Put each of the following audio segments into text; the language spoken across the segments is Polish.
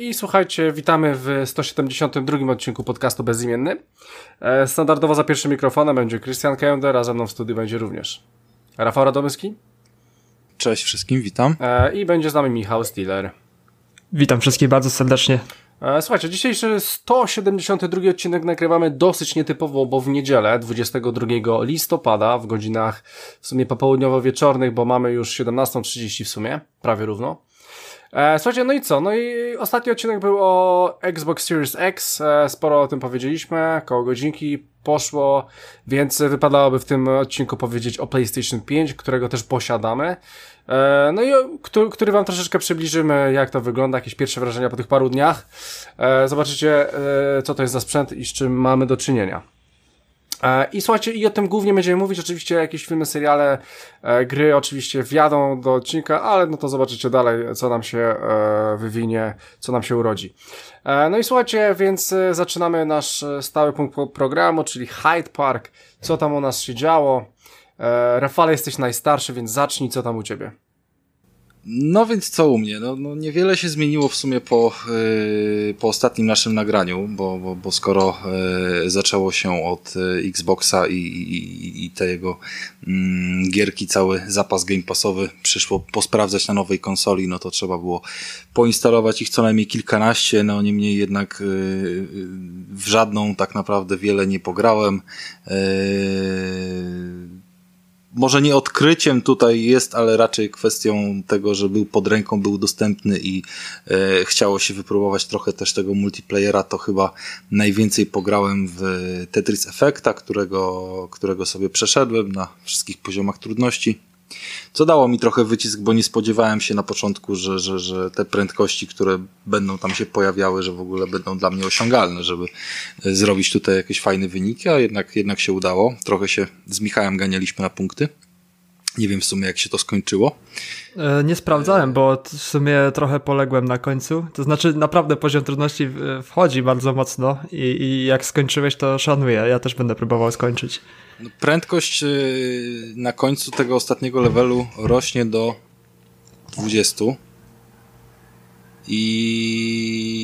i słuchajcie, witamy w 172 odcinku podcastu Bezimienny. E, standardowo za pierwszym mikrofonem będzie Christian Kender, a ze mną w studiu będzie również Rafał Radomyski. Cześć wszystkim, witam. E, I będzie z nami Michał Stiller. Witam wszystkich bardzo serdecznie. E, słuchajcie, dzisiejszy 172 odcinek nagrywamy dosyć nietypowo, bo w niedzielę 22 listopada w godzinach w sumie popołudniowo-wieczornych, bo mamy już 17.30 w sumie, prawie równo. E, słuchajcie, no i co? No i ostatni odcinek był o Xbox Series X. E, sporo o tym powiedzieliśmy, koło godzinki poszło, więc wypadałoby w tym odcinku powiedzieć o PlayStation 5, którego też posiadamy. E, no i który, który wam troszeczkę przybliżymy, jak to wygląda, jakieś pierwsze wrażenia po tych paru dniach. Zobaczycie, co to jest za sprzęt i z czym mamy do czynienia. E, I słuchajcie, i o tym głównie będziemy mówić, oczywiście jakieś filmy, seriale, e, gry oczywiście wjadą do odcinka, ale no to zobaczycie dalej, co nam się e, wywinie, co nam się urodzi. No i słuchajcie, więc zaczynamy nasz stały punkt programu, czyli Hyde Park, co tam u nas się działo. Rafale, jesteś najstarszy, więc zacznij, co tam u ciebie. No więc co u mnie? No, no niewiele się zmieniło w sumie po, yy, po ostatnim naszym nagraniu, bo, bo, bo skoro yy, zaczęło się od yy, Xboxa i, i, i te jego mm, gierki, cały zapas game passowy przyszło posprawdzać na nowej konsoli, no to trzeba było poinstalować ich co najmniej kilkanaście, no niemniej jednak yy, w żadną tak naprawdę wiele nie pograłem. Yy, może nie odkryciem tutaj jest, ale raczej kwestią tego, że był pod ręką, był dostępny i e, chciało się wypróbować trochę też tego multiplayera, to chyba najwięcej pograłem w Tetris Effecta, którego, którego sobie przeszedłem na wszystkich poziomach trudności. Co dało mi trochę wycisk, bo nie spodziewałem się na początku, że, że, że te prędkości, które będą tam się pojawiały, że w ogóle będą dla mnie osiągalne, żeby e, zrobić tutaj jakieś fajne wyniki, a jednak, jednak się udało. Trochę się z Michałem ganialiśmy na punkty. Nie wiem w sumie jak się to skończyło. E, nie sprawdzałem, bo w sumie trochę poległem na końcu. To znaczy naprawdę poziom trudności wchodzi bardzo mocno i, i jak skończyłeś to szanuję. Ja też będę próbował skończyć. No, prędkość y, na końcu tego ostatniego levelu rośnie do 20. I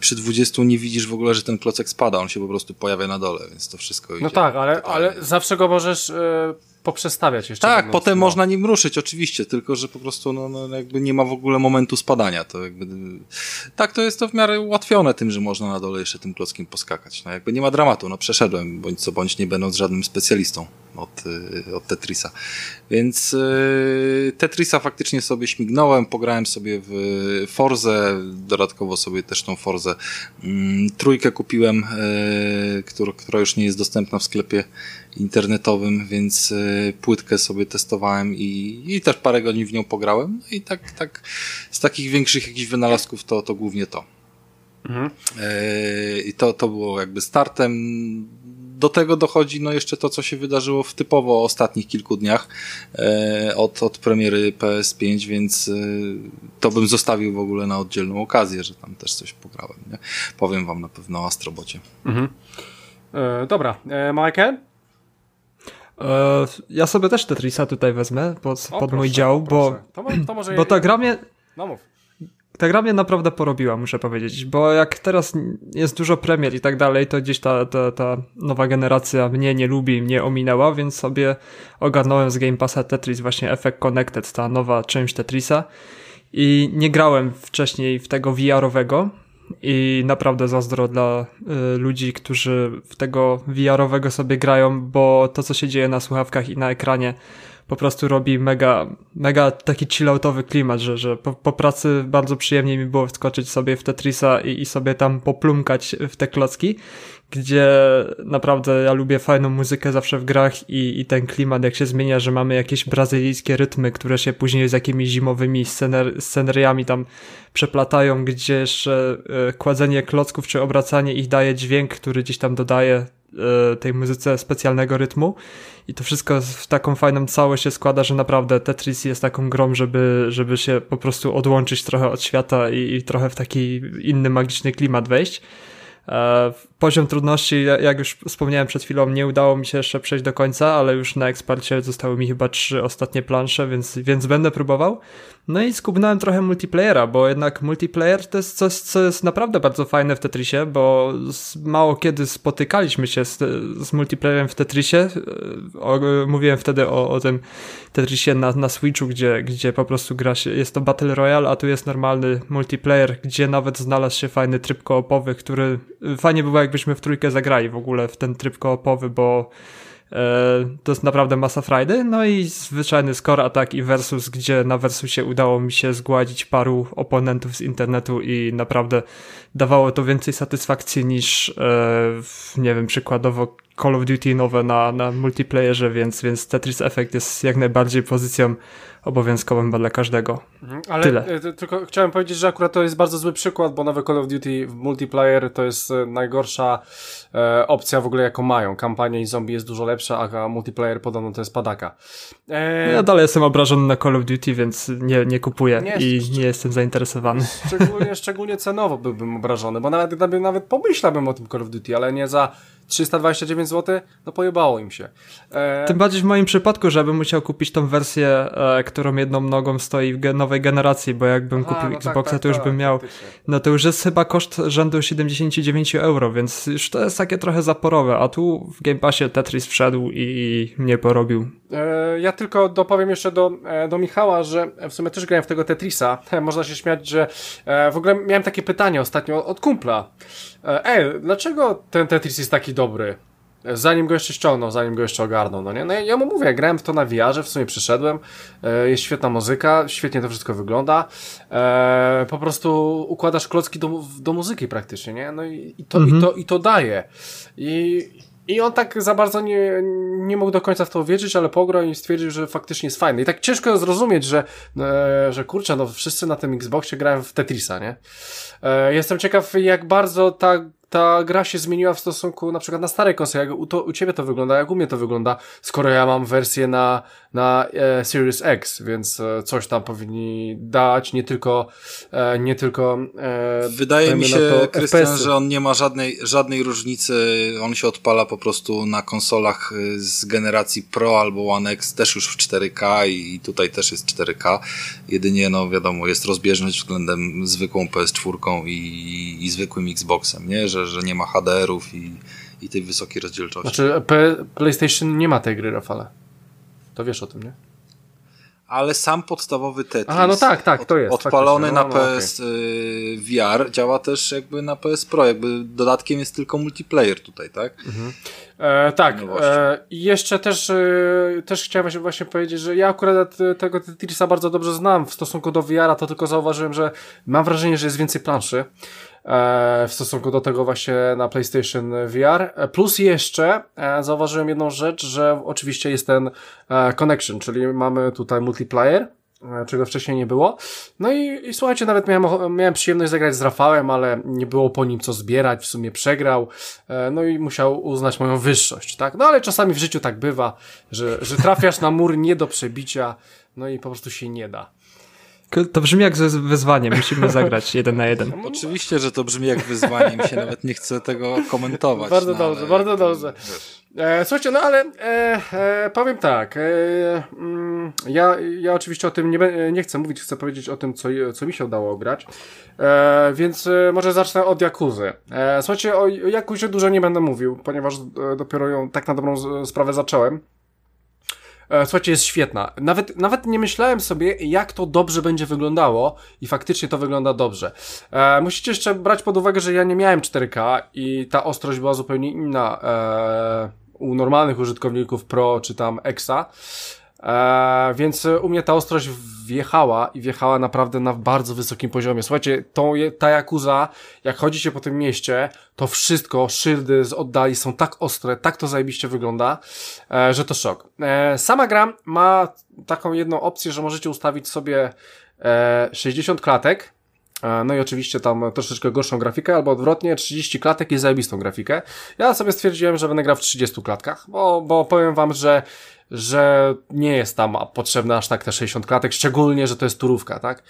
przy 20 nie widzisz w ogóle, że ten klocek spada, on się po prostu pojawia na dole, więc to wszystko No tak, ale, ale zawsze go możesz e, poprzestawiać jeszcze. Tak, potem no. można nim ruszyć, oczywiście, tylko że po prostu no, no, jakby nie ma w ogóle momentu spadania. To jakby, tak, to jest to w miarę ułatwione tym, że można na dole jeszcze tym klockiem poskakać. No jakby nie ma dramatu, no przeszedłem, bądź co bądź nie będąc żadnym specjalistą od, y, od Tetrisa. Więc y, Tetrisa faktycznie sobie śmignąłem, pograłem sobie w Forzę, dodatkowo sobie też tą Forzę mm, trójkę kupiłem, y, która, która już nie jest dostępna w sklepie internetowym, więc y, płytkę sobie testowałem i, i też parę godzin w nią pograłem. No i tak, tak z takich większych jakichś wynalazków to, to głównie to. Mhm. E, I to, to było jakby startem. Do tego dochodzi no jeszcze to, co się wydarzyło w typowo ostatnich kilku dniach e, od, od premiery PS5, więc e, to bym zostawił w ogóle na oddzielną okazję, że tam też coś pograłem. Nie? Powiem wam na pewno o Astrobocie. Mhm. E, dobra, e, Michael? E, ja sobie też Tetrisa tutaj wezmę pod, o, pod proszę, mój dział, bo, to, to może bo ta gra mnie... No mów. Ta gra mnie naprawdę porobiła, muszę powiedzieć, bo jak teraz jest dużo premier i tak dalej, to gdzieś ta, ta, ta nowa generacja mnie nie lubi, mnie ominęła, więc sobie ogarnąłem z Game Passa Tetris właśnie Effect Connected, ta nowa część Tetrisa i nie grałem wcześniej w tego VR-owego, i naprawdę zazdro dla y, ludzi, którzy w tego VR-owego sobie grają, bo to, co się dzieje na słuchawkach i na ekranie, po prostu robi mega, mega taki chilloutowy klimat, że, że po, po pracy bardzo przyjemnie mi było wskoczyć sobie w Tetrisa i, i sobie tam poplumkać w te klocki gdzie naprawdę ja lubię fajną muzykę zawsze w grach i, i ten klimat jak się zmienia, że mamy jakieś brazylijskie rytmy, które się później z jakimiś zimowymi scener sceneriami tam przeplatają, gdzie jeszcze e, kładzenie klocków czy obracanie ich daje dźwięk, który gdzieś tam dodaje e, tej muzyce specjalnego rytmu i to wszystko w taką fajną całość się składa, że naprawdę Tetris jest taką grą, żeby, żeby się po prostu odłączyć trochę od świata i, i trochę w taki inny magiczny klimat wejść. E, poziom trudności, jak już wspomniałem przed chwilą, nie udało mi się jeszcze przejść do końca, ale już na ekspercie zostały mi chyba trzy ostatnie plansze, więc, więc będę próbował. No i skubnąłem trochę multiplayera, bo jednak multiplayer to jest coś, co jest naprawdę bardzo fajne w Tetrisie, bo mało kiedy spotykaliśmy się z, z multiplayerem w Tetrisie. O, mówiłem wtedy o, o tym Tetrisie na, na Switchu, gdzie, gdzie po prostu gra się, jest to Battle Royale, a tu jest normalny multiplayer, gdzie nawet znalazł się fajny tryb koopowy, który fajnie było jakbyśmy w trójkę zagrali w ogóle w ten tryb koopowy, bo e, to jest naprawdę masa frajdy. No i zwyczajny score attack i versus, gdzie na versusie udało mi się zgładzić paru oponentów z internetu i naprawdę dawało to więcej satysfakcji niż, e, nie wiem, przykładowo Call of Duty nowe na, na multiplayerze, więc, więc Tetris Effect jest jak najbardziej pozycją obowiązkową dla każdego. Mhm, ale Tyle. E, tylko chciałem powiedzieć, że akurat to jest bardzo zły przykład, bo nowe Call of Duty w multiplayer to jest e, najgorsza e, opcja w ogóle jaką mają. Kampania i zombie jest dużo lepsza, a multiplayer podobno to jest padaka. E... Ja dalej jestem obrażony na Call of Duty, więc nie, nie kupuję nie, i nie jestem zainteresowany. Szczególnie, szczególnie cenowo byłbym obrażony, bo nawet, nawet, nawet pomyślałbym o tym Call of Duty, ale nie za 329 zł, no pojebało im się. E... Tym bardziej w moim przypadku, żebym musiał kupić tą wersję, e, którą jedną nogą stoi w ge nowej generacji, bo jakbym Aha, kupił no Xboxa, tak, tak, to już tak, bym miał, no to już jest chyba koszt rzędu 79 euro, więc już to jest takie trochę zaporowe, a tu w Game Passie Tetris wszedł i, mnie porobił. E, ja tylko dopowiem jeszcze do, e, do Michała, że w sumie też grałem w tego Tetrisa. Można się śmiać, że e, w ogóle miałem takie pytanie ostatnio od kumpla. Ej, dlaczego ten Tetris jest taki dobry? Zanim go jeszcze ściągnął, zanim go jeszcze ogarnął, no nie? No ja mu mówię, grałem w to na VR, w sumie przyszedłem, jest świetna muzyka, świetnie to wszystko wygląda, po prostu układasz klocki do, do muzyki praktycznie, nie? No i, i to, mhm. i, to, i to daje. I, i on tak za bardzo nie, nie mógł do końca w to uwierzyć, ale pograł i stwierdził, że faktycznie jest fajny. I tak ciężko zrozumieć, że, e, że kurczę, no wszyscy na tym Xboxie grają w Tetrisa, nie? E, jestem ciekaw, jak bardzo ta ta gra się zmieniła w stosunku na przykład na starej konsole, jak u, to, u ciebie to wygląda, jak u mnie to wygląda, skoro ja mam wersję na, na e, Series X, więc e, coś tam powinni dać, nie tylko e, nie tylko e, Wydaje mi się, Krystian, że on nie ma żadnej, żadnej różnicy, on się odpala po prostu na konsolach e, z generacji Pro albo One X, też już w 4K i tutaj też jest 4K, jedynie no wiadomo, jest rozbieżność względem zwykłą PS4 i, i zwykłym Xboxem, nie, że że, nie ma HDR-ów i, i tej wysokiej rozdzielczości. Znaczy, PlayStation nie ma tej gry, Rafale. To wiesz o tym, nie? Ale sam podstawowy Tetris. Aha, no tak, tak, to jest. Odpalony no, na no, PS okay. VR działa też jakby na PS Pro. Jakby dodatkiem jest tylko multiplayer tutaj, tak? Mhm. E, tak. No e, I jeszcze też, e, też chciałem właśnie powiedzieć, że ja akurat tego Tetrisa bardzo dobrze znam w stosunku do VR-a, to tylko zauważyłem, że mam wrażenie, że jest więcej planszy. E, w stosunku do tego właśnie na PlayStation VR. E, plus jeszcze e, zauważyłem jedną rzecz, że oczywiście jest ten connection, czyli mamy tutaj multiplayer, czego wcześniej nie było. No i, i słuchajcie, nawet miałem, miałem przyjemność zagrać z Rafałem, ale nie było po nim co zbierać, w sumie przegrał, no i musiał uznać moją wyższość, tak? No ale czasami w życiu tak bywa, że, że trafiasz na mur nie do przebicia, no i po prostu się nie da. To brzmi jak wyzwanie, musimy zagrać jeden na jeden. Oczywiście, że to brzmi jak wyzwanie, mi się nawet nie chce tego komentować. Bardzo no, dobrze, bardzo dobrze. E, słuchajcie, no ale e, e, powiem tak, e, mm, ja, ja oczywiście o tym nie, nie chcę mówić, chcę powiedzieć o tym, co, co mi się udało ograć, e, więc e, może zacznę od Jakuzy. słuchajcie, o Jakuzie dużo nie będę mówił, ponieważ dopiero ją tak na dobrą sprawę zacząłem. E, słuchajcie, jest świetna. Nawet, nawet nie myślałem sobie, jak to dobrze będzie wyglądało i faktycznie to wygląda dobrze. E, musicie jeszcze brać pod uwagę, że ja nie miałem 4K i ta ostrość była zupełnie inna e, u normalnych użytkowników Pro czy tam Exa. E, więc u mnie ta ostrość wjechała i wjechała naprawdę na bardzo wysokim poziomie. Słuchajcie, tą, ta Yakuza, jak chodzicie po tym mieście, to wszystko, szyldy z oddali są tak ostre, tak to zajebiście wygląda, e, że to szok. E, sama gra ma taką jedną opcję, że możecie ustawić sobie e, 60 klatek, e, no i oczywiście tam troszeczkę gorszą grafikę, albo odwrotnie, 30 klatek i zajebistą grafikę. Ja sobie stwierdziłem, że będę grał w 30 klatkach, bo, bo powiem wam, że że nie jest tam potrzebne aż tak te 60 klatek, szczególnie, że to jest turówka, tak?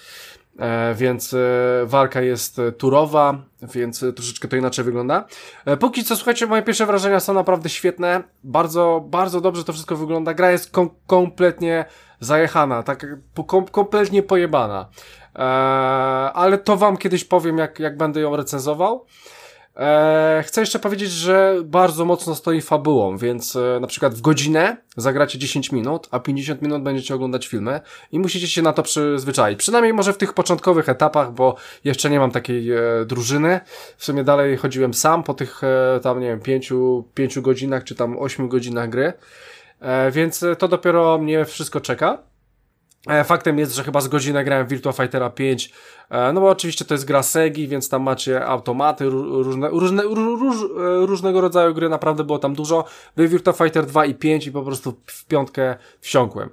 E, więc e, walka jest turowa, więc troszeczkę to inaczej wygląda. E, póki co, słuchajcie, moje pierwsze wrażenia są naprawdę świetne. Bardzo, bardzo dobrze to wszystko wygląda. Gra jest kom kompletnie zajechana, tak kom kompletnie pojebana. ale to wam kiedyś powiem, jak, jak będę ją recenzował. Eee, chcę jeszcze powiedzieć, że bardzo mocno stoi fabułą, więc e, na przykład w godzinę zagracie 10 minut, a 50 minut będziecie oglądać filmy i musicie się na to przyzwyczaić. Przynajmniej może w tych początkowych etapach, bo jeszcze nie mam takiej e, drużyny. W sumie dalej chodziłem sam po tych e, tam, nie wiem, 5, 5 godzinach czy tam 8 godzinach gry. E, więc to dopiero mnie wszystko czeka. E, faktem jest, że chyba z godzinę grałem Virtua Fightera 5, e, no bo oczywiście to jest gra Segi, więc tam macie automaty, różne, różne, róż, e, różnego rodzaju gry, naprawdę było tam dużo. Był Virtua Fighter 2 i 5 i po prostu w piątkę wsiąkłem.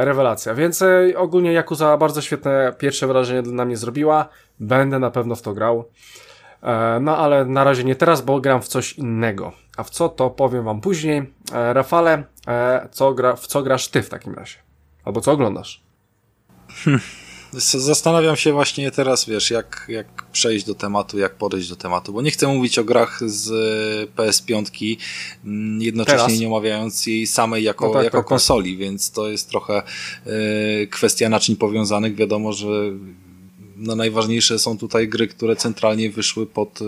Rewelacja. Więc ogólnie Yakuza bardzo świetne pierwsze wrażenie na mnie zrobiła. Będę na pewno w to grał. No ale na razie nie teraz, bo gram w coś innego. A w co to powiem wam później. Rafale, co gra, w co grasz ty w takim razie? Albo co oglądasz? Hmm. Zastanawiam się właśnie teraz, wiesz, jak, jak przejść do tematu, jak podejść do tematu, bo nie chcę mówić o grach z PS5, mm, jednocześnie teraz? nie omawiając jej samej jako, no tak, jako tak, tak. konsoli, tak. więc to jest trochę y, kwestia naczyń powiązanych. Wiadomo, że no najważniejsze są tutaj gry, które centralnie wyszły pod, y,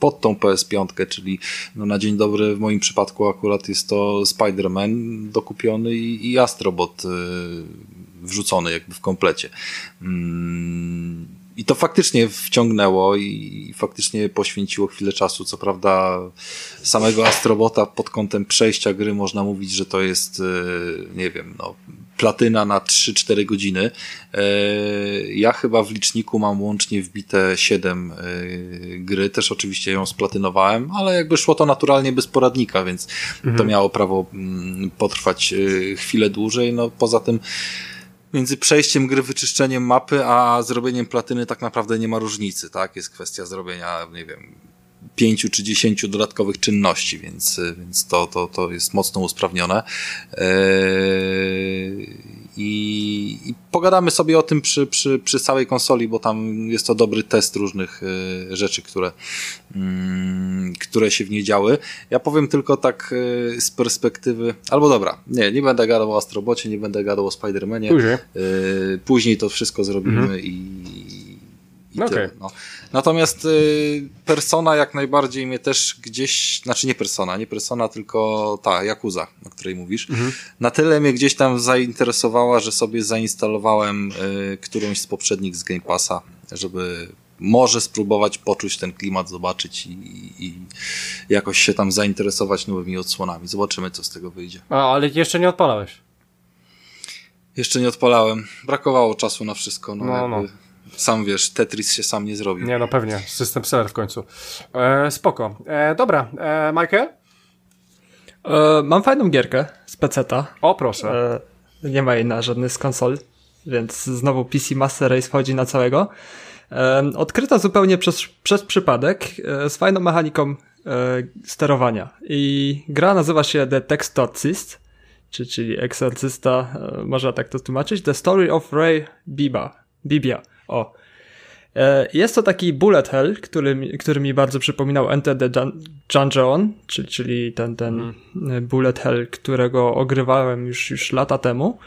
pod tą PS5, czyli no na dzień dobry w moim przypadku akurat jest to Spider-Man dokupiony i, i Astrobot y, wrzucony jakby w komplecie. Mm, I to faktycznie wciągnęło i faktycznie poświęciło chwilę czasu. Co prawda, samego Astrobota pod kątem przejścia gry można mówić, że to jest, y, nie wiem, no, platyna na 3-4 godziny. E, ja chyba w liczniku mam łącznie wbite 7 e, gry, też oczywiście ją splatynowałem, ale jakby szło to naturalnie bez poradnika, więc mhm. to miało prawo mm, potrwać e, chwilę dłużej. No poza tym między przejściem gry, wyczyszczeniem mapy, a zrobieniem platyny tak naprawdę nie ma różnicy, tak? Jest kwestia zrobienia, nie wiem, pięciu czy dziesięciu dodatkowych czynności, więc, więc to, to, to jest mocno usprawnione. Eee, I, I, pogadamy sobie o tym przy, przy, przy całej konsoli, bo tam jest to dobry test różnych e, rzeczy, które, mm, które się w niej działy. Ja powiem tylko tak e, z perspektywy, albo dobra, nie, nie będę gadał o Astrobocie, nie będę gadał o Spider-Manie. Później. E, później to wszystko zrobimy mhm. i, i okay. tyle. No. Natomiast y, persona jak najbardziej mnie też gdzieś, znaczy nie persona, nie persona, tylko ta, Yakuza, o której mówisz. Mhm. Na tyle mnie gdzieś tam zainteresowała, że sobie zainstalowałem y, którąś z poprzednich z Game Passa, żeby może spróbować poczuć ten klimat, zobaczyć i, i jakoś się tam zainteresować nowymi odsłonami. Zobaczymy, co z tego wyjdzie. A, ale jeszcze nie odpalałeś? Jeszcze nie odpalałem. Brakowało czasu na wszystko. No, no, no sam wiesz, Tetris się sam nie zrobił. Nie, no pewnie, system seller w końcu. E, spoko. E, dobra, e, Michael? E, mam fajną gierkę z peceta. O, proszę. E, nie ma jej na żadny z konsol, więc znowu PC Master Race wchodzi na całego. E, odkryta zupełnie przez, przez przypadek, e, z fajną mechaniką e, sterowania. I gra nazywa się The Textocist, czy, czyli egzorcysta, e, można tak to tłumaczyć. The Story of Ray Biba. Bibia. O. E, jest to taki bullet hell, który, który mi bardzo przypominał Enter the Dungeon, czyli, czyli ten, ten mm. bullet hell, którego ogrywałem już, już lata temu.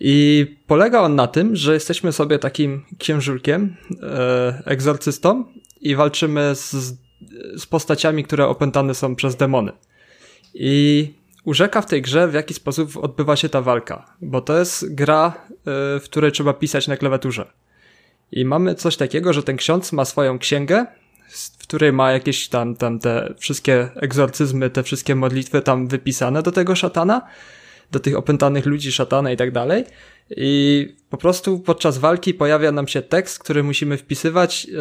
I polega on na tym, że jesteśmy sobie takim księżulkiem, e, egzorcystą i walczymy z, z postaciami, które opętane są przez demony. I urzeka w tej grze, w jaki sposób odbywa się ta walka, bo to jest gra, e, w której trzeba pisać na klawiaturze. I mamy coś takiego, że ten ksiądz ma swoją księgę, w której ma jakieś tam, tam te wszystkie egzorcyzmy, te wszystkie modlitwy tam wypisane do tego szatana, do tych opętanych ludzi szatana i tak dalej. I po prostu podczas walki pojawia nam się tekst, który musimy wpisywać yy,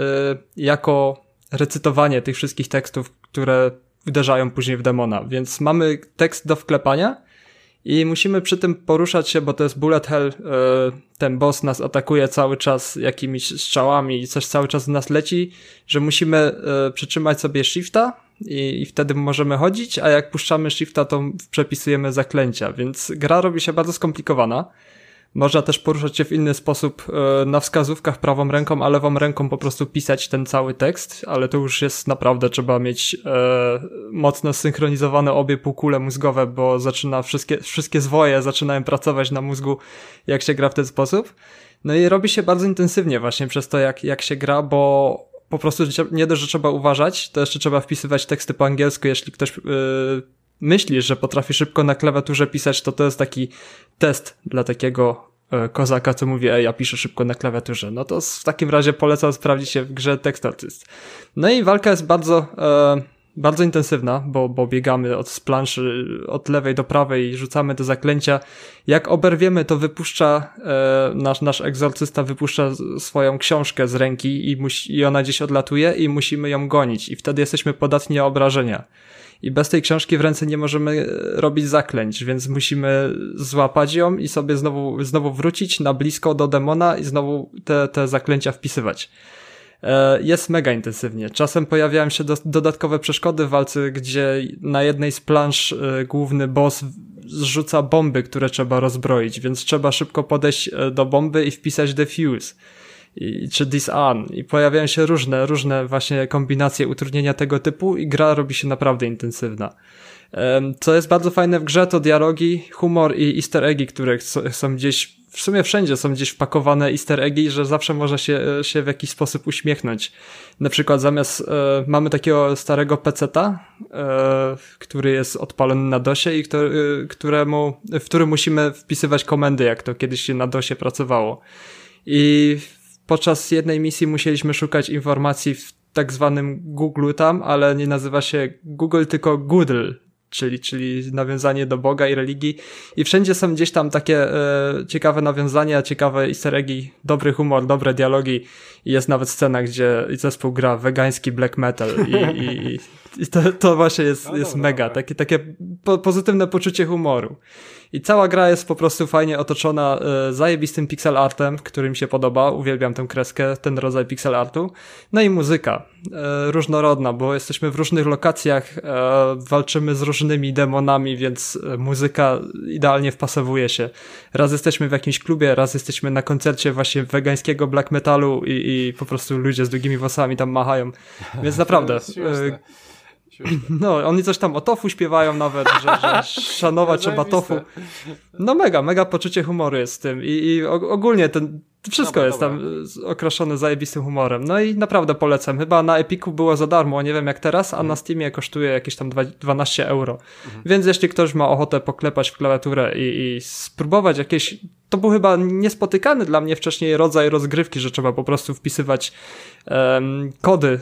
jako recytowanie tych wszystkich tekstów, które uderzają później w demona. Więc mamy tekst do wklepania i musimy przy tym poruszać się, bo to jest bullet hell, e, ten boss nas atakuje cały czas jakimiś strzałami i coś cały czas z nas leci, że musimy e, przytrzymać sobie shifta i, i wtedy możemy chodzić, a jak puszczamy shifta, to przepisujemy zaklęcia, więc gra robi się bardzo skomplikowana. Można też poruszać się w inny sposób e, na wskazówkach prawą ręką, a lewą ręką po prostu pisać ten cały tekst, ale to już jest naprawdę, trzeba mieć e, mocno synchronizowane obie półkule mózgowe, bo zaczyna wszystkie, wszystkie zwoje zaczynają pracować na mózgu, jak się gra w ten sposób. No i robi się bardzo intensywnie właśnie przez to, jak, jak się gra, bo po prostu nie dość, że trzeba uważać, to jeszcze trzeba wpisywać teksty po angielsku, jeśli ktoś yy, myśli, że potrafi szybko na klawiaturze pisać, to to jest taki test dla takiego yy, kozaka, co mówi, ej, ja piszę szybko na klawiaturze. No to w takim razie polecam sprawdzić się w grze Text Artist. No i walka jest bardzo... Yy, bardzo intensywna, bo, bo biegamy od planszy od lewej do prawej i rzucamy te zaklęcia. Jak oberwiemy, to wypuszcza, e, nasz, nasz egzorcysta wypuszcza swoją książkę z ręki i, musi, i ona gdzieś odlatuje i musimy ją gonić i wtedy jesteśmy podatni na obrażenia. I bez tej książki w ręce nie możemy robić zaklęć, więc musimy złapać ją i sobie znowu, znowu wrócić na blisko do demona i znowu te, te zaklęcia wpisywać. E, jest mega intensywnie. Czasem pojawiają się do, dodatkowe przeszkody w walce, gdzie na jednej z plansz e, główny boss zrzuca bomby, które trzeba rozbroić, więc trzeba szybko podejść e, do bomby i wpisać defuse i, czy disarm i pojawiają się różne, różne właśnie kombinacje utrudnienia tego typu i gra robi się naprawdę intensywna. Co jest bardzo fajne w grze to dialogi, humor i easter eggi, które są gdzieś w sumie wszędzie są gdzieś wpakowane easter eggi, że zawsze można się, się w jakiś sposób uśmiechnąć. Na przykład zamiast, e, mamy takiego starego peceta, e, który jest odpalony na DOSie i który, e, któremu, w którym musimy wpisywać komendy, jak to kiedyś się na DOSie pracowało. I podczas jednej misji musieliśmy szukać informacji w tak zwanym Google tam, ale nie nazywa się Google, tylko Goodle, czyli, czyli nawiązanie do Boga i religii. I wszędzie są gdzieś tam takie e, ciekawe nawiązania, ciekawe easter eggi, dobry humor, dobre dialogi. I jest nawet scena, gdzie zespół gra wegański black metal i, i, i to, to właśnie jest, no, jest dobra, mega, dobra. takie, takie po, pozytywne poczucie humoru. I cała gra jest po prostu fajnie otoczona e, zajebistym pixel artem, który mi się podoba. Uwielbiam tę kreskę, ten rodzaj pixel artu. No i muzyka. E, różnorodna, bo jesteśmy w różnych lokacjach, e, walczymy z różnymi demonami, więc muzyka idealnie wpasowuje się. Raz jesteśmy w jakimś klubie, raz jesteśmy na koncercie właśnie wegańskiego black metalu i, i po prostu ludzie z długimi włosami tam machają. Więc naprawdę. No, oni coś tam o tofu śpiewają nawet, że, że szanować trzeba tofu. No mega, mega poczucie humoru jest z tym i, i ogólnie ten, wszystko dobra, jest dobra. tam okraszone zajebistym humorem. No i naprawdę polecam. Chyba na Epiku było za darmo, nie wiem jak teraz, a mhm. na Steamie kosztuje jakieś tam 12 euro. Mhm. Więc jeśli ktoś ma ochotę poklepać w klawiaturę i, i spróbować jakieś to był chyba niespotykany dla mnie wcześniej rodzaj rozgrywki, że trzeba po prostu wpisywać um, kody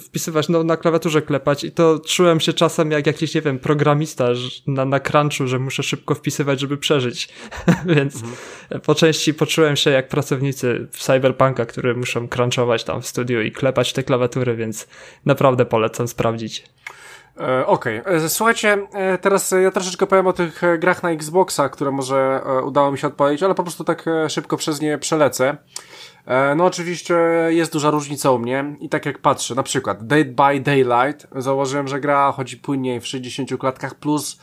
wpisywać, no na klawiaturze klepać i to czułem się czasem jak jakiś, nie wiem, programista na, na crunchu, że muszę szybko wpisywać, żeby przeżyć. Więc mhm. po części poczułem się jak pracownicy w Cyberpunka, którzy muszą crunchować tam w studiu i klepać te klawiatury, więc naprawdę polecam sprawdzić. E, okej, okay. E, słuchajcie, teraz ja troszeczkę powiem o tych grach na Xboxa, które może udało mi się odpowiedzieć, ale po prostu tak szybko przez nie przelecę. E, no oczywiście jest duża różnica u mnie i tak jak patrzę, na przykład Dead by Daylight, zauważyłem, że gra chodzi płynniej w 60 klatkach plus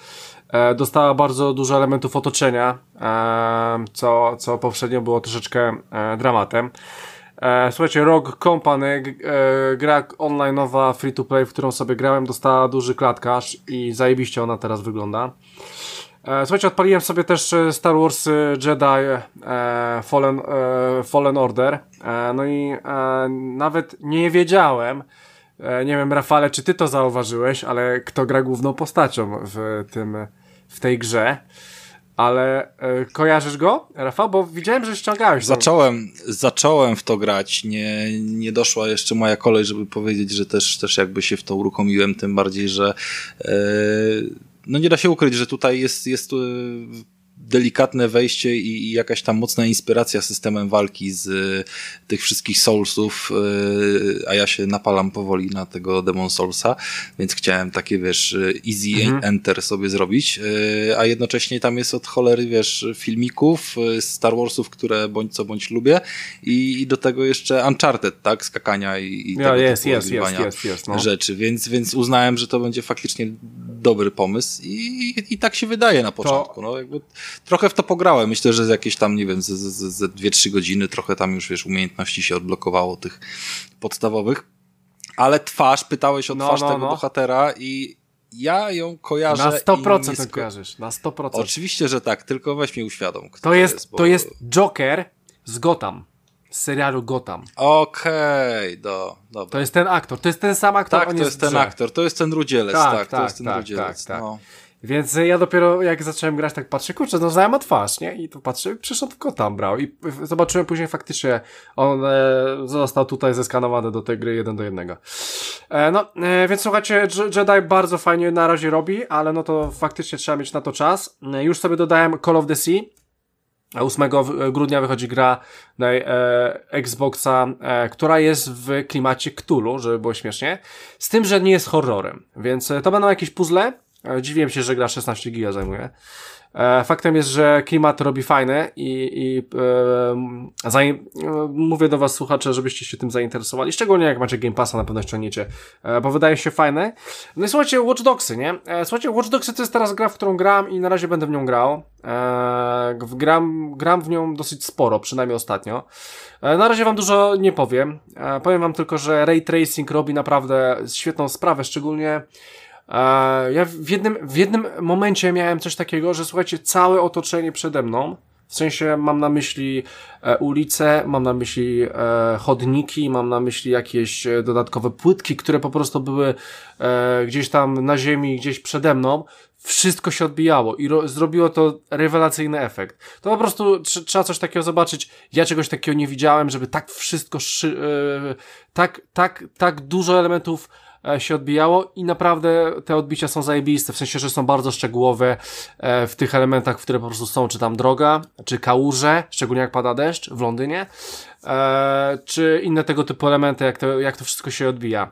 e, dostała bardzo dużo elementów otoczenia, e, co, co poprzednio było troszeczkę e, dramatem. E, słuchajcie, Rogue Company, e, gra online'owa free to play, w którą sobie grałem, dostała duży klatkarz i zajebiście ona teraz wygląda. E, słuchajcie, odpaliłem sobie też e, Star Wars e, Jedi Fallen, Fallen Order. No i nawet nie wiedziałem, nie wiem, Rafale, czy ty to zauważyłeś, ale kto gra główną postacią w tym, w tej grze. Ale kojarzysz go, Rafa? Bo widziałem, że ściągałeś. Zacząłem, zacząłem w to grać. Nie, nie doszła jeszcze moja kolej, żeby powiedzieć, że też, też jakby się w to uruchomiłem, tym bardziej, że no nie da się ukryć, że tutaj jest, jest e, delikatne wejście i, i, jakaś tam mocna inspiracja systemem walki z y, tych wszystkich Soulsów, y, a ja się napalam powoli na tego Demon Soulsa, więc chciałem takie, wiesz, easy mhm. enter sobie zrobić, y, a jednocześnie tam jest od cholery, wiesz, filmików Star Warsów, które bądź co bądź lubię i, i do tego jeszcze Uncharted, tak, skakania i, i tego jest, jest, jest, jest, jest, no. rzeczy, więc, więc uznałem, że to będzie faktycznie dobry pomysł i, i tak się wydaje na początku. To... No, jakby trochę w to pograłem. Myślę, że jakieś tam, nie wiem, ze, ze, ze 2-3 godziny trochę tam już, wiesz, umiejętności się odblokowało tych podstawowych. Ale twarz, pytałeś o no, twarz no, tego no. bohatera i ja ją kojarzę. Na 100% ją kojarzysz, na 100%. Oczywiście, że tak, tylko weź mi uświadom. To, to jest, jest bo... to jest Joker z Gotham. Z serialu Gotham. Okej, okay, do, dobra. To jest ten aktor, to jest ten sam aktor. Tak, to jest, jest ten aktor, to jest ten rudzielec, tak, tak, tak to jest ten tak, rudzielec. Tak, tak. No. Więc ja dopiero jak zacząłem grać, tak patrzę, kurczę, no znałem twarz, nie? I tu patrzę, przyszedł Gotham brał i zobaczyłem później faktycznie, on e, został tutaj zeskanowany do tej gry jeden do jednego. E, no, e, więc słuchajcie, Jedi bardzo fajnie na razie robi, ale no to faktycznie trzeba mieć na to czas. E, już sobie dodałem Call of the Sea, 8 grudnia wychodzi gra na e, Xboxa, e, która jest w klimacie Cthulhu, żeby było śmiesznie. Z tym, że nie jest horrorem. Więc e, to będą jakieś puzzle. Dziwiłem się, że gra 16 giga zajmuje. E, faktem jest, że klimat robi fajne i, i e, e, mówię do Was, słuchacze, żebyście się tym zainteresowali. Szczególnie jak macie Game Passa, na pewno ściągniecie, e, bo wydaje się fajne. No i słuchajcie, Watch Dogsy, nie? E, słuchajcie, Watch Dogsy to jest teraz gra, w którą gram i na razie będę w nią grał. E, gram, gram w nią dosyć sporo, przynajmniej ostatnio. E, na razie Wam dużo nie powiem. E, powiem Wam tylko, że Ray Tracing robi naprawdę świetną sprawę, szczególnie ja w jednym, w jednym momencie miałem coś takiego, że słuchajcie, całe otoczenie przede mną, w sensie mam na myśli e, ulice, mam na myśli e, chodniki, mam na myśli jakieś e, dodatkowe płytki, które po prostu były gdzieś tam na ziemi, gdzieś przede mną. Wszystko się odbijało i zrobiło to rewelacyjny efekt. To po prostu trzeba coś takiego zobaczyć. Ja czegoś takiego nie widziałem, żeby tak wszystko, tak, tak, tak dużo elementów się odbijało i naprawdę te odbicia są zajebiste, w sensie, że są bardzo szczegółowe e, w tych elementach, które po prostu są, czy tam droga, czy kałuże, szczególnie jak pada deszcz w Londynie, e, czy inne tego typu elementy, jak to, jak to wszystko się odbija.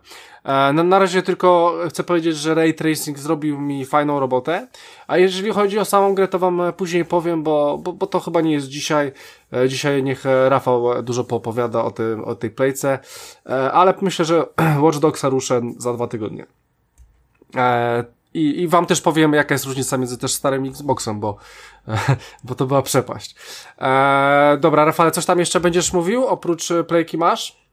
Na, na razie tylko chcę powiedzieć, że Ray Tracing zrobił mi fajną robotę, a jeżeli chodzi o samą grę, to wam później powiem, bo, bo, bo to chyba nie jest dzisiaj. Dzisiaj niech Rafał dużo poopowiada o, tym, o tej playce, ale myślę, że Watch Dogsa ruszę za dwa tygodnie. I, I wam też powiem, jaka jest różnica między też starym Xboxem, bo, bo to była przepaść. dobra, Rafale, coś tam jeszcze będziesz mówił, oprócz playki masz?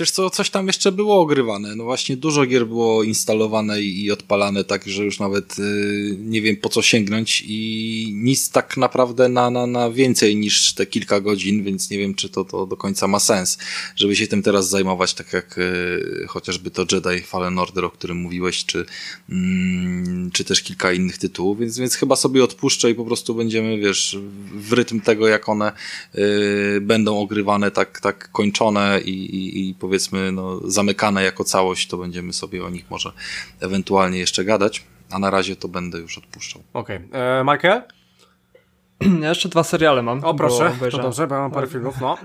Wiesz co, coś tam jeszcze było ogrywane. No właśnie dużo gier było instalowane i, odpalane, tak że już nawet y, nie wiem po co sięgnąć i nic tak naprawdę na, na, na więcej niż te kilka godzin, więc nie wiem czy to, to do końca ma sens, żeby się tym teraz zajmować, tak jak y, chociażby to Jedi Fallen Order, o którym mówiłeś, czy, mm, czy też kilka innych tytułów, więc, więc chyba sobie odpuszczę i po prostu będziemy, wiesz, w rytm tego, jak one y, będą ogrywane, tak, tak kończone i, i i powiedzmy no, zamykane jako całość, to będziemy sobie o nich może ewentualnie jeszcze gadać, a na razie to będę już odpuszczał. Okej. Okay. E, Michael? Ja jeszcze dwa seriale mam. O proszę, to dobrze, bo ja mam parę filmów, no.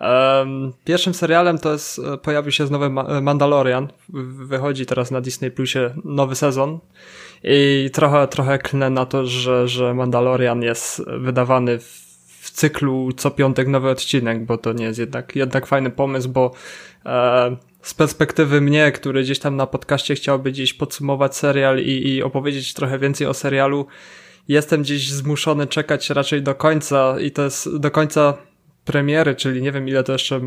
Um, pierwszym serialem to jest, e, pojawił się znowu Mandalorian. Wychodzi teraz na Disney Plusie nowy sezon. I trochę, trochę klnę na to, że, że Mandalorian jest wydawany w cyklu co piątek nowy odcinek, bo to nie jest jednak, jednak fajny pomysł, bo e, z perspektywy mnie, który gdzieś tam na podcaście chciałby gdzieś podsumować serial i, i opowiedzieć trochę więcej o serialu, jestem gdzieś zmuszony czekać raczej do końca i to jest do końca premiery, czyli nie wiem ile to jeszcze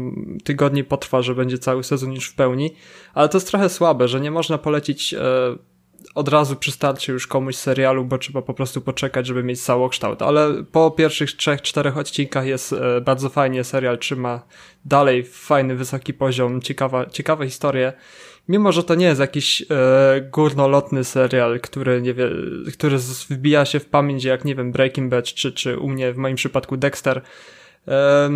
tygodni potrwa, że będzie cały sezon już w pełni, ale to jest trochę słabe, że nie można polecić e, od razu przystarczy już komuś serialu, bo trzeba po prostu poczekać, żeby mieć całokształt. Ale po pierwszych trzech, czterech odcinkach jest e, bardzo fajnie, serial trzyma dalej fajny, wysoki poziom, ciekawa, ciekawe historie. Mimo, że to nie jest jakiś e, górnolotny serial, który, nie wie, który wbija się w pamięć jak, nie wiem, Breaking Bad, czy, czy u mnie w moim przypadku Dexter. E,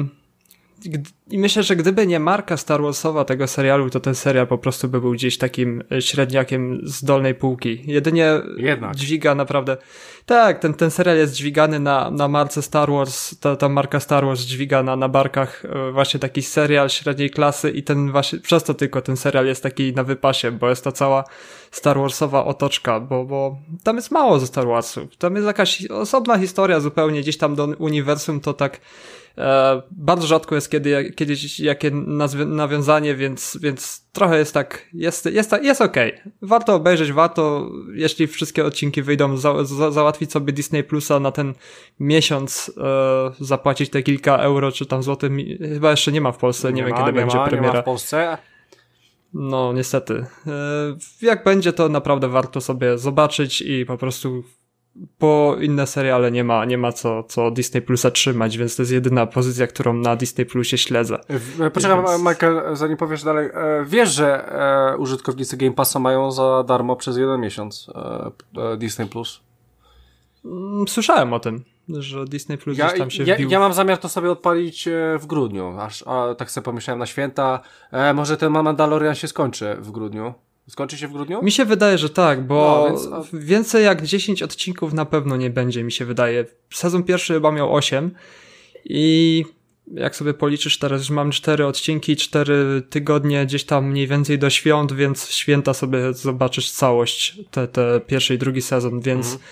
i myślę, że gdyby nie marka Star Warsowa tego serialu, to ten serial po prostu by był gdzieś takim e, średniakiem z dolnej półki. Jedynie Jednak. dźwiga naprawdę. Tak, ten, ten serial jest dźwigany na, na marce Star Wars, ta, ta marka Star Wars dźwiga na, na barkach e, właśnie taki serial średniej klasy i ten właśnie, przez to tylko ten serial jest taki na wypasie, bo jest to cała Star Warsowa otoczka, bo, bo tam jest mało ze Star Warsów. Tam jest jakaś osobna historia zupełnie, gdzieś tam do uniwersum to tak bardzo rzadko jest kiedy, kiedyś jakie nawiązanie, więc, więc trochę jest tak, jest, jest, jest okej. Okay. Warto obejrzeć, warto, jeśli wszystkie odcinki wyjdą, za, za, załatwić sobie Disney Plusa na ten miesiąc, e, zapłacić te kilka euro, czy tam złotych, chyba jeszcze nie ma w Polsce, nie, nie wiem ma, kiedy nie będzie ma, premiera. Nie ma w Polsce. No, niestety. E, jak będzie, to naprawdę warto sobie zobaczyć i po prostu po inne seriale nie ma, nie ma co, co Disney Plusa trzymać, więc to jest jedyna pozycja, którą na Disney Plusie śledzę. Poczekaj, więc... Michael, zanim powiesz dalej. E, wiesz, że e, użytkownicy Game Passa mają za darmo przez jeden miesiąc Disney Plus? Mm, słyszałem o tym, że Disney Plus ja, tam się ja, wbił. Ja mam zamiar to sobie odpalić w grudniu, aż a, tak sobie pomyślałem na święta. E, może ten Mandalorian się skończy w grudniu. Skończy się w grudniu? Mi się wydaje, że tak, bo no, więc... więcej jak 10 odcinków na pewno nie będzie, mi się wydaje. Sezon pierwszy chyba miał 8 i jak sobie policzysz teraz, że mam 4 odcinki, 4 tygodnie gdzieś tam mniej więcej do świąt, więc święta sobie zobaczysz całość, te, te pierwszy i drugi sezon, więc mhm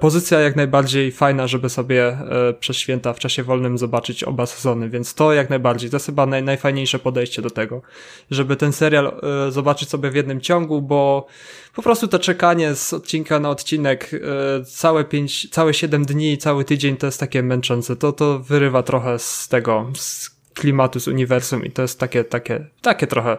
pozycja jak najbardziej fajna, żeby sobie e, przez święta w czasie wolnym zobaczyć oba sezony, więc to jak najbardziej, to jest chyba naj, najfajniejsze podejście do tego, żeby ten serial e, zobaczyć sobie w jednym ciągu, bo po prostu to czekanie z odcinka na odcinek całe pięć, całe siedem dni, cały tydzień to jest takie męczące, to, to wyrywa trochę z tego, z klimatu, z uniwersum i to jest takie, takie, takie trochę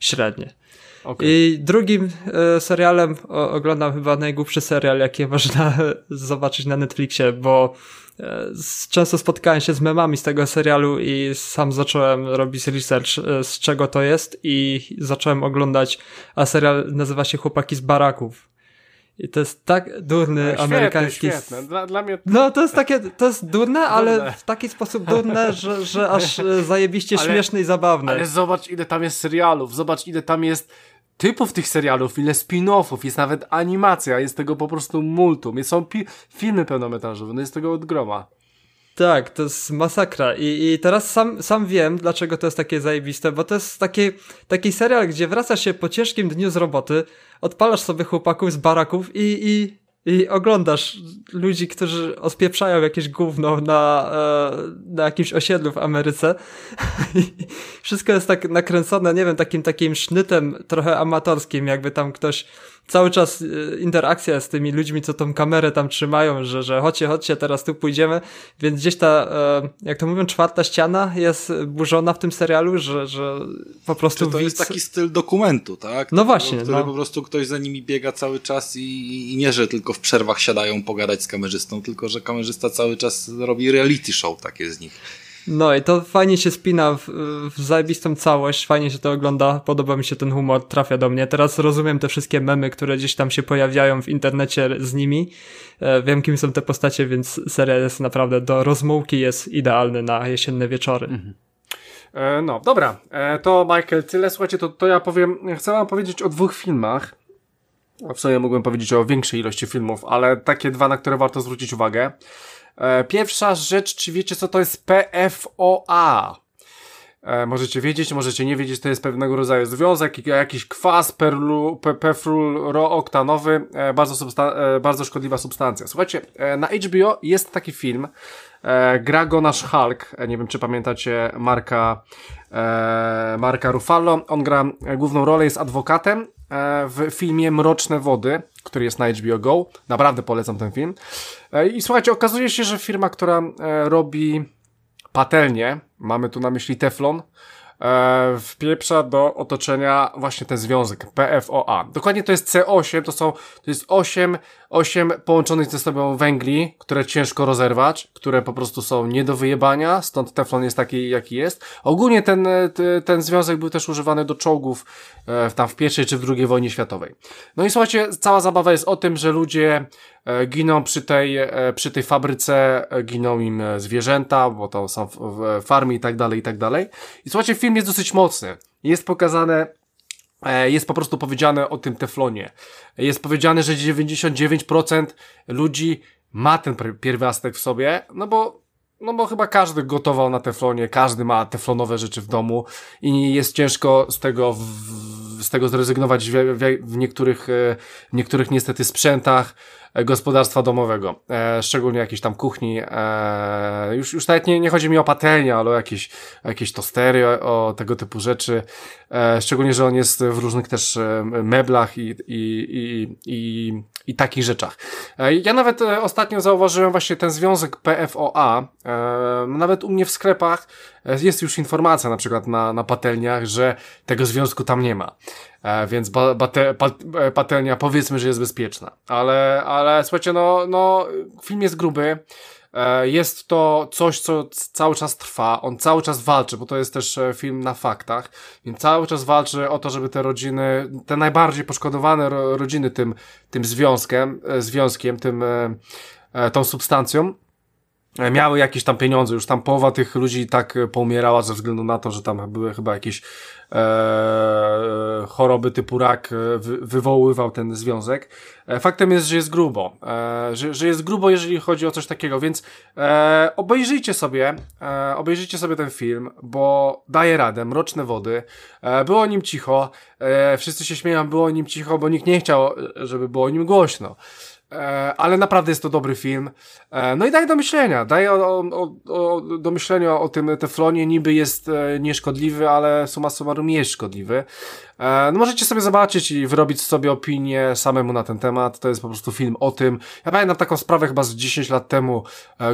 średnie. Okay. I drugim e, serialem o, oglądam chyba najgłupszy serial, jaki można zobaczyć na Netflixie, bo e, często spotkałem się z memami z tego serialu i sam zacząłem robić research e, z czego to jest i zacząłem oglądać, a serial nazywa się Chłopaki z baraków. I to jest tak durny świetne, amerykański. Świetne. Dla, dla mnie... No to jest takie, to jest durne, ale w taki sposób durne, że, że aż zajebiście ale, śmieszne i zabawne. Ale zobacz ile tam jest serialów, zobacz ile tam jest typów tych serialów, ile spin-offów, jest nawet animacja, jest tego po prostu multum, są filmy pełnometrażowe, no jest tego od groma. Tak, to jest masakra I, i teraz sam, sam wiem, dlaczego to jest takie zajebiste, bo to jest taki, taki serial, gdzie wracasz się po ciężkim dniu z roboty, odpalasz sobie chłopaków z baraków i, i i oglądasz ludzi, którzy ospieprzają jakieś gówno na, e, na jakimś osiedlu w Ameryce. Wszystko jest tak nakręcone, nie wiem, takim takim sznytem trochę amatorskim, jakby tam ktoś cały czas e, interakcja z tymi ludźmi, co tą kamerę tam trzymają, że, że chodźcie, chodźcie, teraz tu pójdziemy, więc gdzieś ta, e, jak to mówią, czwarta ściana jest burzona w tym serialu, że, że po prostu... Czy to widz... jest taki styl dokumentu, tak? No właśnie. Który no. po prostu ktoś za nimi biega cały czas i, i nie, że tylko w przerwach siadają pogadać z kamerzystą, tylko że kamerzysta cały czas robi reality show takie z nich. No i to fajnie się spina w, w zajebistą całość, fajnie się to ogląda, podoba mi się ten humor, trafia do mnie. Teraz rozumiem te wszystkie memy, które gdzieś tam się pojawiają w internecie z nimi. E, wiem, kim są te postacie, więc serial jest naprawdę do rozmułki, jest idealny na jesienne wieczory. Mhm. E, no, dobra, e, to Michael, tyle. Słuchajcie, to, to ja powiem, chcę wam powiedzieć o dwóch filmach. W sumie mógłbym powiedzieć o większej ilości filmów, ale takie dwa, na które warto zwrócić uwagę. E, pierwsza rzecz, czy wiecie co to jest PFOA? E, możecie wiedzieć, możecie nie wiedzieć, to jest pewnego rodzaju związek, jakiś kwas perlu, e, bardzo, bardzo szkodliwa substancja. Słuchajcie, na HBO jest taki film, gra go nasz Hulk, nie wiem czy pamiętacie Marka, Marka Ruffalo, on gra główną rolę, jest adwokatem w filmie Mroczne Wody, który jest na HBO Go. Naprawdę polecam ten film. E, I słuchajcie, okazuje się, że firma, która e, robi patelnie, mamy tu na myśli Teflon, e, wpieprza do otoczenia właśnie ten związek PFOA. Dokładnie to jest C8, to są, to jest 8, 8 połączonych ze sobą węgli, które ciężko rozerwać, które po prostu są nie do wyjebania, stąd teflon jest taki, jaki jest. Ogólnie ten, ten związek był też używany do czołgów e, tam w pierwszej czy w drugiej wojnie światowej. No i słuchajcie, cała zabawa jest o tym, że ludzie e, giną przy tej, e, przy tej fabryce, giną im zwierzęta, bo to są farmy i tak dalej, i tak dalej. I słuchajcie, film jest dosyć mocny. Jest pokazane E, jest po prostu powiedziane o tym teflonie. Jest powiedziane, że 99% ludzi ma ten pierwiastek w sobie, no bo no bo chyba każdy gotował na teflonie, każdy ma teflonowe rzeczy w domu i jest ciężko z tego, w, z tego zrezygnować w, w, niektórych, e, w niektórych niestety sprzętach. Gospodarstwa domowego, e, szczególnie jakiejś tam kuchni. E, już, już nawet nie, nie chodzi mi o patelnię, ale o jakieś, jakieś tostery, o, o tego typu rzeczy. E, szczególnie, że on jest w różnych też e, meblach i, i, i, i, i takich rzeczach. E, ja nawet e, ostatnio zauważyłem właśnie ten związek PFOA. Nawet u mnie w sklepach jest już informacja na przykład na, na patelniach, że tego związku tam nie ma. Więc ba, bate, pa, patelnia powiedzmy, że jest bezpieczna. Ale, ale słuchajcie, no, no film jest gruby. E, jest to coś, co cały czas trwa, on cały czas walczy, bo to jest też e, film na faktach, więc cały czas walczy o to, żeby te rodziny, te najbardziej poszkodowane rodziny tym, tym związkiem, e, związkiem, tym, tą substancją, miały jakieś tam pieniądze, już tam połowa tych ludzi tak poumierała ze względu na to, że tam były chyba jakieś e, choroby typu rak e, wy, wywoływał ten związek. E, faktem jest, że jest grubo, e, że, że jest grubo, jeżeli chodzi o coś takiego, więc e, obejrzyjcie sobie, e, obejrzyjcie sobie ten film, bo daje radę, Mroczne Wody, e, było o nim cicho, e, wszyscy się śmieją, było o nim cicho, bo nikt nie chciał, żeby było o nim głośno. E, ale naprawdę jest to dobry film. E, no i daje do myślenia, daje o, o, o, do myślenia o tym teflonie, niby jest e, nieszkodliwy, ale suma summarum jest szkodliwy. No możecie sobie zobaczyć i wyrobić sobie opinię samemu na ten temat. To jest po prostu film o tym. Ja pamiętam taką sprawę chyba z 10 lat temu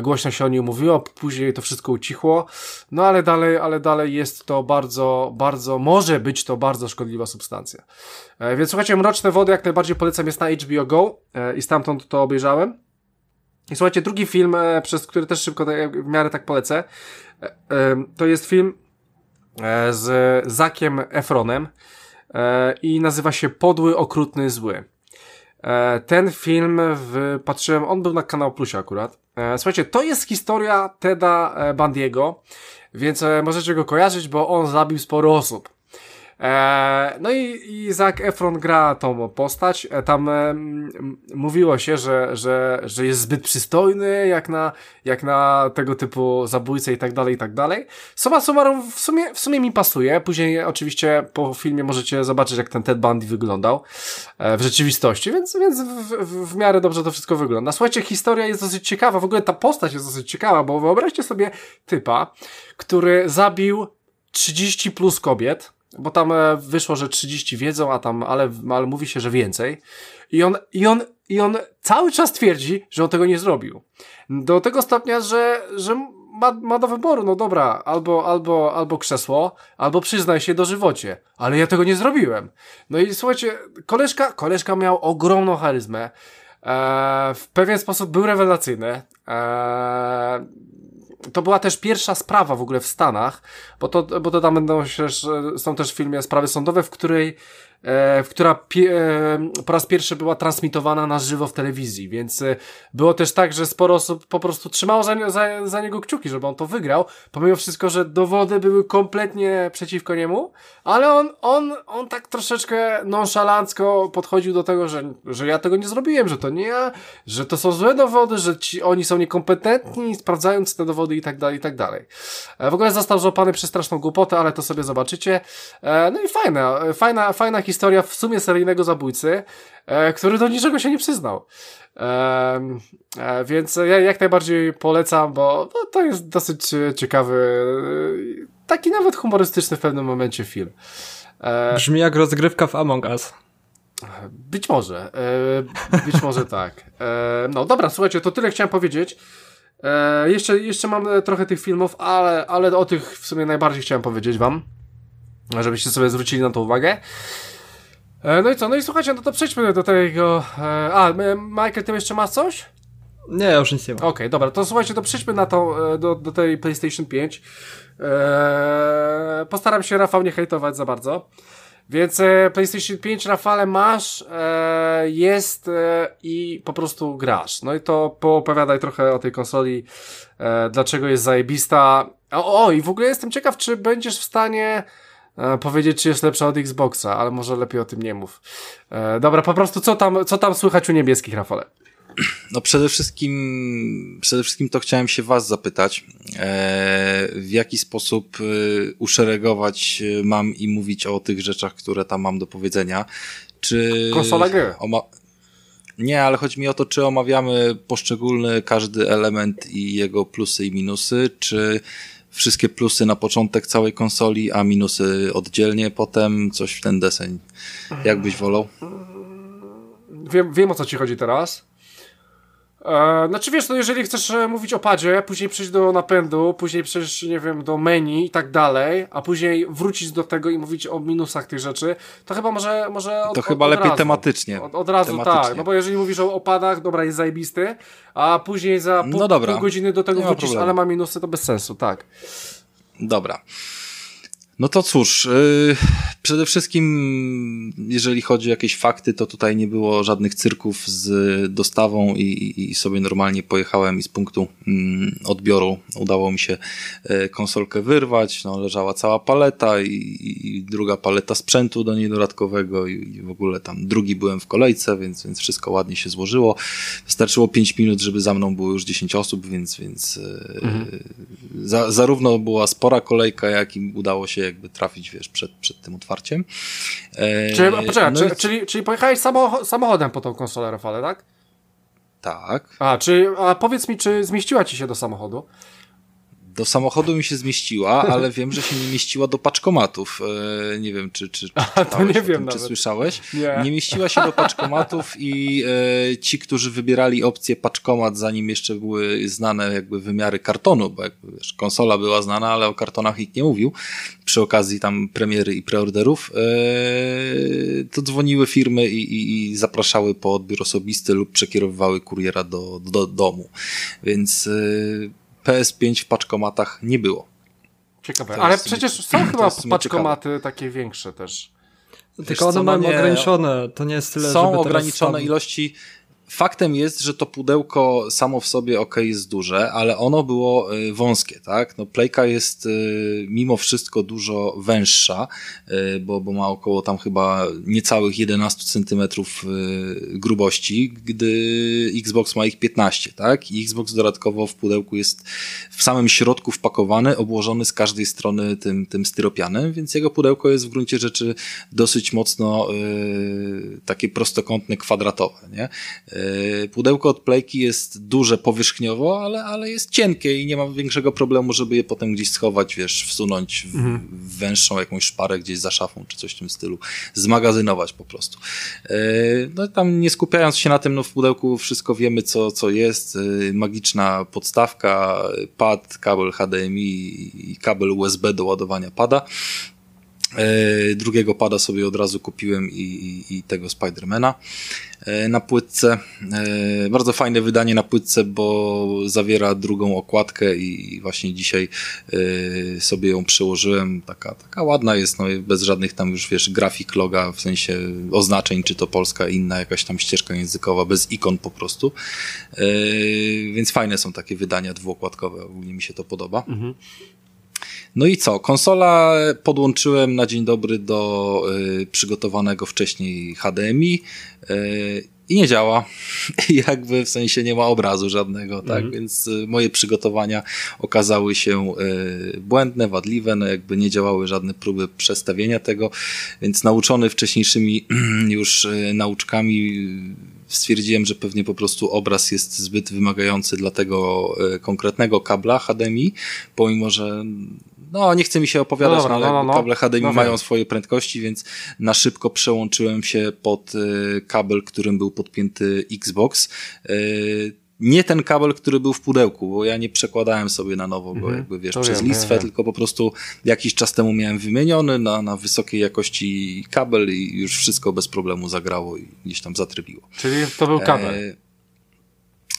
głośno się o niej mówiło, później to wszystko ucichło. No ale dalej, ale dalej jest to bardzo, bardzo, może być to bardzo szkodliwa substancja. Więc słuchajcie, Mroczne Wody jak najbardziej polecam, jest na HBO Go i stamtąd to obejrzałem. I słuchajcie, drugi film, e, przez który też szybko w miarę tak polecę, e, e, to jest film z Zakiem Efronem i nazywa się Podły, Okrutny, Zły. Ten film w, patrzyłem, on był na kanał Plusie akurat. Słuchajcie, to jest historia Teda Bandiego, więc możecie go kojarzyć, bo on zabił sporo osób. E, no i, i Zac Efron gra tą postać. E, tam mówiło się, że, że, że jest zbyt przystojny jak na, jak na tego typu zabójcę i tak dalej, i tak dalej. Suma summarum w sumie, w sumie mi pasuje. Później oczywiście po filmie możecie zobaczyć, jak ten Ted Bundy wyglądał e, w rzeczywistości, więc, więc w, w, w miarę dobrze to wszystko wygląda. Słuchajcie, historia jest dosyć ciekawa. W ogóle ta postać jest dosyć ciekawa, bo wyobraźcie sobie typa, który zabił 30 plus kobiet, bo tam e, wyszło, że 30 wiedzą, a tam, ale, ale mówi się, że więcej. I on, i on, i on cały czas twierdzi, że on tego nie zrobił. Do tego stopnia, że, że ma, ma do wyboru, no dobra, albo, albo, albo krzesło, albo przyznaj się do żywocie. Ale ja tego nie zrobiłem. No i słuchajcie, koleżka, koleżka miał ogromną charyzmę. Eee, w pewien sposób był rewelacyjny. Eee, to była też pierwsza sprawa w ogóle w Stanach, bo to, bo to tam będą się, są też w filmie sprawy sądowe, w której e, która e, po raz pierwszy była transmitowana na żywo w telewizji, więc e, było też tak, że sporo osób po prostu trzymało za, za, za niego kciuki, żeby on to wygrał, pomimo wszystko, że dowody były kompletnie przeciwko niemu, ale on, on, on tak troszeczkę nonszalancko podchodził do tego, że, że ja tego nie zrobiłem, że to nie ja, że to są złe dowody, że ci, oni są niekompetentni, sprawdzając te dowody i tak dalej, i tak dalej. W ogóle został złapany przez straszną głupotę, ale to sobie zobaczycie. No i fajna, fajna, fajna historia w sumie seryjnego zabójcy, e, który do niczego się nie przyznał. E, e, więc ja jak najbardziej polecam, bo no, to jest dosyć ciekawy, taki nawet humorystyczny w pewnym momencie film. Brzmi jak rozgrywka w Among Us. Być może. Być może tak. No dobra, słuchajcie, to tyle chciałem powiedzieć. Jeszcze, jeszcze mam trochę tych filmów, ale, ale o tych w sumie najbardziej chciałem powiedzieć wam, żebyście sobie zwrócili na to uwagę. E, no i co? No i słuchajcie, no to przejdźmy do tego. E, a, Michael, ty jeszcze masz coś? Nie, ja już nic nie mam. Okej, okay, dobra, to słuchajcie, to przejdźmy na to, e, do, do tej PlayStation 5. Eee, postaram się Rafał nie hejtować za bardzo. Więc e, PlayStation 5, Rafale, masz, e, jest e, i po prostu grasz. No i to poopowiadaj trochę o tej konsoli, dlaczego jest zajebista. O, o, i w ogóle jestem ciekaw, czy będziesz w stanie powiedzieć, czy jest lepsza od Xboxa, ale może lepiej o tym nie mów. E, dobra, po prostu co tam, co tam słychać u niebieskich, Rafale? No przede wszystkim, przede wszystkim to chciałem się was zapytać, e, w jaki sposób e, uszeregować e, mam i mówić o tych rzeczach, które tam mam do powiedzenia. Czy... Konsola G. Nie, ale chodzi mi o to, czy omawiamy poszczególny każdy element i jego plusy i minusy, czy wszystkie plusy na początek całej konsoli, a minusy oddzielnie potem, coś w ten deseń. Jak byś wolał? Wiem, wiem o co ci chodzi teraz. E, znaczy wiesz, no jeżeli chcesz e, mówić o padzie, później przejść do napędu, później przejść, nie wiem, do menu i tak dalej, a później wrócić do tego i mówić o minusach tych rzeczy, to chyba może, może od, To chyba od, lepiej razu. tematycznie. Od, od razu tematycznie. tak, no bo jeżeli mówisz o opadach, dobra, jest zajebisty, a później za pół, no pół godziny do tego wrócisz, ale ma minusy, to bez sensu, tak. Dobra. No to cóż, yy, przede wszystkim, jeżeli chodzi o jakieś fakty, to tutaj nie było żadnych cyrków z dostawą i, i sobie normalnie pojechałem i z punktu mm, odbioru udało mi się e, konsolkę wyrwać. No, leżała cała paleta i, i druga paleta sprzętu do niej dodatkowego i, i, w ogóle tam drugi byłem w kolejce, więc, więc wszystko ładnie się złożyło. Wystarczyło 5 minut, żeby za mną było już 10 osób, więc, więc e, mhm. za, zarówno była spora kolejka, jak i udało się jakby trafić, wiesz, przed, przed tym otwarciem. E, czyli, poczekaj, no czyli, czyli pojechałeś samochodem po tą konsolę Rafale, tak? Tak. A, czy, a powiedz mi, czy zmieściła ci się do samochodu? Do samochodu mi się zmieściła, ale wiem, że się nie mieściła do paczkomatów. E, nie wiem, czy, czy, czy, A, to nie wiem tym, czy słyszałeś. Nie. nie mieściła się do paczkomatów i e, ci, którzy wybierali opcję paczkomat, zanim jeszcze były znane jakby wymiary kartonu, bo jakby, wiesz, konsola była znana, ale o kartonach nikt nie mówił, przy okazji tam premiery i preorderów, e, to dzwoniły firmy i, i, i, zapraszały po odbiór osobisty lub przekierowywały kuriera do, do, do domu. Więc e, PS5 w paczkomatach nie było. Ciekawe, ale przecież są chyba paczkomaty ciekawe. takie większe też. Tylko one mają no ograniczone, to nie jest tyle, Są ograniczone ilości Faktem jest, że to pudełko samo w sobie ok jest duże, ale ono było y, wąskie, tak? No Playka jest y, mimo wszystko dużo węższa, y, bo, bo ma około tam chyba niecałych 11 centymetrów grubości, gdy Xbox ma ich 15, tak? I Xbox dodatkowo w pudełku jest w samym środku wpakowany, obłożony z każdej strony tym, tym styropianem, więc jego pudełko jest w gruncie rzeczy dosyć mocno takie prostokątne, kwadratowe, nie? Pudełko od Playki jest duże powierzchniowo, ale, ale jest cienkie i nie ma większego problemu, żeby je potem gdzieś schować, wiesz, wsunąć w, mhm. w węższą jakąś szparę gdzieś za szafą, czy coś w tym stylu. Zmagazynować po prostu. E, no tam nie skupiając się na tym, no w pudełku wszystko wiemy, co, co jest. E, magiczna podstawka, pad, kabel HDMI i kabel USB do ładowania pada. E, drugiego pada sobie od razu kupiłem i, i, i tego Spidermana e, na płytce. E, bardzo fajne wydanie na płytce, bo zawiera drugą okładkę i właśnie dzisiaj sobie ją przełożyłem. Taka, taka ładna jest, no bez żadnych tam już wiesz grafik loga, w sensie oznaczeń, czy to polska, inna jakaś tam ścieżka językowa, bez ikon po prostu. Więc fajne są takie wydania dwuokładkowe, ogólnie mi się to podoba. Mhm. No i co? Konsola podłączyłem na dzień dobry do y, przygotowanego wcześniej HDMI y, i nie działa. Jakby w sensie nie ma obrazu żadnego, tak? Mhm. Więc y, moje przygotowania okazały się błędne, wadliwe, no jakby nie działały żadne próby przestawienia tego, więc nauczony wcześniejszymi już nauczkami stwierdziłem, że pewnie po prostu obraz jest zbyt wymagający dla tego konkretnego kabla HDMI, pomimo że no, nie chce mi się opowiadać, no, dobra, no, ale no, no, kable HDMI no mają swoje prędkości, więc na szybko przełączyłem się pod y, kabel, którym był podpięty Xbox. Nie ten kabel, który był w pudełku, bo ja nie przekładałem sobie na nowo go, mhm. jakby wiesz, to przez wiem, listwę, tylko po prostu jakiś czas temu miałem wymieniony na, na wysokiej jakości kabel i już wszystko bez problemu zagrało i gdzieś tam zatrybiło. Czyli to był kabel. E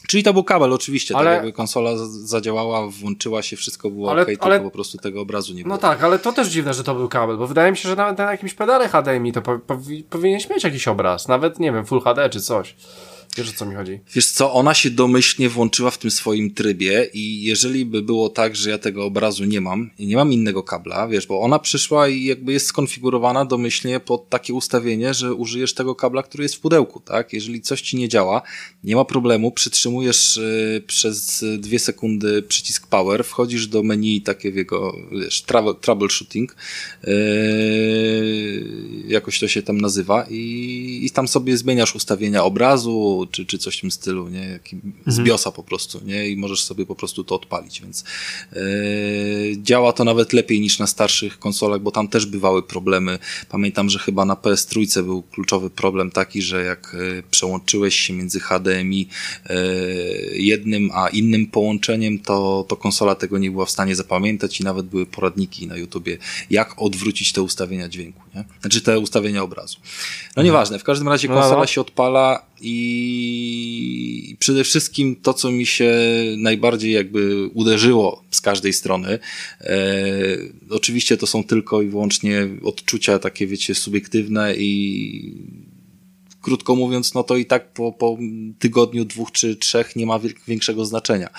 Czyli to był kabel, oczywiście, tak ale... tak jakby konsola zadziałała, włączyła się, wszystko było ale, ok, ale... tylko po prostu tego obrazu nie no było. No tak, ale to też dziwne, że to był kabel, bo wydaje mi się, że nawet na jakimś pedale HDMI to po, powinieneś mieć jakiś obraz, nawet, nie wiem, Full HD czy coś. Wiesz o co mi chodzi? Wiesz co, ona się domyślnie włączyła w tym swoim trybie i jeżeli by było tak, że ja tego obrazu nie mam i nie mam innego kabla, wiesz, bo ona przyszła i jakby jest skonfigurowana domyślnie pod takie ustawienie, że użyjesz tego kabla, który jest w pudełku, tak? Jeżeli coś ci nie działa, nie ma problemu, przytrzymujesz y, przez dwie sekundy przycisk power, wchodzisz do menu takiego, wiesz, troubleshooting, yy, jakoś to się tam nazywa i, i tam sobie zmieniasz ustawienia obrazu, czy, czy coś w tym stylu, nie? Jaki, z mhm. BIOSa po prostu, nie? I możesz sobie po prostu to odpalić, więc yy, działa to nawet lepiej niż na starszych konsolach, bo tam też bywały problemy. Pamiętam, że chyba na PS3 był kluczowy problem taki, że jak yy, przełączyłeś się między HDMI yy, jednym a innym połączeniem, to, to konsola tego nie była w stanie zapamiętać i nawet były poradniki na YouTubie, jak odwrócić te ustawienia dźwięku, nie? Znaczy te ustawienia obrazu. No nieważne, w każdym razie no, konsola no. się odpala i przede wszystkim to, co mi się najbardziej jakby uderzyło z każdej strony, e, oczywiście to są tylko i wyłącznie odczucia takie, wiecie, subiektywne i krótko mówiąc, no to i tak po, po tygodniu, dwóch czy trzech nie ma większego znaczenia.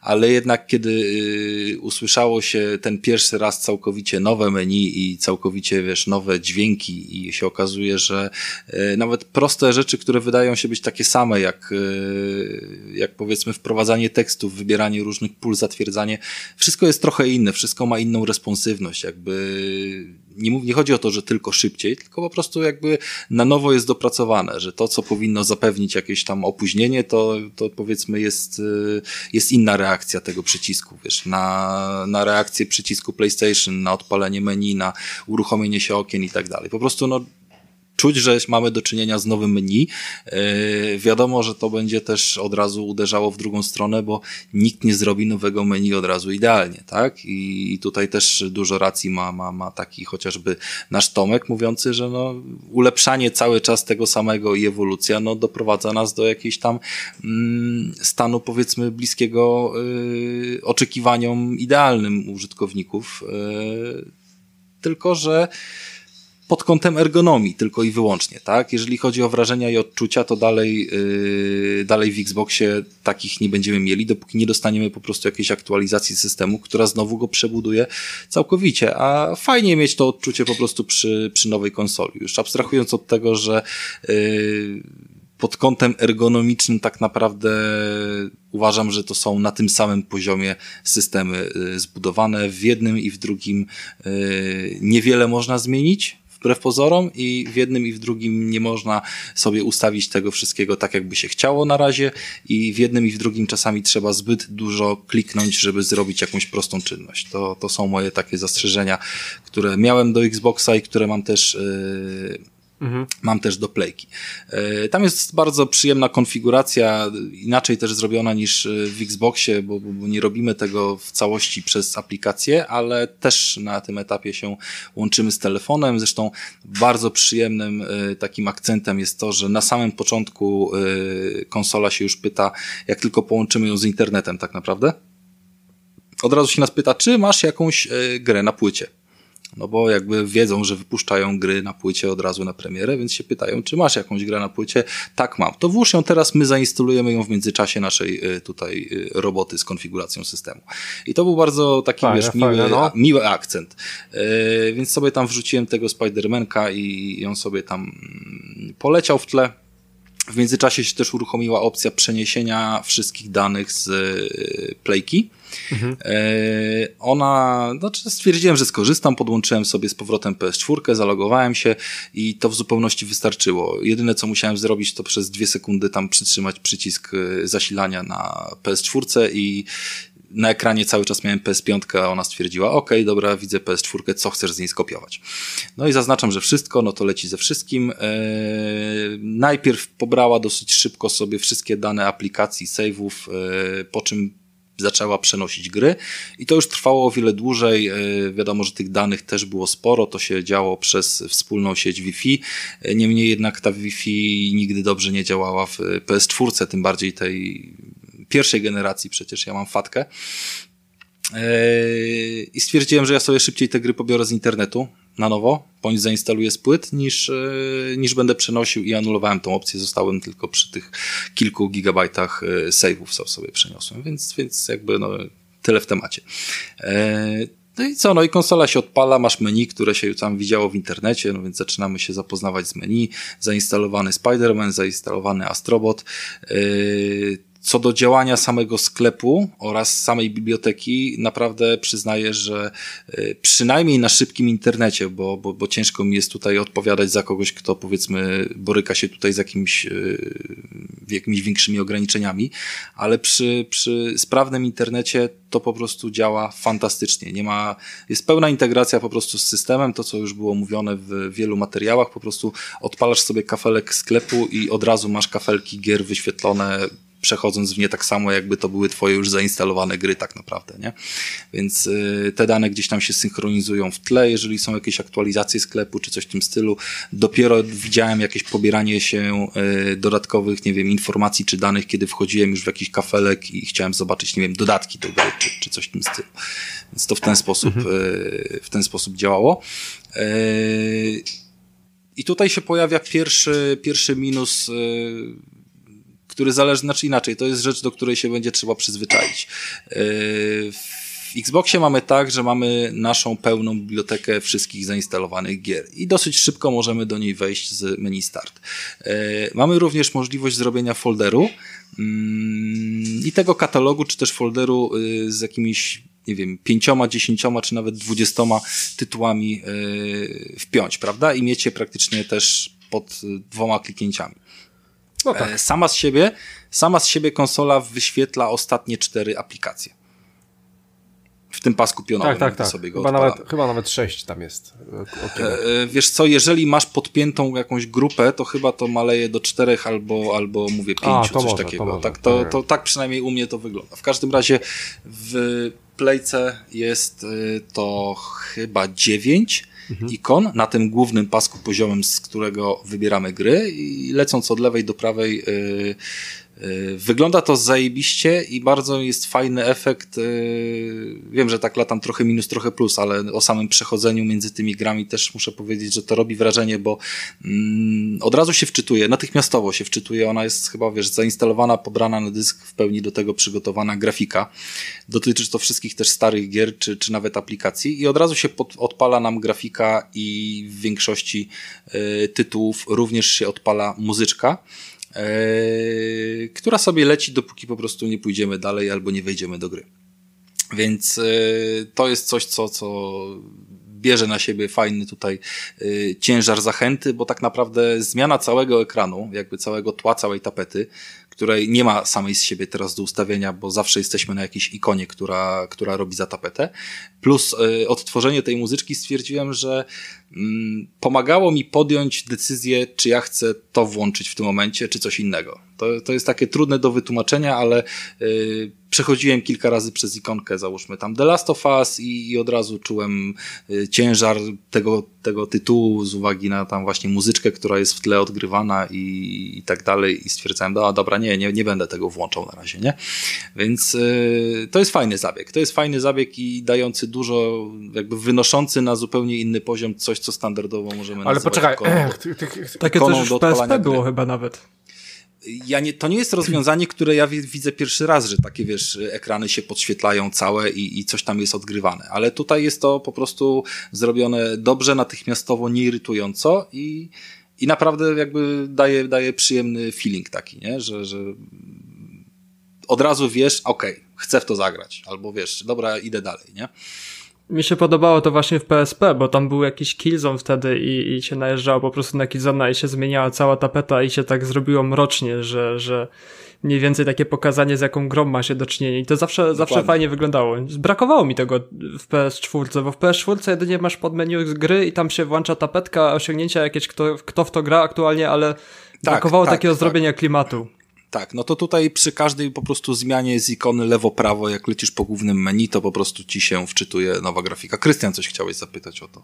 Ale jednak, kiedy y, usłyszało się ten pierwszy raz całkowicie nowe menu i całkowicie, wiesz, nowe dźwięki i się okazuje, że y, nawet proste rzeczy, które wydają się być takie same, jak, y, jak powiedzmy wprowadzanie tekstów, wybieranie różnych pól, zatwierdzanie, wszystko jest trochę inne, wszystko ma inną responsywność, jakby nie, nie chodzi o to, że tylko szybciej, tylko po prostu jakby na nowo jest dopracowane, że to, co powinno zapewnić jakieś tam opóźnienie, to, to powiedzmy jest, y, jest inna reakcja tego przycisku, wiesz, na, na reakcję przycisku PlayStation, na odpalenie menu, na uruchomienie się okien i tak dalej. Po prostu no, czuć, że mamy do czynienia z nowym menu. Yy, wiadomo, że to będzie też od razu uderzało w drugą stronę, bo nikt nie zrobi nowego menu od razu idealnie, tak? I tutaj też dużo racji ma, ma, ma taki chociażby nasz Tomek mówiący, że no, ulepszanie cały czas tego samego i ewolucja no, doprowadza nas do jakiejś tam mm, stanu powiedzmy bliskiego yy, oczekiwaniom idealnym użytkowników. Yy, tylko, że pod kątem ergonomii tylko i wyłącznie, tak? Jeżeli chodzi o wrażenia i odczucia, to dalej, yy, dalej w Xboxie takich nie będziemy mieli, dopóki nie dostaniemy po prostu jakiejś aktualizacji systemu, która znowu go przebuduje całkowicie, a fajnie mieć to odczucie po prostu przy, przy nowej konsoli. Już abstrahując od tego, że yy, pod kątem ergonomicznym tak naprawdę uważam, że to są na tym samym poziomie systemy yy, zbudowane. W jednym i w drugim yy, niewiele można zmienić, wbrew pozorom i w jednym i w drugim nie można sobie ustawić tego wszystkiego tak, jakby się chciało na razie i w jednym i w drugim czasami trzeba zbyt dużo kliknąć, żeby zrobić jakąś prostą czynność. To, to są moje takie zastrzeżenia, które miałem do Xboxa i które mam też yy, Mhm. Mam też do playki. E, tam jest bardzo przyjemna konfiguracja, inaczej też zrobiona niż e, w Xboxie, bo, bo, nie robimy tego w całości przez aplikację, ale też na tym etapie się łączymy z telefonem. Zresztą bardzo przyjemnym e, takim akcentem jest to, że na samym początku konsola się już pyta, jak tylko połączymy ją z internetem tak naprawdę. Od razu się nas pyta, czy masz jakąś grę na płycie. No bo jakby wiedzą, że wypuszczają gry na płycie od razu na premierę, więc się pytają, czy masz jakąś grę na płycie? Tak mam. To włóż ją teraz, my zainstalujemy ją w międzyczasie naszej y, tutaj y, roboty z konfiguracją systemu. I to był bardzo taki, fajne, wiesz, miły, fajne, no. miły akcent. Yy, więc sobie tam wrzuciłem tego Spidermanka i on sobie tam mm, poleciał w tle. W międzyczasie się też uruchomiła opcja przeniesienia wszystkich danych z y, playki Mhm. E, ona, znaczy stwierdziłem, że skorzystam, podłączyłem sobie z powrotem PS4, zalogowałem się i to w zupełności wystarczyło. Jedyne co musiałem zrobić to przez dwie sekundy tam przytrzymać przycisk e, zasilania na PS4 i na ekranie cały czas miałem PS5, a ona stwierdziła, ok, dobra, widzę PS4, co chcesz z niej skopiować. No i zaznaczam, że wszystko, no to leci ze wszystkim. Eee, najpierw pobrała dosyć szybko sobie wszystkie dane aplikacji, save'ów, eee, po czym zaczęła przenosić gry i to już trwało o wiele dłużej. E, wiadomo, że tych danych też było sporo, to się działo przez wspólną sieć Wi-Fi. E, niemniej jednak ta Wi-Fi nigdy dobrze nie działała w PS4, tym bardziej tej pierwszej generacji przecież ja mam fatkę. E, I stwierdziłem, że ja sobie szybciej te gry pobiorę z internetu na nowo, bądź zainstaluję z płyt, niż, e, niż będę przenosił i anulowałem tą opcję. Zostałem tylko przy tych kilku gigabajtach e, save'ów, co sobie przeniosłem, więc, więc jakby no, tyle w temacie. No i co, no i konsola się odpala, masz menu, które się tam widziało w internecie, no więc zaczynamy się zapoznawać z menu, zainstalowany Spider-Man, zainstalowany Astrobot, co do działania samego sklepu oraz samej biblioteki, naprawdę przyznaję, że e, przynajmniej na szybkim internecie, bo, bo, bo ciężko mi jest tutaj odpowiadać za kogoś, kto powiedzmy boryka się tutaj z jakimś, e, jakimiś większymi ograniczeniami, ale przy, przy sprawnym internecie to po prostu działa fantastycznie. Nie ma, jest pełna integracja po prostu z systemem, to co już było mówione w wielu materiałach, po prostu odpalasz sobie kafelek sklepu i od razu masz kafelki gier wyświetlone przechodząc w nie tak samo, jakby to były twoje już zainstalowane gry tak naprawdę, nie? Więc y, te dane gdzieś tam się synchronizują w tle, jeżeli są jakieś aktualizacje sklepu czy coś w tym stylu. Dopiero widziałem jakieś pobieranie się y, dodatkowych, nie wiem, informacji czy danych, kiedy wchodziłem już w jakiś kafelek i chciałem zobaczyć, nie wiem, dodatki do gry czy, czy coś w tym stylu. Więc to w ten sposób, mhm. y, w ten sposób działało. I tutaj się pojawia pierwszy, pierwszy minus który zależy, znaczy inaczej, to jest rzecz, do której się będzie trzeba przyzwyczaić. Yy, w Xboxie mamy tak, że mamy naszą pełną bibliotekę wszystkich zainstalowanych gier i dosyć szybko możemy do niej wejść z menu Start. Yy, mamy również możliwość zrobienia folderu mm, i tego katalogu, czy też folderu yy, z jakimiś nie wiem, pięcioma, dziesięcioma, czy nawet dwudziestoma tytułami wpiąć, prawda? I mieć je praktycznie też pod dwoma kliknięciami. No tak. E, sama z siebie, sama z siebie konsola wyświetla ostatnie cztery aplikacje. W tym pasku pionowym. Tak, tak, tak. Sobie go chyba, nawet, chyba nawet sześć tam jest. E, e, wiesz co, jeżeli masz podpiętą jakąś grupę, to chyba to maleje do czterech albo, albo mówię pięciu, A, coś może, takiego. To może, tak, to, to, tak przynajmniej u mnie to wygląda. W każdym razie w Playce jest to chyba dziewięć mhm. ikon na tym głównym pasku poziomym, z którego wybieramy gry i lecąc od lewej do prawej yy, wygląda to zajebiście i bardzo jest fajny efekt. Y, wiem, że tak latam trochę minus, trochę plus, ale o samym przechodzeniu między tymi grami też muszę powiedzieć, że to robi wrażenie, bo mm, od razu się wczytuje, natychmiastowo się wczytuje. Ona jest chyba, wiesz, zainstalowana, pobrana na dysk, w pełni do tego przygotowana grafika. Dotyczy to wszystkich też starych gier, czy, czy nawet aplikacji i od razu się pod, odpala nam grafika i w większości y, tytułów również się odpala muzyczka. Yy, która sobie leci, dopóki po prostu nie pójdziemy dalej albo nie wejdziemy do gry. Więc yy, to jest coś, co, co bierze na siebie fajny tutaj yy, ciężar zachęty, bo tak naprawdę zmiana całego ekranu, jakby całego tła, całej tapety, której nie ma samej z siebie teraz do ustawienia, bo zawsze jesteśmy na jakiejś ikonie, która, która robi za tapetę. Plus y, odtworzenie tej muzyczki stwierdziłem, że y, pomagało mi podjąć decyzję, czy ja chcę to włączyć w tym momencie, czy coś innego. To, to jest takie trudne do wytłumaczenia, ale y, przechodziłem kilka razy przez ikonkę, załóżmy tam The Last of Us i, i od razu czułem y, ciężar tego, tego tytułu z uwagi na tam właśnie muzyczkę, która jest w tle odgrywana i, i tak dalej i stwierdzałem, no dobra, nie, nie, nie będę tego włączał na razie, nie? Więc y, to jest fajny zabieg. To jest fajny zabieg i dający dużo, jakby wynoszący na zupełnie inny poziom coś, co standardowo możemy Ale poczekaj, ikoną, takie coś już PSP było chyba nawet ja nie, to nie jest rozwiązanie, które ja widzę pierwszy raz, że takie, wiesz, ekrany się podświetlają całe i, i coś tam jest odgrywane. Ale tutaj jest to po prostu zrobione dobrze, natychmiastowo, nieirytująco i, i naprawdę jakby daje, daje przyjemny feeling taki, nie? Że, że od razu wiesz, okej, okay, chcę w to zagrać. Albo wiesz, dobra, idę dalej, nie? Mi się podobało to właśnie w PSP, bo tam był jakiś killzone wtedy i, i się najeżdżało po prostu na killzona i się zmieniała cała tapeta i się tak zrobiło mrocznie, że, że mniej więcej takie pokazanie z jaką grą ma się do czynienia i to zawsze, zawsze fajnie wyglądało. Brakowało mi tego w PS4, bo w PS4 jedynie masz pod menu gry i tam się włącza tapetka, osiągnięcia jakieś, kto, kto w to gra aktualnie, ale tak, brakowało tak, takiego tak. zrobienia klimatu. Tak, no to tutaj przy każdej po prostu zmianie z ikony lewo-prawo, jak lecisz po głównym menu, to po prostu ci się wczytuje nowa grafika. Krystian, coś chciałeś zapytać o to?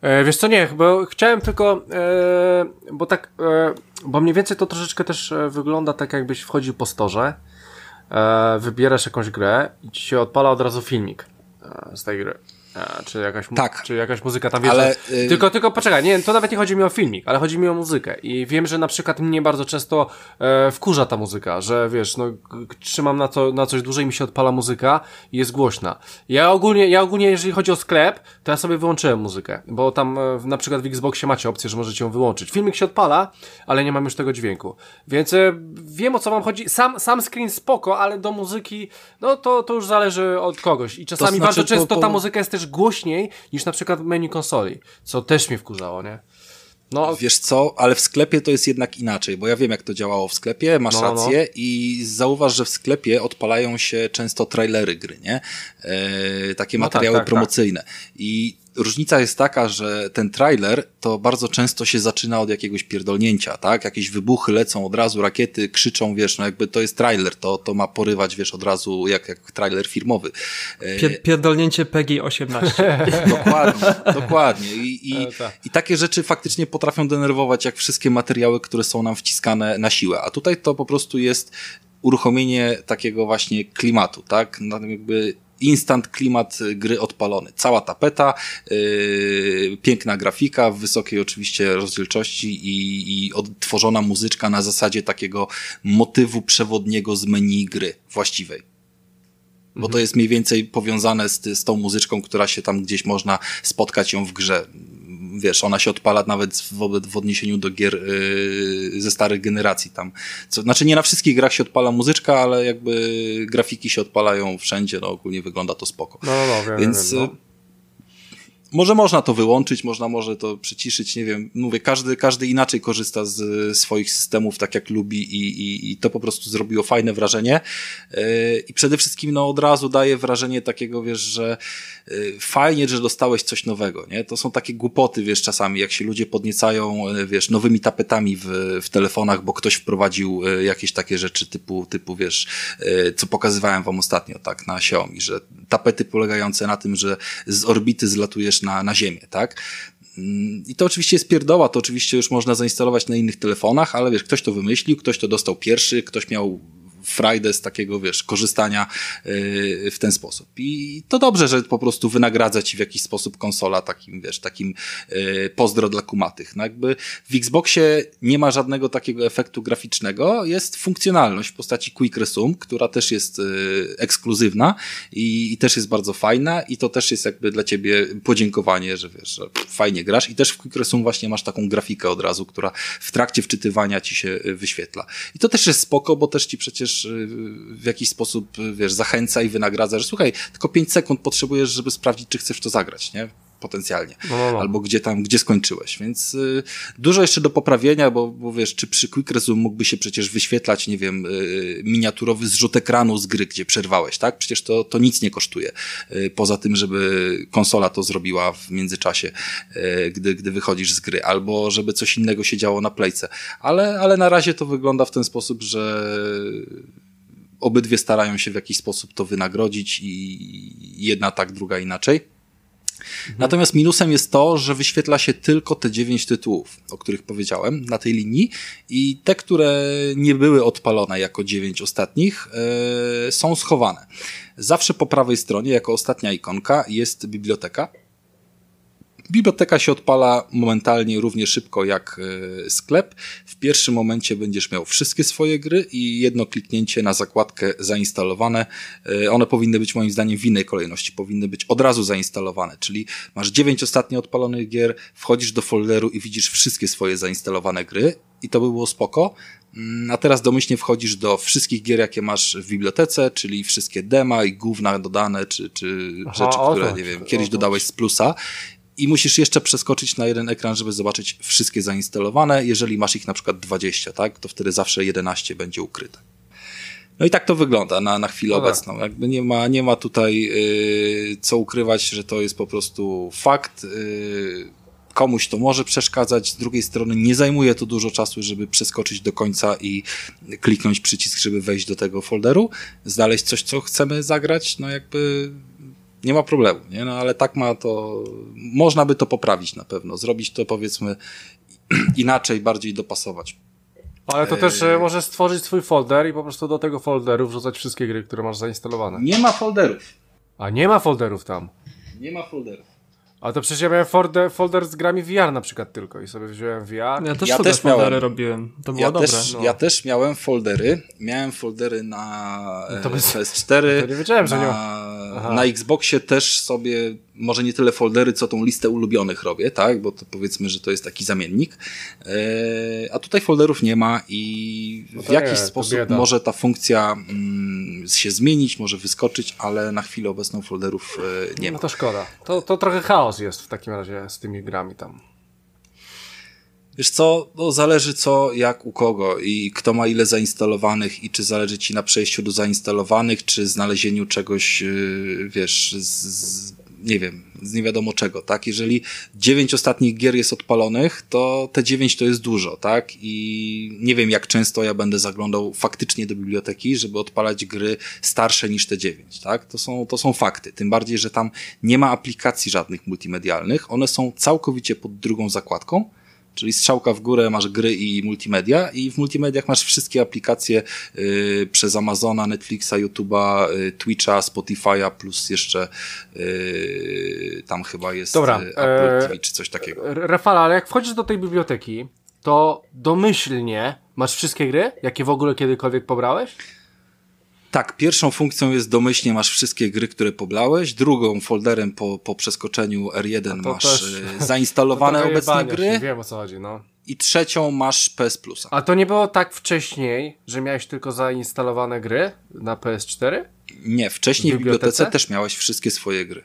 E, wiesz co, nie, bo chciałem tylko, e, bo tak, e, bo mniej więcej to troszeczkę też e, wygląda tak, jakbyś wchodził po storze, e, wybierasz jakąś grę i ci się odpala od razu filmik e, z tej gry. A, czy jakaś, tak. czy jakaś muzyka tam wjeżdża. Ale, yy... Tylko, tylko poczekaj, nie, to nawet nie chodzi mi o filmik, ale chodzi mi o muzykę. I wiem, że na przykład mnie bardzo często e, wkurza ta muzyka, że wiesz, no trzymam na, to, na coś dłużej mi się odpala muzyka i jest głośna. Ja ogólnie, ja ogólnie, jeżeli chodzi o sklep, to ja sobie wyłączyłem muzykę, bo tam e, na przykład w Xboxie macie opcję, że możecie ją wyłączyć. Filmik się odpala, ale nie mam już tego dźwięku. Więc e, wiem o co wam chodzi. Sam, sam screen spoko, ale do muzyki, no to, to już zależy od kogoś. I czasami znaczy, bardzo często po, po... ta muzyka jest też głośniej niż na przykład menu konsoli, co też mnie wkurzało, nie? No, wiesz co, ale w sklepie to jest jednak inaczej, bo ja wiem jak to działało w sklepie, masz no, no, rację no. i zauważ, że w sklepie odpalają się często trailery gry, nie? E, takie no tak, materiały tak, tak, promocyjne. Tak. I różnica jest taka, że ten trailer to bardzo często się zaczyna od jakiegoś pierdolnięcia, tak? Jakieś wybuchy lecą od razu, rakiety krzyczą, wiesz, no jakby to jest trailer, to, to ma porywać, wiesz, od razu jak, jak trailer filmowy. E, Pier pierdolnięcie PEGI 18. dokładnie, dokładnie. I, i, e, tak. I takie rzeczy faktycznie potrafią denerwować, jak wszystkie materiały, które są nam wciskane na siłę. A tutaj to po prostu jest uruchomienie takiego właśnie klimatu, tak? No, jakby instant klimat gry odpalony. Cała tapeta, yy, piękna grafika w wysokiej oczywiście rozdzielczości i, i odtworzona muzyczka na zasadzie takiego motywu przewodniego z menu gry właściwej. Bo to mhm. jest mniej więcej powiązane z, z tą muzyczką, która się tam gdzieś można spotkać ją w grze wiesz, ona się odpala nawet w, w odniesieniu do gier yy, ze starych generacji tam. Co, znaczy nie na wszystkich grach się odpala muzyczka, ale jakby grafiki się odpalają wszędzie, no ogólnie wygląda to spoko. No, no, no wiem, Więc wiem, no może można to wyłączyć, można może to przyciszyć, nie wiem. Mówię, każdy, każdy inaczej korzysta z swoich systemów tak jak lubi i, i, i to po prostu zrobiło fajne wrażenie. Yy, I przede wszystkim no od razu daje wrażenie takiego, wiesz, że fajnie, że dostałeś coś nowego, nie? To są takie głupoty, wiesz, czasami, jak się ludzie podniecają, yy, wiesz, nowymi tapetami w, w telefonach, bo ktoś wprowadził jakieś takie rzeczy typu, typu, wiesz, co pokazywałem wam ostatnio, tak, na Xiaomi, że tapety polegające na tym, że z orbity zlatujesz na, na ziemię, tak? Mm, I to oczywiście jest pierdoła, to oczywiście już można zainstalować na innych telefonach, ale wiesz, ktoś to wymyślił, ktoś to dostał pierwszy, ktoś miał frajdę z takiego, wiesz, korzystania yy, w ten sposób. I to dobrze, że po prostu wynagradza ci w jakiś sposób konsola takim, wiesz, takim yy, pozdro dla kumatych. No jakby w Xboxie nie ma żadnego takiego efektu graficznego, jest funkcjonalność w postaci Quick Resume, która też jest yy, ekskluzywna i, i też jest bardzo fajna i to też jest jakby dla ciebie podziękowanie, że wiesz, że fajnie grasz i też w Quick Resume właśnie masz taką grafikę od razu, która w trakcie wczytywania ci się wyświetla. I to też jest spoko, bo też ci przecież też y, w jakiś sposób, wiesz, zachęca i wynagradza, że słuchaj, tylko 5 sekund potrzebujesz, żeby sprawdzić, czy chcesz to zagrać, nie? Potencjalnie. No, no, no. Albo gdzie tam, gdzie skończyłeś. Więc y, dużo jeszcze do poprawienia, bo, bo wiesz, czy przy Quick Resume mógłby się przecież wyświetlać, nie wiem, y, miniaturowy zrzut ekranu z gry, gdzie przerwałeś, tak? Przecież to, to nic nie kosztuje. Y, poza tym, żeby konsola to zrobiła w międzyczasie, y, gdy, gdy wychodzisz z gry. Albo żeby coś innego się działo na playce. Ale, ale na razie to wygląda w ten sposób, że obydwie starają się w jakiś sposób to wynagrodzić i jedna tak, druga inaczej. Mhm. Natomiast minusem jest to, że wyświetla się tylko te dziewięć tytułów, o których powiedziałem, na tej linii i te, które nie były odpalone jako dziewięć ostatnich, yy, są schowane. Zawsze po prawej stronie, jako ostatnia ikonka, jest biblioteka, Biblioteka się odpala momentalnie równie szybko jak e, sklep. W pierwszym momencie będziesz miał wszystkie swoje gry i jedno kliknięcie na zakładkę zainstalowane. E, one powinny być moim zdaniem w innej kolejności, powinny być od razu zainstalowane, czyli masz dziewięć ostatnio odpalonych gier, wchodzisz do folderu i widzisz wszystkie swoje zainstalowane gry i to by było spoko. Mm, a teraz domyślnie wchodzisz do wszystkich gier, jakie masz w bibliotece, czyli wszystkie dema i główna dodane, czy, czy Aha, rzeczy, które, nie wiem, kiedyś dodałeś z plusa i musisz jeszcze przeskoczyć na jeden ekran, żeby zobaczyć wszystkie zainstalowane. Jeżeli masz ich na przykład 20, tak, to wtedy zawsze 11 będzie ukryte. No i tak to wygląda na, na chwilę obecną. Jakby nie ma, nie ma tutaj yy, co ukrywać, że to jest po prostu fakt. Yy, komuś to może przeszkadzać, z drugiej strony nie zajmuje to dużo czasu, żeby przeskoczyć do końca i kliknąć przycisk, żeby wejść do tego folderu, znaleźć coś, co chcemy zagrać, no jakby nie ma problemu, nie? No ale tak ma to, można by to poprawić na pewno, zrobić to powiedzmy inaczej, bardziej dopasować. Ale to też e, możesz stworzyć swój folder i po prostu do tego folderu wrzucać wszystkie gry, które masz zainstalowane. Nie ma folderów. A nie ma folderów tam. Nie ma folderów. A to przecież ja miałem folder, folder z grami VR na przykład tylko i sobie wziąłem VR. Ja też ja sobie też foldery miałem. robiłem. To było ja dobre. Też, no. Ja też miałem foldery. Miałem foldery na no to bez, PS4. To nie wiedziałem, na, że nie ma. Na Xboxie też sobie może nie tyle foldery, co tą listę ulubionych robię, tak? Bo to powiedzmy, że to jest taki zamiennik. E, a tutaj folderów nie ma i no w jakiś sposób może ta funkcja mm, się zmienić, może wyskoczyć, ale na chwilę obecną folderów e, nie no ma. No to szkoda. To, to trochę chaos jest w takim razie z tymi grami tam. Wiesz co, no zależy co, jak u kogo i kto ma ile zainstalowanych i czy zależy ci na przejściu do zainstalowanych, czy znalezieniu czegoś, yy, wiesz, z, z nie wiem, z nie wiadomo czego, tak? Jeżeli dziewięć ostatnich gier jest odpalonych, to te dziewięć to jest dużo, tak? I nie wiem, jak często ja będę zaglądał faktycznie do biblioteki, żeby odpalać gry starsze niż te dziewięć, tak? To są, to są fakty. Tym bardziej, że tam nie ma aplikacji żadnych multimedialnych. One są całkowicie pod drugą zakładką Czyli strzałka w górę masz gry i multimedia i w multimediach masz wszystkie aplikacje y, przez Amazona, Netflixa, YouTube'a, y, Twitcha, Spotify'a plus jeszcze y, tam chyba jest Dobra, y, Apple TV czy coś takiego. Rafala, ale jak wchodzisz do tej biblioteki, to domyślnie masz wszystkie gry, jakie w ogóle kiedykolwiek pobrałeś? Tak, pierwszą funkcją jest domyślnie masz wszystkie gry, które poblałeś, drugą folderem po, po przeskoczeniu R1 masz też, e, zainstalowane obecne gry. Wiem o co chodzi, no. I trzecią masz PS Plusa. A to nie było tak wcześniej, że miałeś tylko zainstalowane gry na PS4? Nie, wcześniej w bibliotece, w bibliotece też miałeś wszystkie swoje gry.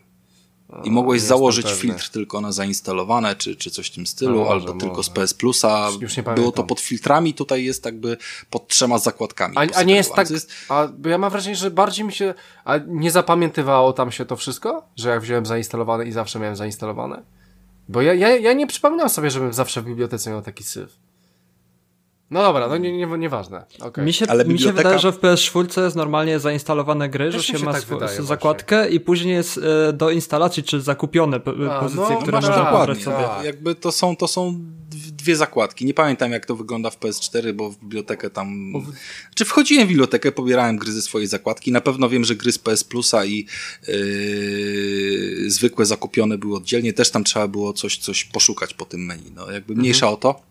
I mogłeś założyć filtr tylko na zainstalowane, czy, czy coś w tym stylu, no, albo może, tylko z PS Plusa. Było to pod filtrami, tutaj jest jakby pod trzema zakładkami. A, a nie jest tak, jest... a ja mam wrażenie, że bardziej mi się, a nie zapamiętywało tam się to wszystko? Że jak wziąłem zainstalowane i zawsze miałem zainstalowane? Bo ja, ja, ja nie przypominam sobie, żebym zawsze w bibliotece miał taki syf. No dobra, no nie, nie, nieważne. Okay. Mi, się, Ale biblioteka... mi się wydaje, że w PS4 jest normalnie zainstalowane gry, Też że się, się ma tak wydaje, zakładkę właśnie. i później jest e, do instalacji, czy zakupione A, pozycje, no, które można pobrać sobie. Tak. Jakby to są, to są dwie zakładki. Nie pamiętam jak to wygląda w PS4, bo w bibliotekę tam... Czy wchodziłem w bibliotekę, pobierałem gry ze swojej zakładki. Na pewno wiem, że gry z PS Plusa i yy, zwykłe zakupione były oddzielnie. Też tam trzeba było coś, coś poszukać po tym menu. No, jakby mniejsza mhm. o to.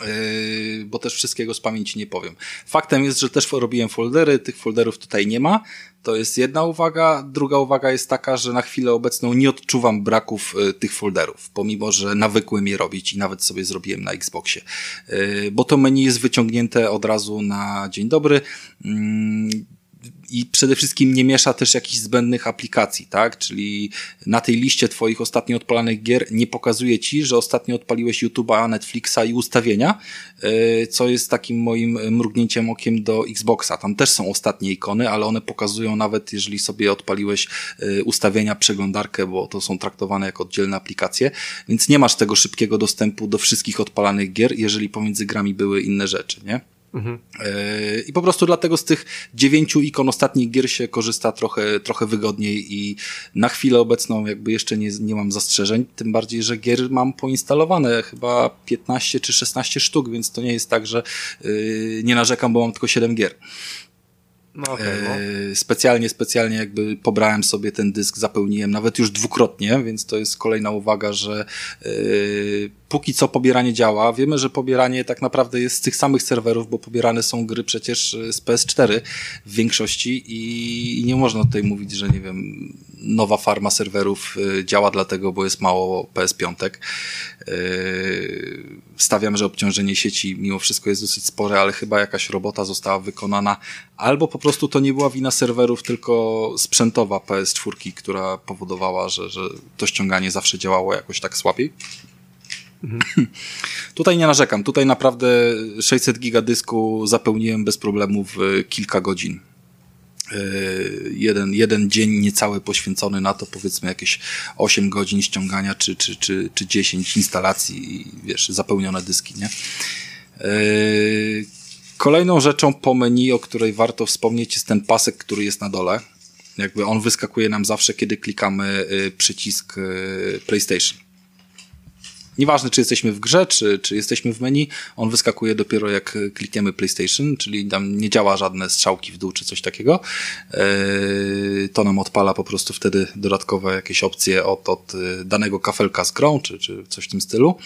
Yy, bo też wszystkiego z pamięci nie powiem. Faktem jest, że też robiłem foldery, tych folderów tutaj nie ma. To jest jedna uwaga. Druga uwaga jest taka, że na chwilę obecną nie odczuwam braków yy, tych folderów, pomimo, że nawykłem je robić i nawet sobie zrobiłem na Xboxie. Yy, bo to menu jest wyciągnięte od razu na dzień dobry i przede wszystkim nie miesza też jakichś zbędnych aplikacji, tak? Czyli na tej liście twoich ostatnio odpalanych gier nie pokazuje ci, że ostatnio odpaliłeś YouTube'a, Netflixa i ustawienia, e, co jest takim moim mrugnięciem okiem do Xboxa. Tam też są ostatnie ikony, ale one pokazują nawet, jeżeli sobie odpaliłeś e, ustawienia, przeglądarkę, bo to są traktowane jako oddzielne aplikacje, więc nie masz tego szybkiego dostępu do wszystkich odpalanych gier, jeżeli pomiędzy grami były inne rzeczy, nie? Mhm. I po prostu dlatego z tych dziewięciu ikon ostatnich gier się korzysta trochę, trochę wygodniej i na chwilę obecną jakby jeszcze nie, nie mam zastrzeżeń, tym bardziej, że gier mam poinstalowane chyba 15 czy 16 sztuk, więc to nie jest tak, że yy, nie narzekam, bo mam tylko 7 gier. No okay, no. E, specjalnie, specjalnie jakby pobrałem sobie ten dysk, zapełniłem nawet już dwukrotnie, więc to jest kolejna uwaga, że yy, póki co pobieranie działa. Wiemy, że pobieranie tak naprawdę jest z tych samych serwerów, bo pobierane są gry przecież z PS4 w większości i, i nie można tutaj mówić, że nie wiem, nowa farma serwerów y, działa dlatego, bo jest mało PS5. Y, stawiam, że obciążenie sieci mimo wszystko jest dosyć spore, ale chyba jakaś robota została wykonana, albo po prostu to nie była wina serwerów, tylko sprzętowa PS4, która powodowała, że, że to ściąganie zawsze działało jakoś tak słabiej. Mhm. Tutaj nie narzekam. Tutaj naprawdę 600 giga dysku zapełniłem bez problemu w kilka godzin. E, jeden, jeden dzień niecały poświęcony na to, powiedzmy jakieś 8 godzin ściągania, czy, czy, czy, czy 10 instalacji i wiesz, zapełnione dyski, nie? E, kolejną rzeczą po menu, o której warto wspomnieć, jest ten pasek, który jest na dole. Jakby on wyskakuje nam zawsze, kiedy klikamy e, przycisk PlayStation. Nieważne, czy jesteśmy w grze, czy, czy jesteśmy w menu, on wyskakuje dopiero jak klikniemy PlayStation, czyli tam nie działa żadne strzałki w dół, czy coś takiego. Yy, to nam odpala po prostu wtedy dodatkowe jakieś opcje od, od danego kafelka z grą, czy, czy coś w tym stylu.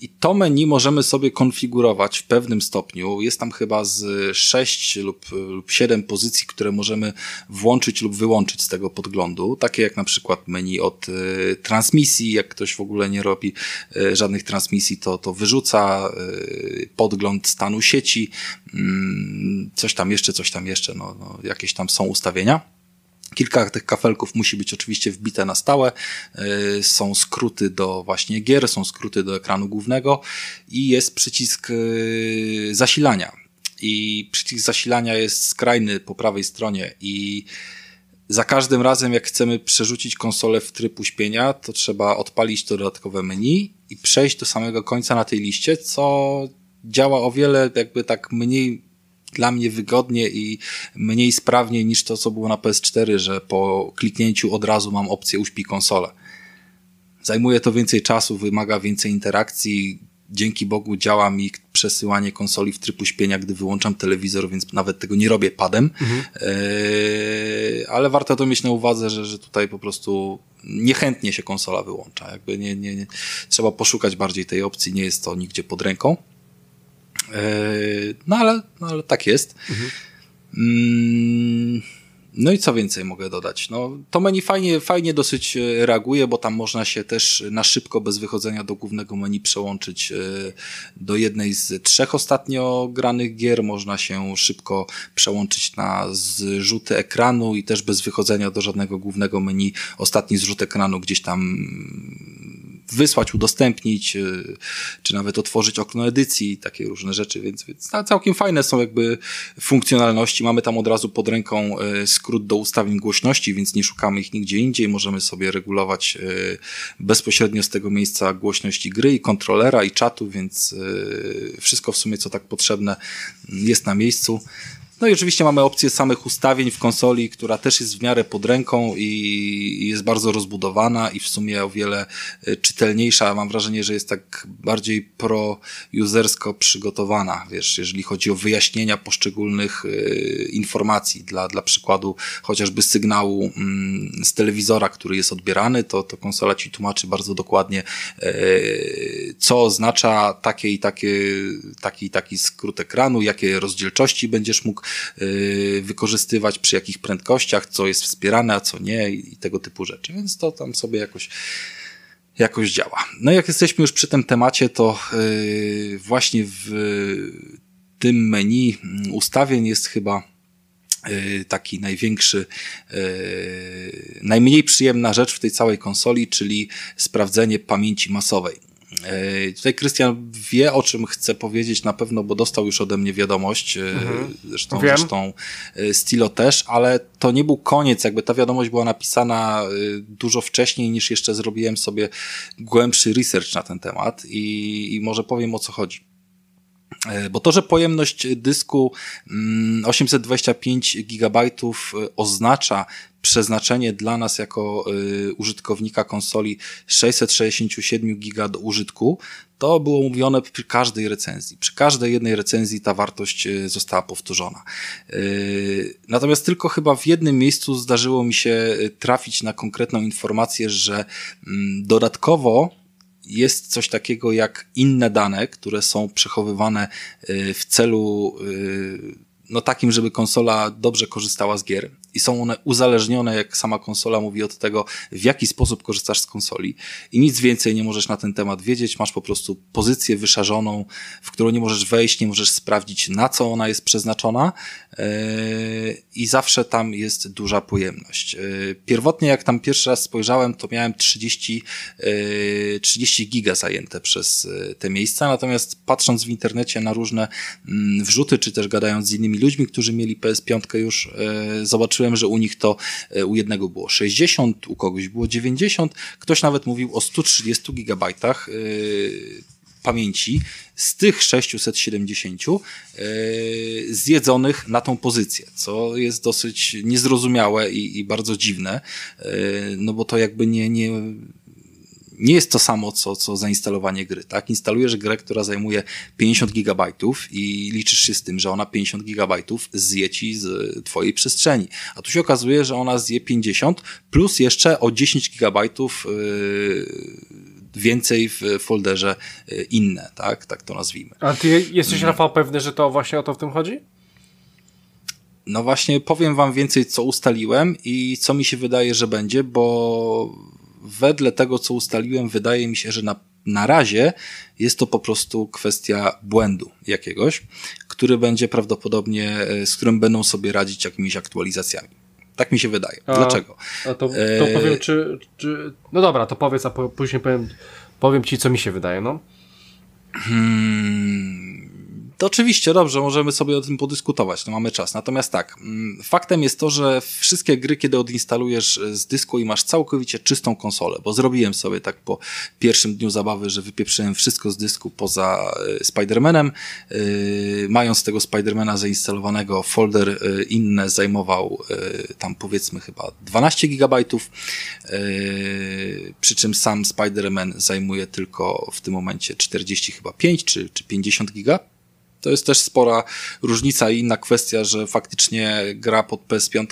I to menu możemy sobie konfigurować w pewnym stopniu. Jest tam chyba z 6 lub, lub 7 pozycji, które możemy włączyć lub wyłączyć z tego podglądu. Takie jak na przykład menu od y, transmisji. Jak ktoś w ogóle nie robi y, żadnych transmisji, to, to wyrzuca y, podgląd stanu sieci. Mm, coś tam jeszcze, coś tam jeszcze. No, no, jakieś tam są ustawienia. Kilka tych kafelków musi być oczywiście wbite na stałe. Y, są skróty do właśnie gier, są skróty do ekranu głównego i jest przycisk y, zasilania. I przycisk zasilania jest skrajny po prawej stronie i za każdym razem, jak chcemy przerzucić konsolę w tryb uśpienia, to trzeba odpalić to dodatkowe menu i przejść do samego końca na tej liście, co działa o wiele jakby tak mniej dla mnie wygodnie i mniej sprawnie niż to, co było na PS4, że po kliknięciu od razu mam opcję uśpi konsolę. Zajmuje to więcej czasu, wymaga więcej interakcji. Dzięki Bogu działa mi przesyłanie konsoli w tryb uśpienia, gdy wyłączam telewizor, więc nawet tego nie robię padem. Mhm. Eee, ale warto to mieć na uwadze, że, że tutaj po prostu niechętnie się konsola wyłącza. Jakby nie, nie, nie, trzeba poszukać bardziej tej opcji, nie jest to nigdzie pod ręką. No ale, no ale tak jest. Mhm. No i co więcej mogę dodać? No, to menu fajnie, fajnie dosyć e, reaguje, bo tam można się też na szybko, bez wychodzenia do głównego menu, przełączyć e, do jednej z trzech ostatnio granych gier. Można się szybko przełączyć na zrzuty ekranu i też bez wychodzenia do żadnego głównego menu. Ostatni zrzut ekranu gdzieś tam wysłać, udostępnić, y, czy nawet otworzyć okno edycji, takie różne rzeczy, więc, więc całkiem fajne są jakby funkcjonalności. Mamy tam od razu pod ręką y, skrót do ustawień głośności, więc nie szukamy ich nigdzie indziej. Możemy sobie regulować y, bezpośrednio z tego miejsca głośności gry i kontrolera i czatu, więc wszystko w sumie co tak potrzebne jest na miejscu. No i oczywiście mamy opcję samych ustawień w konsoli, która też jest w miarę pod ręką i jest bardzo rozbudowana i w sumie o wiele e, czytelniejsza. Mam wrażenie, że jest tak bardziej pro-usersko przygotowana, wiesz, jeżeli chodzi o wyjaśnienia poszczególnych e, informacji. Dla, dla przykładu chociażby sygnału mm, z telewizora, który jest odbierany, to, to konsola ci tłumaczy bardzo dokładnie, e, co oznacza takie i takie, taki i taki skrót ekranu, jakie rozdzielczości będziesz mógł wykorzystywać, przy jakich prędkościach, co jest wspierane, a co nie i tego typu rzeczy. Więc to tam sobie jakoś jakoś działa. No jak jesteśmy już przy tym temacie, to y, właśnie w tym menu ustawień jest chyba y, taki największy, najmniej przyjemna rzecz w tej całej konsoli, czyli sprawdzenie pamięci masowej. E, tutaj Krystian wie, o czym chcę powiedzieć na pewno, bo dostał już ode mnie wiadomość, e, mhm. zresztą, zresztą e, Stilo też, ale to nie był koniec, jakby ta wiadomość była napisana dużo wcześniej niż jeszcze zrobiłem sobie głębszy research na ten temat i, i może powiem o co chodzi. Bo to, że pojemność dysku 825 mm, GB oznacza przeznaczenie dla nas jako y, użytkownika konsoli 667 giga do użytku, to było mówione przy każdej recenzji. Przy każdej jednej recenzji ta wartość y, została powtórzona. Y, natomiast tylko chyba w jednym miejscu zdarzyło mi się trafić na konkretną informację, że mm, dodatkowo jest coś takiego jak inne dane, które są przechowywane w celu no takim, żeby konsola dobrze korzystała z gier i są one uzależnione, jak sama konsola mówi, od tego, w jaki sposób korzystasz z konsoli. I nic więcej nie możesz na ten temat wiedzieć, masz po prostu pozycję wyszarzoną, w którą nie możesz wejść, nie możesz sprawdzić, na co ona jest przeznaczona i zawsze tam jest duża pojemność. Yy, pierwotnie, jak tam pierwszy raz spojrzałem, to miałem 30, yy, 30 giga zajęte przez te miejsca, natomiast patrząc w internecie na różne yy, wrzuty, czy też gadając z innymi ludźmi, którzy mieli PS5 już, zobaczyłem, że u nich to e, u jednego było 60, u kogoś było 90, ktoś nawet mówił o 130 gigabajtach. E, pamięci z tych 670 yy, e, zjedzonych na tą pozycję, co jest dosyć niezrozumiałe i, i bardzo dziwne, yy, no bo to jakby nie, nie, nie jest to samo, co, co zainstalowanie gry, tak? Instalujesz grę, która zajmuje 50 gigabajtów i liczysz się z tym, że ona 50 gigabajtów zje ci z twojej przestrzeni. A tu się okazuje, że ona zje 50 plus jeszcze o 10 gigabajtów yy, więcej w folderze y, inne, tak? Tak to nazwijmy. A ty jesteś, mm. Rafał, pewny, że to właśnie o to w tym chodzi? No właśnie, powiem wam więcej, co ustaliłem i co mi się wydaje, że będzie, bo wedle tego, co ustaliłem, wydaje mi się, że na, na razie jest to po prostu kwestia błędu jakiegoś, który będzie prawdopodobnie, y, z którym będą sobie radzić jakimiś aktualizacjami. Tak mi się wydaje. A, Dlaczego? A to, to e, powiem, czy, czy. No dobra, to powiedz, a po, później powiem, powiem ci, co mi się wydaje, no. Hmm, to oczywiście dobrze, możemy sobie o tym podyskutować, no mamy czas. Natomiast tak, mm, faktem jest to, że wszystkie gry, kiedy odinstalujesz z dysku i masz całkowicie czystą konsolę, bo zrobiłem sobie tak po pierwszym dniu zabawy, że wypieprzyłem wszystko z dysku poza e, Spider-Manem, yy, mając tego Spidermana zainstalowanego, folder yy, inny zajmował tam powiedzmy chyba 12 gigabajtów, przy czym sam Spider-Man zajmuje tylko w tym momencie 40 chyba 5 czy, czy 50 giga to jest też spora różnica i inna kwestia, że faktycznie gra pod PS5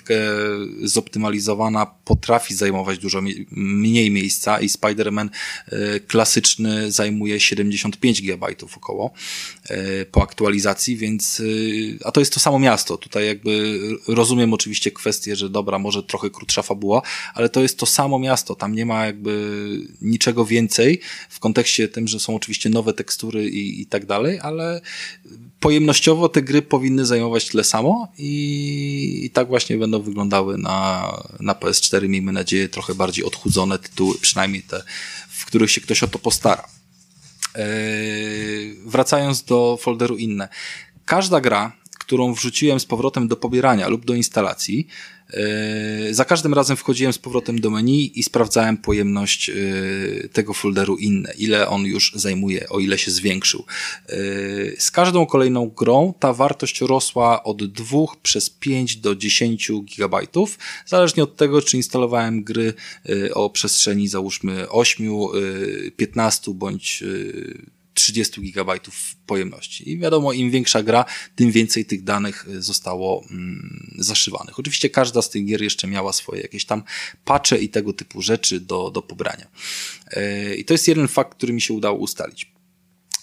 zoptymalizowana potrafi zajmować dużo mniej miejsca i Spider-Man e, klasyczny zajmuje 75 GB około e, po aktualizacji, więc e, a to jest to samo miasto. Tutaj jakby rozumiem oczywiście kwestię, że dobra, może trochę krótsza fabuła, ale to jest to samo miasto. Tam nie ma jakby niczego więcej w kontekście tym, że są oczywiście nowe tekstury i, i tak dalej, ale pojemnościowo te gry powinny zajmować tyle samo i, i tak właśnie będą wyglądały na, na PS4, miejmy nadzieję, trochę bardziej odchudzone tytuły, przynajmniej te, w których się ktoś o to postara. Eee, wracając do folderu inne. Każda gra, którą wrzuciłem z powrotem do pobierania lub do instalacji, za każdym razem wchodziłem z powrotem do menu i sprawdzałem pojemność e, tego folderu inne, ile on już zajmuje, o ile się zwiększył. E, z każdą kolejną grą ta wartość rosła od 2 przez 5 do 10 gigabajtów, zależnie od tego, czy instalowałem gry o przestrzeni załóżmy 8, 15 bądź 30 gigabajtów pojemności. I wiadomo, im większa gra, tym więcej tych danych y, zostało mm, zaszywanych. Oczywiście każda z tych gier jeszcze miała swoje jakieś tam patche i tego typu rzeczy do, do pobrania. Yy, I to jest jeden fakt, który mi się udało ustalić.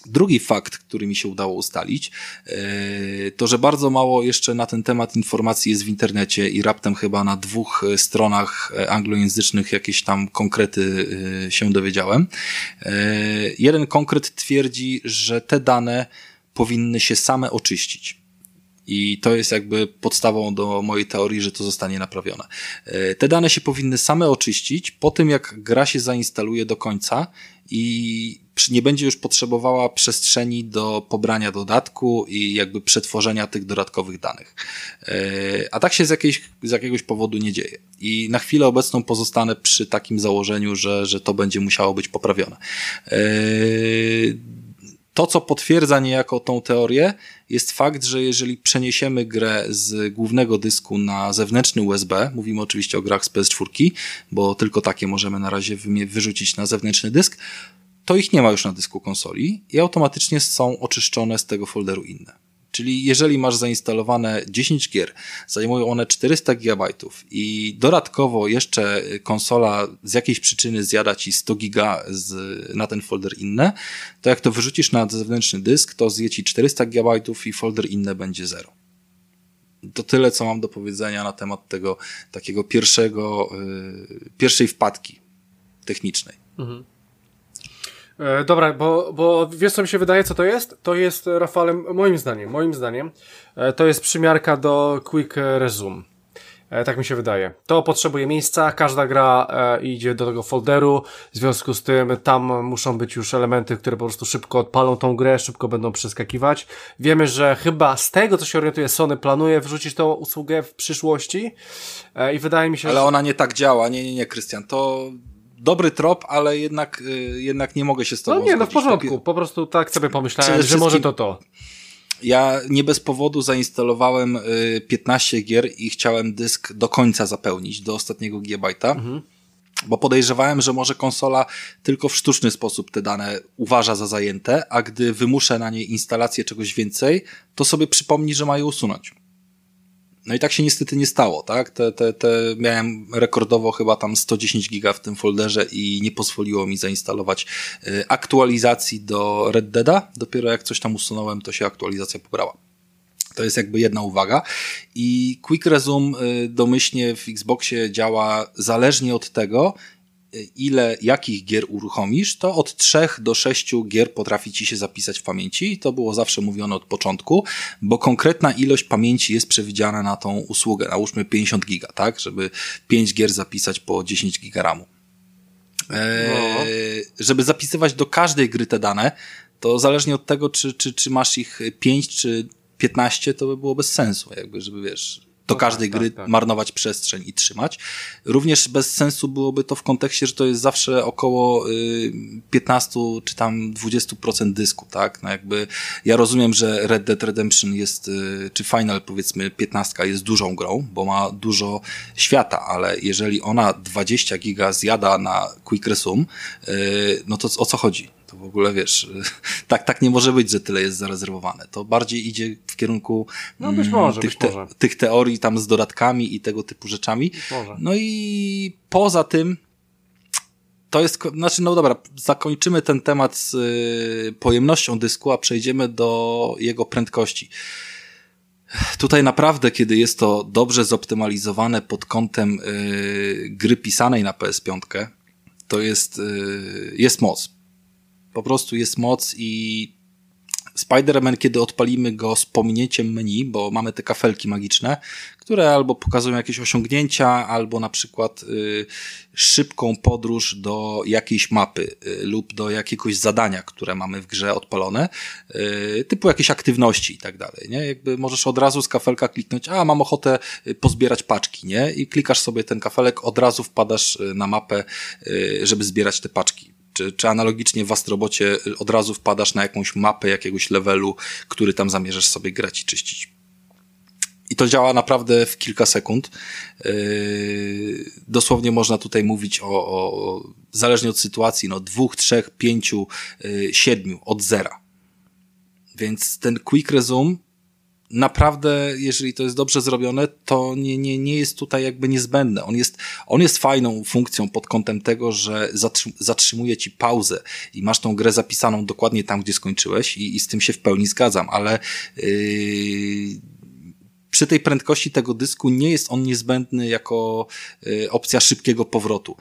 Drugi fakt, który mi się udało ustalić, e, to że bardzo mało jeszcze na ten temat informacji jest w internecie i raptem chyba na dwóch e, stronach e, anglojęzycznych jakieś tam konkrety się dowiedziałem. Jeden konkret twierdzi, że te dane powinny się same oczyścić. I to jest jakby podstawą do mojej teorii, że to zostanie naprawione. Te dane się powinny same oczyścić po tym, jak gra się zainstaluje do końca i nie będzie już potrzebowała przestrzeni do pobrania dodatku i jakby przetworzenia tych dodatkowych danych. E, a tak się z, jakiejś, z jakiegoś powodu nie dzieje. I na chwilę obecną pozostanę przy takim założeniu, że, że to będzie musiało być poprawione. E, to, co potwierdza niejako tą teorię, jest fakt, że jeżeli przeniesiemy grę z głównego dysku na zewnętrzny USB, mówimy oczywiście o grach z PS4, bo tylko takie możemy na razie wyrzucić na zewnętrzny dysk, to ich nie ma już na dysku konsoli i automatycznie są oczyszczone z tego folderu inne. Czyli jeżeli masz zainstalowane 10 gier, zajmują one 400 GB i dodatkowo jeszcze konsola z jakiejś przyczyny zjada ci 100 giga z, na ten folder inne, to jak to wyrzucisz na zewnętrzny dysk, to zje ci 400 GB i folder inne będzie 0. To tyle, co mam do powiedzenia na temat tego takiego pierwszego, yy, pierwszej wpadki technicznej. Mhm. E, dobra, bo, bo wiesz co mi się wydaje, co to jest? To jest, Rafałem, moim zdaniem, moim zdaniem, e, to jest przymiarka do Quick Resume. E, tak mi się wydaje. To potrzebuje miejsca, każda gra e, idzie do tego folderu, w związku z tym tam muszą być już elementy, które po prostu szybko odpalą tą grę, szybko będą przeskakiwać. Wiemy, że chyba z tego, co się orientuje, Sony planuje wrzucić tą usługę w przyszłości e, i wydaje mi się, Ale że... ona nie tak działa, nie, nie, nie, Krystian, to dobry trop, ale jednak, y, jednak nie mogę się z tobą No nie, no w porządku, po prostu tak sobie pomyślałem, że może to to. Ja nie bez powodu zainstalowałem 15 y, gier i chciałem dysk do końca zapełnić, do ostatniego gigabajta. Mhm. bo podejrzewałem, że może konsola tylko w sztuczny sposób te dane uważa za zajęte, a gdy wymuszę na niej instalację czegoś więcej, to sobie przypomni, że ma je usunąć. No i tak się niestety nie stało, tak? Te, te, te miałem rekordowo chyba tam 110 giga w tym folderze i nie pozwoliło mi zainstalować y, aktualizacji do Red Deada. Dopiero jak coś tam usunąłem, to się aktualizacja pobrała. To jest jakby jedna uwaga. I Quick Resume y, domyślnie w Xboxie działa zależnie od tego, ile, jakich gier uruchomisz, to od 3 do 6 gier potrafi ci się zapisać w pamięci i to było zawsze mówione od początku, bo konkretna ilość pamięci jest przewidziana na tą usługę, nałóżmy 50 giga, tak, żeby 5 gier zapisać po 10 giga RAMu. Eee, żeby zapisywać do każdej gry te dane, to zależnie od tego, czy, czy, czy masz ich 5 czy 15 to by było bez sensu, jakby, żeby wiesz, do no każdej tak, gry tak, tak. marnować przestrzeń i trzymać. Również bez sensu byłoby to w kontekście, że to jest zawsze około y, 15 czy tam 20% dysku, tak? No jakby ja rozumiem, że Red Dead Redemption jest, y, czy Final powiedzmy 15 jest dużą grą, bo ma dużo świata, ale jeżeli ona 20 giga zjada na Quick Resume, y, no to o co chodzi? To w ogóle wiesz, tak, tak nie może być, że tyle jest zarezerwowane. To bardziej idzie w kierunku no, być mm, może, tych, być może. Te, tych teorii tam z dodatkami i tego typu rzeczami. No i poza tym to jest, znaczy, no dobra, zakończymy ten temat z y, pojemnością dysku, a przejdziemy do jego prędkości. Tutaj naprawdę, kiedy jest to dobrze zoptymalizowane pod kątem y, gry pisanej na PS5, to jest, y, jest moc po prostu jest moc i Spider-Man, kiedy odpalimy go z pominięciem menu, bo mamy te kafelki magiczne, które albo pokazują jakieś osiągnięcia, albo na przykład y, szybką podróż do jakiejś mapy y, lub do jakiegoś zadania, które mamy w grze odpalone, y, typu jakieś aktywności i tak dalej, nie? Jakby możesz od razu z kafelka kliknąć, a mam ochotę y, pozbierać paczki, nie? I klikasz sobie ten kafelek, od razu wpadasz y, na mapę, y, żeby zbierać te paczki czy, czy analogicznie w Astrobocie od razu wpadasz na jakąś mapę jakiegoś levelu, który tam zamierzasz sobie grać i czyścić. I to działa naprawdę w kilka sekund. Yy, dosłownie można tutaj mówić o, o, zależnie od sytuacji, no dwóch, trzech, pięciu, yy, siedmiu, od zera. Więc ten quick resume naprawdę, jeżeli to jest dobrze zrobione, to nie, nie, nie jest tutaj jakby niezbędne. On jest, on jest fajną funkcją pod kątem tego, że zatrzymuje ci pauzę i masz tą grę zapisaną dokładnie tam, gdzie skończyłeś i, i z tym się w pełni zgadzam, ale yy, przy tej prędkości tego dysku nie jest on niezbędny jako yy, opcja szybkiego powrotu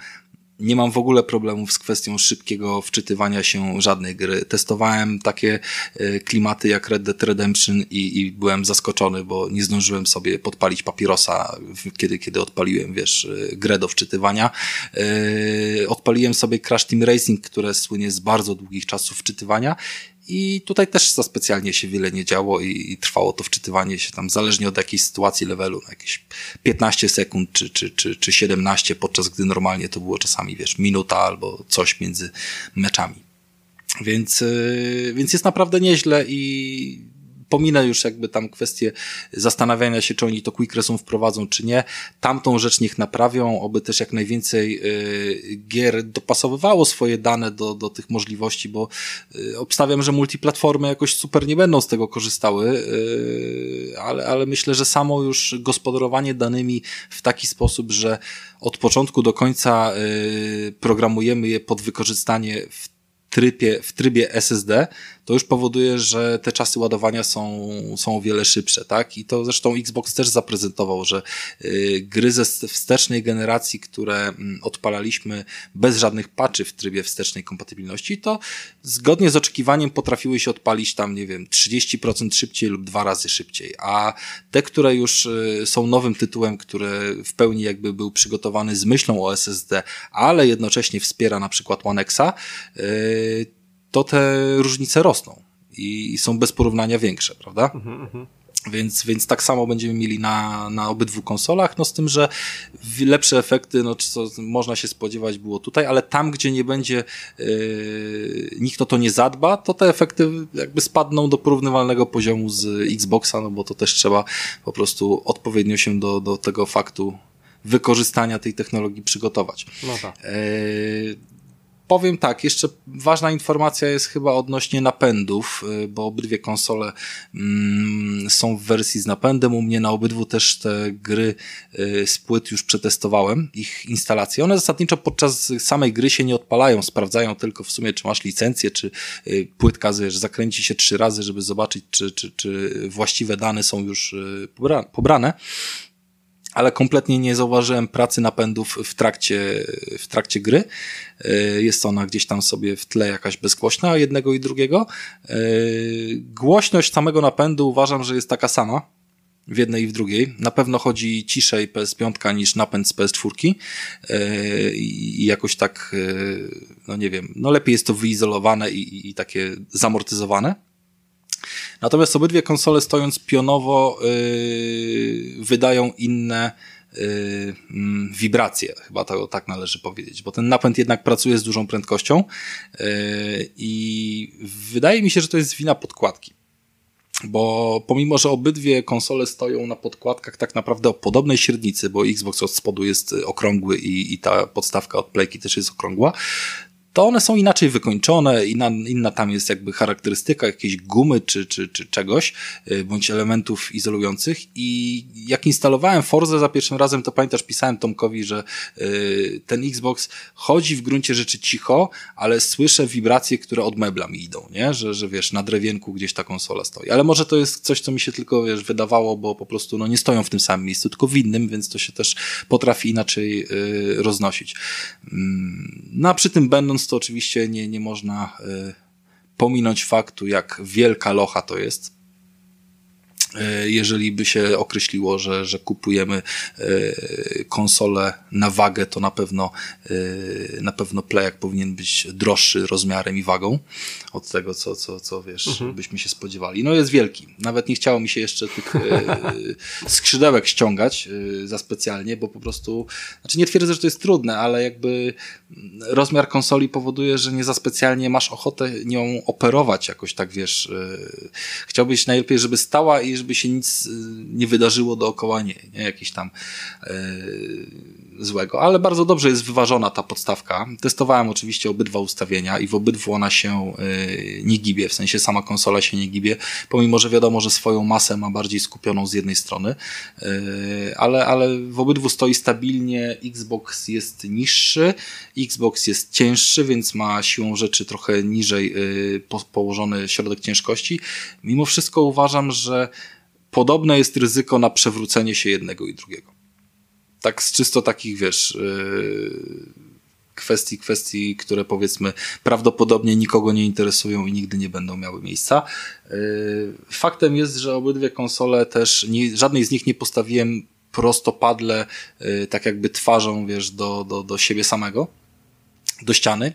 nie mam w ogóle problemów z kwestią szybkiego wczytywania się żadnej gry. Testowałem takie e, klimaty jak Red Dead Redemption i, i byłem zaskoczony, bo nie zdążyłem sobie podpalić papierosa, kiedy, kiedy odpaliłem, wiesz, e, grę do wczytywania. E, odpaliłem sobie Crash Team Racing, które słynie z bardzo długich czasów wczytywania i tutaj też za specjalnie się wiele nie działo i, i, trwało to wczytywanie się tam zależnie od jakiejś sytuacji levelu, na jakieś 15 sekund czy, czy, czy, czy 17, podczas gdy normalnie to było czasami, wiesz, minuta albo coś między meczami. Więc, yy, więc jest naprawdę nieźle i pominę już jakby tam kwestię zastanawiania się, czy oni to quick resume wprowadzą, czy nie. Tamtą rzecz niech naprawią, oby też jak najwięcej y, gier dopasowywało swoje dane do, do tych możliwości, bo y, obstawiam, że multiplatformy jakoś super nie będą z tego korzystały, y, ale, ale myślę, że samo już gospodarowanie danymi w taki sposób, że od początku do końca programujemy je pod wykorzystanie w trybie, w trybie SSD, to już powoduje, że te czasy ładowania są, są o wiele szybsze, tak? I to zresztą Xbox też zaprezentował, że y, gry ze wstecznej generacji, które mm, odpalaliśmy bez żadnych patchy w trybie wstecznej kompatybilności, to zgodnie z oczekiwaniem potrafiły się odpalić tam, nie wiem, 30% szybciej lub dwa razy szybciej, a te, które już y, są nowym tytułem, który w pełni jakby był przygotowany z myślą o SSD, ale jednocześnie wspiera na przykład One Xa, y, to te różnice rosną i są bez porównania większe, prawda? Mhm. Więc, więc tak samo będziemy mieli na, na obydwu konsolach, no z tym, że lepsze efekty, no co można się spodziewać było tutaj, ale tam, gdzie nie będzie yy, nikt o to nie zadba, to te efekty jakby spadną do porównywalnego poziomu z Xboxa, no bo to też trzeba po prostu odpowiednio się do, do tego faktu wykorzystania tej technologii przygotować. No tak. E, Powiem tak, jeszcze ważna informacja jest chyba odnośnie napędów, y, bo obydwie konsole mm, są w wersji z napędem. U mnie na obydwu też te gry y, z płyt już przetestowałem, ich instalację. One zasadniczo podczas samej gry się nie odpalają, sprawdzają tylko w sumie, czy masz licencję, czy y, płytka wiesz, zakręci się trzy razy, żeby zobaczyć, czy, czy, czy właściwe dane są już pobrane ale kompletnie nie zauważyłem pracy napędów w trakcie, w trakcie gry. E, jest ona gdzieś tam sobie w tle jakaś bezgłośna jednego i drugiego. E, głośność samego napędu uważam, że jest taka sama w jednej i w drugiej. Na pewno chodzi ciszej PS5 niż napęd z PS4 e, i jakoś tak, no nie wiem, no lepiej jest to wyizolowane i, i takie zamortyzowane. Natomiast obydwie konsole stojąc pionowo yy, wydają inne yy, mm, wibracje, chyba to tak należy powiedzieć, bo ten napęd jednak pracuje z dużą prędkością yy, i wydaje mi się, że to jest wina podkładki. Bo pomimo, że obydwie konsole stoją na podkładkach tak naprawdę o podobnej średnicy, bo Xbox od spodu jest okrągły i, i ta podstawka od Playki też jest okrągła, to one są inaczej wykończone, inna, inna tam jest jakby charakterystyka jakiejś gumy czy, czy, czy czegoś, y, bądź elementów izolujących i jak instalowałem Forza za pierwszym razem, to pamiętasz, pisałem Tomkowi, że y, ten Xbox chodzi w gruncie rzeczy cicho, ale słyszę wibracje, które od mebla mi idą, nie? Że, że wiesz, na drewienku gdzieś ta konsola stoi. Ale może to jest coś, co mi się tylko, wiesz, wydawało, bo po prostu no, nie stoją w tym samym miejscu, tylko w innym, więc to się też potrafi inaczej y, roznosić. Mm, no a przy tym będąc to oczywiście nie, nie można y, pominąć faktu, jak wielka locha to jest. E, jeżeli by się określiło, że, że kupujemy e, konsolę na wagę, to na pewno e, na pewno Playek powinien być droższy rozmiarem i wagą od tego, co, co, co wiesz, mhm. byśmy się spodziewali. No jest wielki. Nawet nie chciało mi się jeszcze tych skrzydełek ściągać za specjalnie, bo po prostu, znaczy nie twierdzę, że to jest trudne, ale jakby rozmiar konsoli powoduje, że nie za specjalnie masz ochotę nią operować jakoś tak, wiesz, chciałbyś najlepiej, żeby stała i żeby się nic y, nie wydarzyło dookoła nie, nie jakieś tam yy, złego, ale bardzo dobrze jest wyważona ta podstawka. Testowałem oczywiście obydwa ustawienia i w obydwu ona się yy, nie gibie, w sensie sama konsola się nie gibie, pomimo, że wiadomo, że swoją masę ma bardziej skupioną z jednej strony, yy, ale, ale w obydwu stoi stabilnie, Xbox jest niższy, Xbox jest cięższy, więc ma siłą rzeczy trochę niżej po, położony środek ciężkości. Mimo wszystko uważam, że podobne jest ryzyko na przewrócenie się jednego i drugiego. Tak z czysto takich, wiesz, yy, kwestii, kwestii, które powiedzmy prawdopodobnie nikogo nie interesują i nigdy nie będą miały miejsca. Yy, faktem jest, że obydwie konsole też, nie, żadnej z nich nie postawiłem prostopadle, yy, tak jakby twarzą, wiesz, do, do, do siebie samego, do ściany,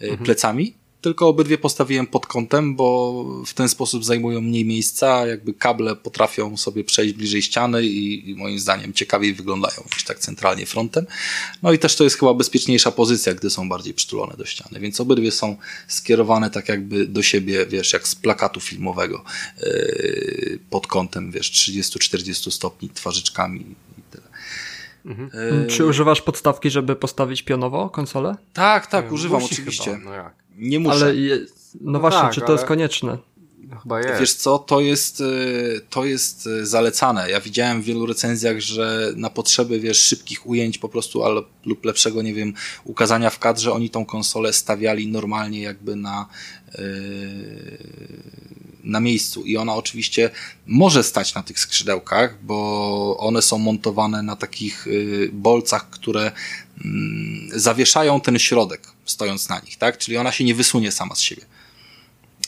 mhm. plecami tylko obydwie postawiłem pod kątem, bo w ten sposób zajmują mniej miejsca, jakby kable potrafią sobie przejść bliżej ściany i, i, moim zdaniem ciekawiej wyglądają niż tak centralnie frontem. No i też to jest chyba bezpieczniejsza pozycja, gdy są bardziej przytulone do ściany, więc obydwie są skierowane tak jakby do siebie, wiesz, jak z plakatu filmowego yy, pod kątem, wiesz, 30-40 stopni twarzyczkami Mhm. Yy... Czy używasz podstawki, żeby postawić pionowo konsolę? Tak, tak, używam oczywiście. Chyba. No jak? Nie muszę. Ale je, no, no, właśnie, tak, czy to ale... jest konieczne? Chyba jest. Wiesz co, to jest, y, to jest y, zalecane. Ja widziałem w wielu recenzjach, że na potrzeby, wiesz, szybkich ujęć po prostu, ale, lub lepszego, nie wiem, ukazania w kadrze, oni tą konsolę stawiali normalnie jakby na yy, na miejscu i ona oczywiście może stać na tych skrzydełkach, bo one są montowane na takich bolcach, które mm, zawieszają ten środek stojąc na nich, tak? Czyli ona się nie wysunie sama z siebie.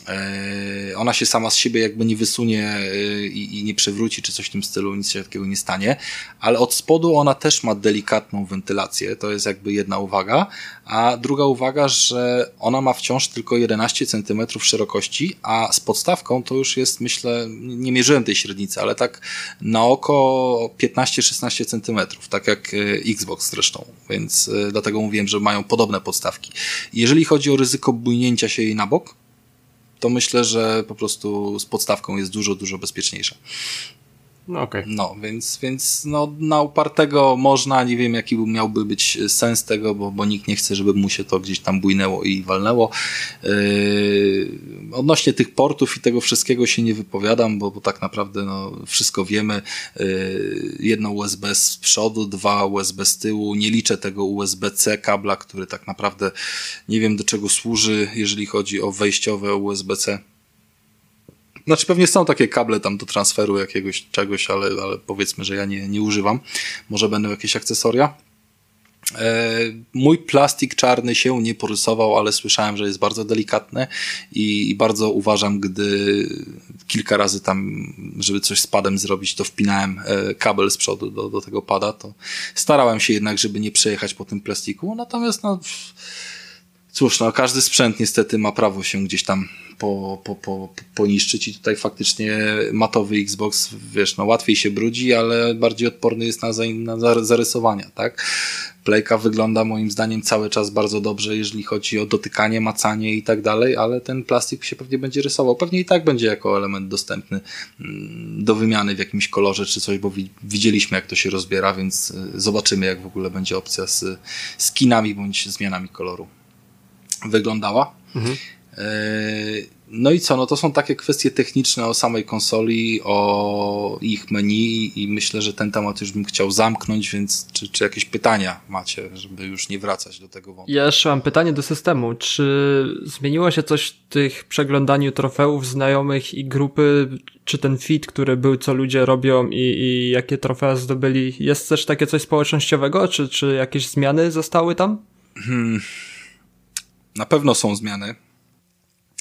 E, ona się sama z siebie jakby nie wysunie e, i, i, nie przewróci, czy coś w tym stylu, nic się takiego nie stanie, ale od spodu ona też ma delikatną wentylację, to jest jakby jedna uwaga, a druga uwaga, że ona ma wciąż tylko 11 cm szerokości, a z podstawką to już jest, myślę, nie mierzyłem tej średnicy, ale tak na oko 15-16 cm, tak jak e, Xbox zresztą, więc dlatego mówiłem, że mają podobne podstawki. Jeżeli chodzi o ryzyko bujnięcia się jej na bok, to myślę, że po prostu z podstawką jest dużo, dużo bezpieczniejsza. No, okay. no więc, więc no, na upartego można, nie wiem jaki miałby być sens tego, bo, bo nikt nie chce, żeby mu się to gdzieś tam bujnęło i walnęło. Yy, odnośnie tych portów i tego wszystkiego się nie wypowiadam, bo, bo tak naprawdę no, wszystko wiemy. Yy, jedno USB z przodu, dwa USB z tyłu. Nie liczę tego USB-C kabla, który tak naprawdę nie wiem do czego służy, jeżeli chodzi o wejściowe USB-C znaczy pewnie są takie kable tam do transferu jakiegoś czegoś, ale, ale powiedzmy, że ja nie, nie używam. Może będą jakieś akcesoria. E, mój plastik czarny się nie porysował, ale słyszałem, że jest bardzo delikatny i, bardzo uważam, gdy kilka razy tam, żeby coś z padem zrobić, to wpinałem e, kabel z przodu do, do tego pada, to starałem się jednak, żeby nie przejechać po tym plastiku. Natomiast no, cóż, no, każdy sprzęt niestety ma prawo się gdzieś tam po, po, po, poniszczyć i tutaj faktycznie matowy Xbox, wiesz, no łatwiej się brudzi, ale bardziej odporny jest na, na zarysowania, tak? Playka wygląda moim zdaniem cały czas bardzo dobrze, jeżeli chodzi o dotykanie, macanie i tak dalej, ale ten plastik się pewnie będzie rysował. Pewnie i tak będzie jako element dostępny mm, do wymiany w jakimś kolorze czy coś, bo widzieliśmy jak to się rozbiera, więc y, zobaczymy jak w ogóle będzie opcja z skinami bądź zmianami koloru wyglądała. Mhm. E, no i co, no to są takie kwestie techniczne o samej konsoli, o ich menu i myślę, że ten temat już bym chciał zamknąć, więc czy, czy jakieś pytania macie, żeby już nie wracać do tego wątku? Ja jeszcze mam pytanie do systemu. Czy zmieniło się coś w tych przeglądaniu trofeów znajomych i grupy, czy ten feed, który był, co ludzie robią i, i jakie trofea zdobyli, jest też takie coś społecznościowego, czy, czy jakieś zmiany zostały tam? Hmm. Na pewno są zmiany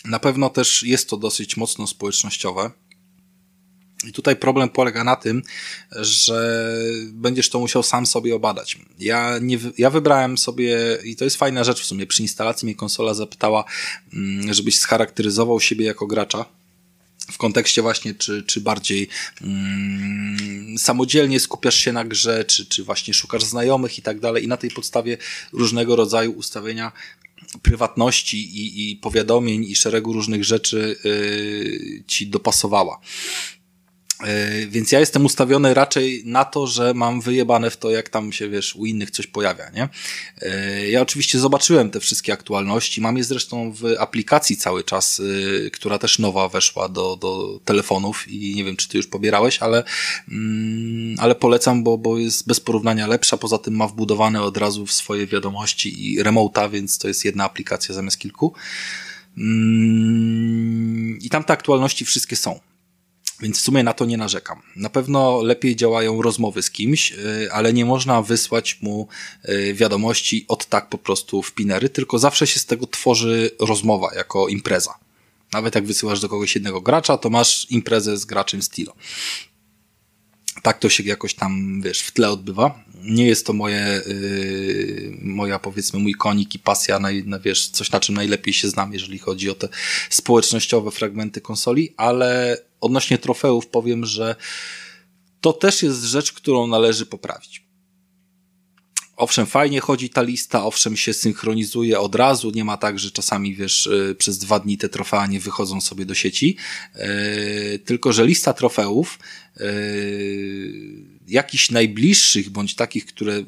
na pewno też jest to dosyć mocno społecznościowe. I tutaj problem polega na tym, że będziesz to musiał sam sobie obadać. Ja, nie, ja wybrałem sobie, i to jest fajna rzecz w sumie, przy instalacji mnie konsola zapytała, mm, żebyś scharakteryzował siebie jako gracza w kontekście właśnie, czy, czy bardziej mm, samodzielnie skupiasz się na grze, czy, czy właśnie szukasz znajomych i tak dalej. I na tej podstawie różnego rodzaju ustawienia prywatności i, i powiadomień i szeregu różnych rzeczy yy, ci dopasowała. E, więc ja jestem ustawiony raczej na to, że mam wyjebane w to, jak tam się, wiesz, u innych coś pojawia, nie? E, ja oczywiście zobaczyłem te wszystkie aktualności, mam je zresztą w aplikacji cały czas, e, która też nowa weszła do, do telefonów i nie wiem, czy ty już pobierałeś, ale, mm, ale polecam, bo, bo jest bez porównania lepsza, poza tym ma wbudowane od razu w swoje wiadomości i remota, więc to jest jedna aplikacja zamiast kilku. Mm, I tam te aktualności wszystkie są. Więc w sumie na to nie narzekam. Na pewno lepiej działają rozmowy z kimś, y, ale nie można wysłać mu y, wiadomości od tak po prostu w pinery, tylko zawsze się z tego tworzy rozmowa jako impreza. Nawet jak wysyłasz do kogoś jednego gracza, to masz imprezę z graczem Stilo. Tak to się jakoś tam, wiesz, w tle odbywa. Nie jest to moje, yy, moja, powiedzmy, mój konik i pasja, na, na, wiesz, coś na czym najlepiej się znam, jeżeli chodzi o te społecznościowe fragmenty konsoli, ale odnośnie trofeów powiem, że to też jest rzecz, którą należy poprawić. Owszem, fajnie chodzi ta lista, owszem się synchronizuje od razu, nie ma tak, że czasami, wiesz, y, przez dwa dni te trofea nie wychodzą sobie do sieci, yy, tylko, że lista trofeów yy, jakichś najbliższych, bądź takich, które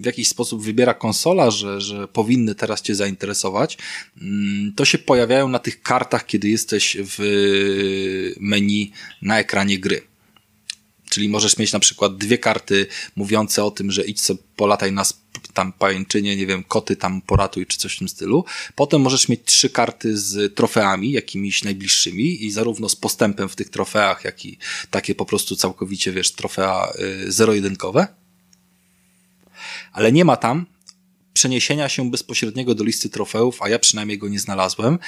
w jakiś sposób wybiera konsola, że, że powinny teraz Cię zainteresować, mm, to się pojawiają na tych kartach, kiedy jesteś w menu na ekranie gry. Czyli możesz mieć na przykład dwie karty mówiące o tym, że idź sobie polataj na tam pajęczynie, nie wiem, koty tam poratuj czy coś w tym stylu. Potem możesz mieć trzy karty z trofeami, jakimiś najbliższymi i zarówno z postępem w tych trofeach, jak i takie po prostu całkowicie, wiesz, trofea y, zero-jedynkowe. Ale nie ma tam przeniesienia się bezpośredniego do listy trofeów, a ja przynajmniej go nie znalazłem.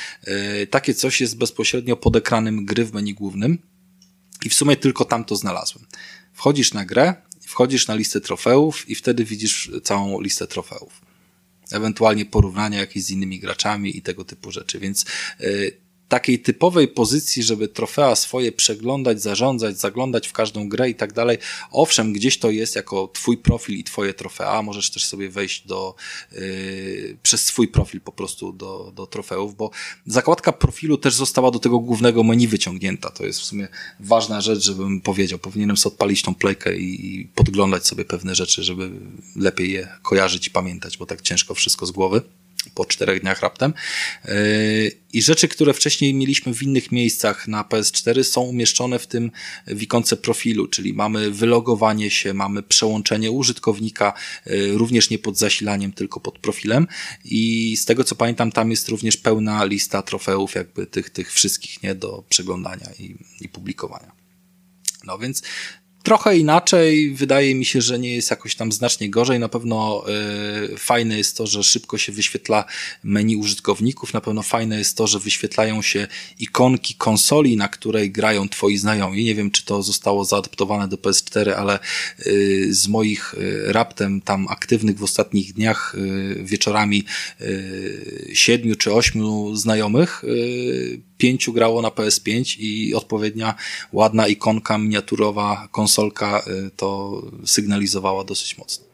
Y, takie coś jest bezpośrednio pod ekranem gry w menu głównym i w sumie tylko tam to znalazłem. Wchodzisz na grę, wchodzisz na listę trofeów i wtedy widzisz całą listę trofeów. Ewentualnie porównania jakieś z innymi graczami i tego typu rzeczy, więc yy, takiej typowej pozycji, żeby trofea swoje przeglądać, zarządzać, zaglądać w każdą grę i tak dalej. Owszem, gdzieś to jest jako twój profil i twoje trofea. Możesz też sobie wejść do, yy, przez swój profil po prostu do, do trofeów, bo zakładka profilu też została do tego głównego menu wyciągnięta. To jest w sumie ważna rzecz, żebym powiedział. Powinienem sobie odpalić tą playkę i, i podglądać sobie pewne rzeczy, żeby lepiej je kojarzyć i pamiętać, bo tak ciężko wszystko z głowy po czterech dniach raptem. Yy, I rzeczy, które wcześniej mieliśmy w innych miejscach na PS4 są umieszczone w tym w ikonce profilu, czyli mamy wylogowanie się, mamy przełączenie użytkownika, yy, również nie pod zasilaniem, tylko pod profilem i z tego co pamiętam tam jest również pełna lista trofeów jakby tych, tych wszystkich, nie, do przeglądania i, i publikowania. No więc trochę inaczej. Wydaje mi się, że nie jest jakoś tam znacznie gorzej. Na pewno y, fajne jest to, że szybko się wyświetla menu użytkowników. Na pewno fajne jest to, że wyświetlają się ikonki konsoli, na której grają twoi znajomi. Nie wiem, czy to zostało zaadaptowane do PS4, ale y, z moich y, raptem tam aktywnych w ostatnich dniach wieczorami siedmiu czy ośmiu znajomych pięciu grało na PS5 i odpowiednia ładna ikonka miniaturowa konsolka y, to sygnalizowała dosyć mocno.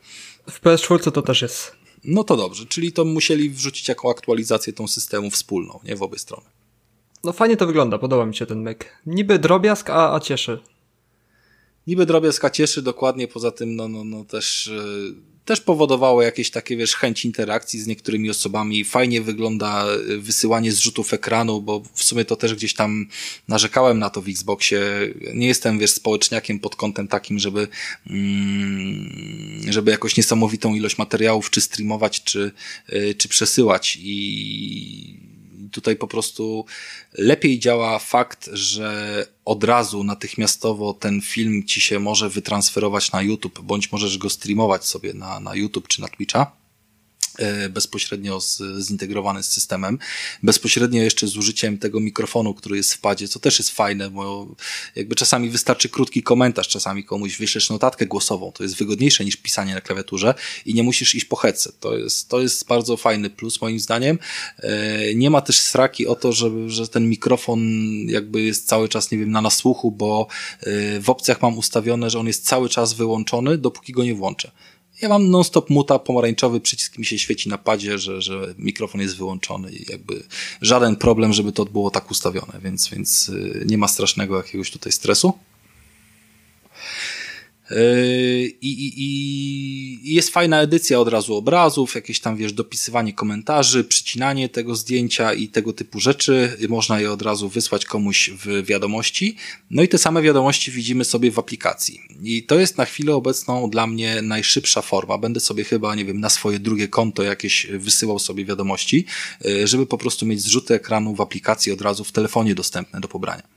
W PS4 to też jest. No to dobrze, czyli to musieli wrzucić jako aktualizację tą systemu wspólną, nie w obie strony. No fajnie to wygląda, podoba mi się ten myk. Niby drobiazg, a, a cieszy. Niby drobiazg, a cieszy dokładnie, poza tym no, no, no też... Yy też powodowało jakieś takie, wiesz, chęć interakcji z niektórymi osobami. Fajnie wygląda y, wysyłanie zrzutów ekranu, bo w sumie to też gdzieś tam narzekałem na to w Xboxie. Nie jestem, wiesz, społeczniakiem pod kątem takim, żeby, mm, żeby jakoś niesamowitą ilość materiałów czy streamować, czy, y, czy przesyłać i tutaj po prostu lepiej działa fakt, że od razu natychmiastowo ten film ci się może wytransferować na YouTube, bądź możesz go streamować sobie na, na YouTube czy na Twitcha bezpośrednio z, zintegrowany z systemem, bezpośrednio jeszcze z użyciem tego mikrofonu, który jest w padzie, co też jest fajne, bo jakby czasami wystarczy krótki komentarz, czasami komuś wyślesz notatkę głosową, to jest wygodniejsze niż pisanie na klawiaturze i nie musisz iść po headset. To jest, to jest bardzo fajny plus moim zdaniem. E, nie ma też straki o to, że, że ten mikrofon jakby jest cały czas, nie wiem, na nasłuchu, bo e, w opcjach mam ustawione, że on jest cały czas wyłączony, dopóki go nie włączę. Ja mam non-stop muta, pomarańczowy przycisk mi się świeci na padzie, że, że mikrofon jest wyłączony i jakby żaden problem, żeby to było tak ustawione, więc, więc y, nie ma strasznego jakiegoś tutaj stresu. Yy, I, i, I jest fajna edycja od razu obrazów, jakieś tam, wiesz, dopisywanie komentarzy, przycinanie tego zdjęcia i tego typu rzeczy. Można je od razu wysłać komuś w wiadomości. No i te same wiadomości widzimy sobie w aplikacji. I to jest na chwilę obecną dla mnie najszybsza forma. Będę sobie chyba, nie wiem, na swoje drugie konto jakieś wysyłał sobie wiadomości, yy, żeby po prostu mieć zrzuty ekranu w aplikacji od razu w telefonie dostępne do pobrania.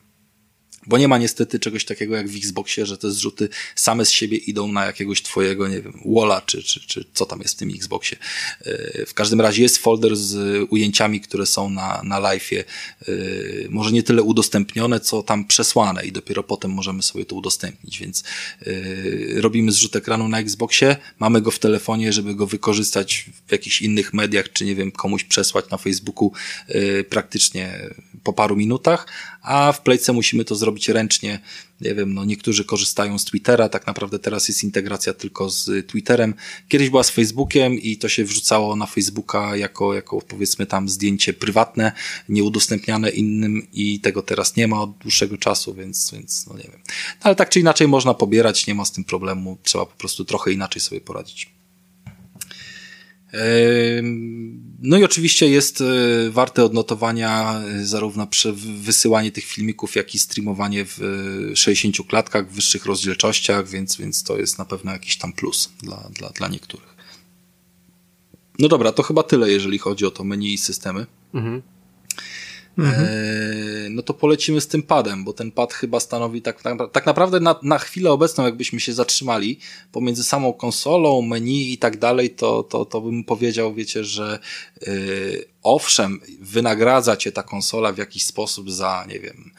Bo nie ma niestety czegoś takiego jak w Xboxie, że te zrzuty same z siebie idą na jakiegoś twojego, nie wiem, walla, czy, czy, czy co tam jest w tym Xboxie. E, w każdym razie jest folder z ujęciami, które są na, na live'ie, e, może nie tyle udostępnione, co tam przesłane i dopiero potem możemy sobie to udostępnić, więc e, robimy zrzut ekranu na Xboxie, mamy go w telefonie, żeby go wykorzystać w jakichś innych mediach, czy nie wiem, komuś przesłać na Facebooku praktycznie po paru minutach, a w Playce musimy to zrobić ręcznie. Nie wiem, no niektórzy korzystają z Twittera, tak naprawdę teraz jest integracja tylko z Twitterem. Kiedyś była z Facebookiem i to się wrzucało na Facebooka jako, jako powiedzmy tam zdjęcie prywatne, nieudostępniane innym i tego teraz nie ma od dłuższego czasu, więc, więc no nie wiem. No, ale tak czy inaczej można pobierać, nie ma z tym problemu, trzeba po prostu trochę inaczej sobie poradzić. No i oczywiście jest e, warte odnotowania e, zarówno przy wysyłanie tych filmików, jak i streamowanie w 60 e, klatkach, w wyższych rozdzielczościach, więc, więc to jest na pewno jakiś tam plus dla, dla, dla niektórych. No dobra, to chyba tyle, jeżeli chodzi o to menu i systemy. Mhm. Mhm. E, no to polecimy z tym padem, bo ten pad chyba stanowi tak, tak, tak naprawdę na, na chwilę obecną, jakbyśmy się zatrzymali pomiędzy samą konsolą, menu i tak dalej, to, to, to bym powiedział, wiecie, że yy, owszem, wynagradza cię ta konsola w jakiś sposób za, nie wiem,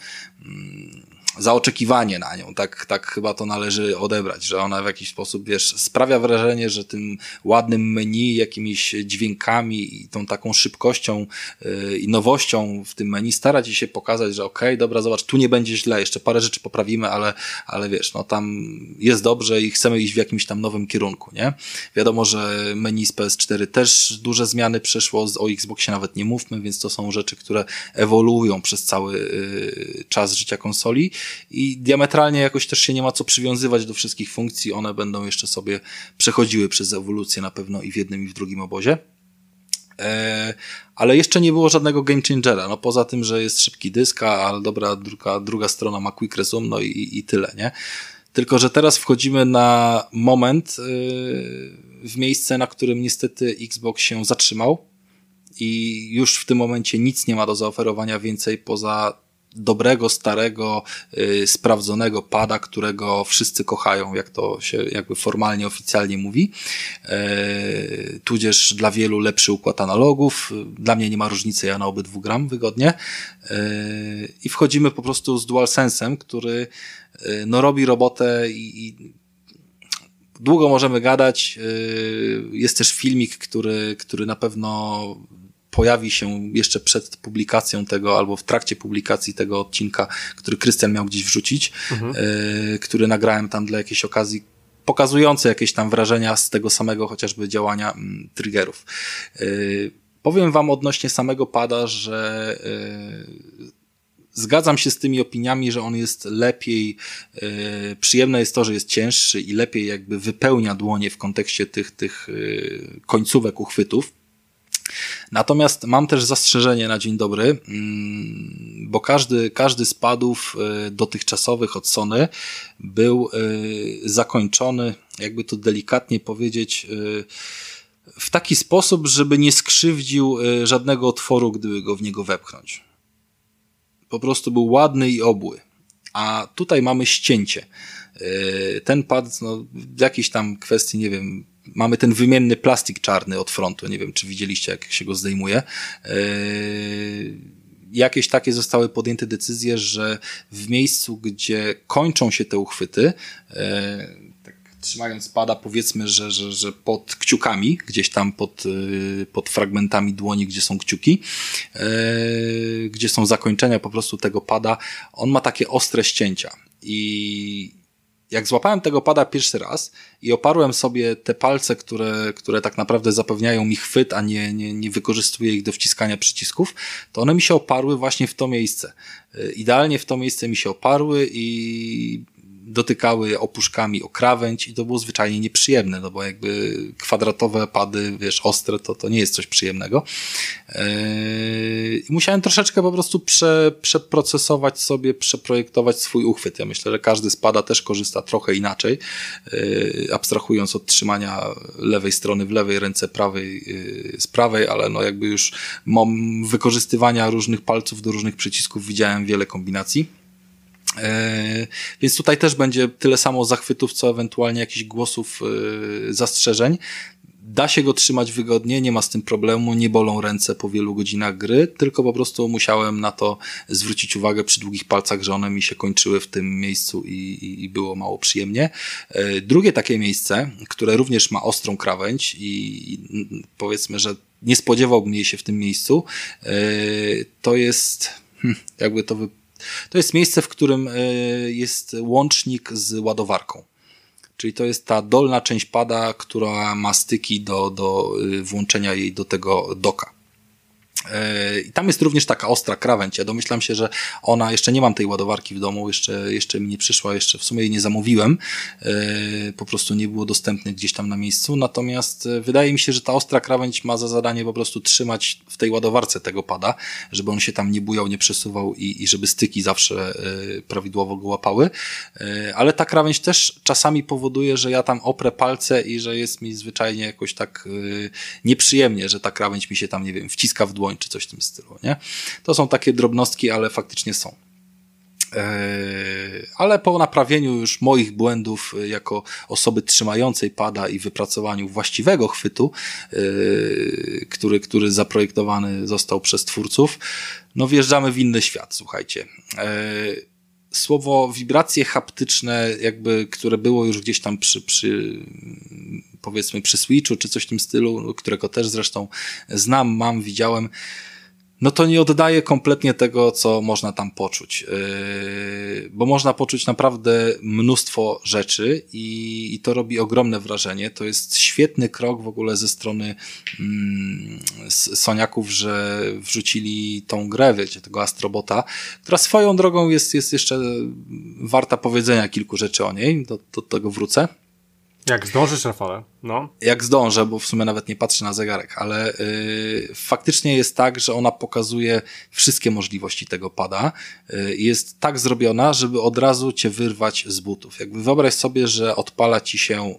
yy, zaoczekiwanie na nią, tak, tak chyba to należy odebrać, że ona w jakiś sposób, wiesz, sprawia wrażenie, że tym ładnym menu, jakimiś dźwiękami i tą taką szybkością yy, i nowością w tym menu stara ci się pokazać, że okej, okay, dobra, zobacz, tu nie będzie źle, jeszcze parę rzeczy poprawimy, ale, ale wiesz, no tam jest dobrze i chcemy iść w jakimś tam nowym kierunku, nie? Wiadomo, że menu z PS4 też duże zmiany przeszło, o Xboxie nawet nie mówmy, więc to są rzeczy, które ewoluują przez cały yy, czas życia konsoli i diametralnie jakoś też się nie ma co przywiązywać do wszystkich funkcji, one będą jeszcze sobie przechodziły przez ewolucję na pewno i w jednym i w drugim obozie. E, ale jeszcze nie było żadnego game changera, no poza tym, że jest szybki dysk, ale dobra, druga, druga strona ma quick resume, no i, i tyle, nie? Tylko, że teraz wchodzimy na moment, yy, w miejsce, na którym niestety Xbox się zatrzymał i już w tym momencie nic nie ma do zaoferowania więcej poza dobrego, starego, yy, sprawdzonego pada, którego wszyscy kochają, jak to się jakby formalnie, oficjalnie mówi. Yy, tudzież dla wielu lepszy układ analogów. Dla mnie nie ma różnicy, ja na obydwu gram wygodnie. Yy, I wchodzimy po prostu z DualSense'em, który yy, no robi robotę i, i długo możemy gadać. Jest też filmik, który, który na pewno pojawi się jeszcze przed publikacją tego, albo w trakcie publikacji tego odcinka, który Krystian miał gdzieś wrzucić, mhm. y, który nagrałem tam dla jakiejś okazji, pokazujący jakieś tam wrażenia z tego samego chociażby działania y, triggerów. Y, powiem wam odnośnie samego pada, że zgadzam się z tymi opiniami, że on jest lepiej, przyjemne jest to, że jest cięższy i lepiej jakby wypełnia dłonie w kontekście tych, tych końcówek uchwytów. Natomiast mam też zastrzeżenie na dzień dobry, mm, bo każdy, każdy z padów y, dotychczasowych od Sony był y, zakończony, jakby to delikatnie powiedzieć, y, w taki sposób, żeby nie skrzywdził żadnego otworu, gdyby go w niego wepchnąć. Po prostu był ładny i obły. A tutaj mamy ścięcie. Ten pad, no, w jakiejś tam kwestii, nie wiem, mamy ten wymienny plastik czarny od frontu. Nie wiem, czy widzieliście, jak się go zdejmuje. Yy, jakieś takie zostały podjęte decyzje, że w miejscu, gdzie kończą się te uchwyty, yy, tak trzymając pada, powiedzmy, że, że, że pod kciukami, gdzieś tam pod, yy, pod fragmentami dłoni, gdzie są kciuki, gdzie są zakończenia po prostu tego pada, on ma takie ostre ścięcia. I jak złapałem tego pada pierwszy raz i oparłem sobie te palce, które, które tak naprawdę zapewniają mi chwyt, a nie, nie, nie wykorzystuję ich do wciskania przycisków, to one mi się oparły właśnie w to miejsce. Idealnie w to miejsce mi się oparły i dotykały opuszkami o krawędź i to było zwyczajnie nieprzyjemne, no bo jakby kwadratowe pady, wiesz, ostre, to, to nie jest coś przyjemnego. Yy, musiałem troszeczkę po prostu prze, przeprocesować sobie, przeprojektować swój uchwyt. Ja myślę, że każdy z pada też korzysta trochę inaczej, yy, abstrahując od trzymania lewej strony w lewej ręce, prawej yy, z prawej, ale no jakby już mam wykorzystywania różnych palców do różnych przycisków widziałem wiele kombinacji. E, więc tutaj też będzie tyle samo zachwytów, co ewentualnie jakichś głosów e, zastrzeżeń. Da się go trzymać wygodnie, nie ma z tym problemu, nie bolą ręce po wielu godzinach gry, tylko po prostu musiałem na to zwrócić uwagę przy długich palcach, że one mi się kończyły w tym miejscu i, i było mało przyjemnie. E, drugie takie miejsce, które również ma ostrą krawędź i powiedzmy, że nie spodziewałbym jej się w tym miejscu, to jest, hm, jakby to wy to jest miejsce, w którym e, jest łącznik z ładowarką. Czyli to jest ta dolna część pada, która ma styki do, do e, włączenia jej do tego doka. E, I tam jest również taka ostra krawędź. Ja domyślam się, że ona, jeszcze nie mam tej ładowarki w domu, jeszcze, jeszcze mi nie przyszła, jeszcze w sumie jej nie zamówiłem. E, po prostu nie było dostępnych gdzieś tam na miejscu. Natomiast e, wydaje mi się, że ta ostra krawędź ma za zadanie po prostu trzymać w tej ładowarce tego pada, żeby on się tam nie bujał, nie przesuwał i, i żeby styki zawsze prawidłowo go łapały. Ale ta krawędź też czasami powoduje, że ja tam oprę palce i że jest mi zwyczajnie jakoś tak nieprzyjemnie, że ta krawędź mi się tam, nie wiem, wciska w dłoń czy coś w tym stylu, nie? To są takie drobnostki, ale faktycznie są. Eee, ale po naprawieniu już moich błędów e, jako osoby trzymającej pada i wypracowaniu właściwego chwytu, e, który, który zaprojektowany został przez twórców, no wjeżdżamy w inny świat, słuchajcie. Słowo wibracje haptyczne, jakby, które było już gdzieś tam przy, przy powiedzmy przy Switchu, czy coś w tym stylu, którego też zresztą znam, mam, widziałem, no to nie oddaje kompletnie tego, co można tam poczuć. Yy, bo można poczuć naprawdę mnóstwo rzeczy i, i to robi ogromne wrażenie. To jest świetny krok w ogóle ze strony mm, Soniaków, że wrzucili tą grę, wiecie, tego Astrobota, która swoją drogą jest, jest jeszcze warta powiedzenia kilku rzeczy o niej. Do, do tego wrócę. Jak zdążysz, Rafale, no. Jak zdążę, bo w sumie nawet nie patrzę na zegarek, ale yy, faktycznie jest tak, że ona pokazuje wszystkie możliwości tego pada. Yy, jest tak zrobiona, żeby od razu cię wyrwać z butów. Jakby wyobraź sobie, że odpala ci się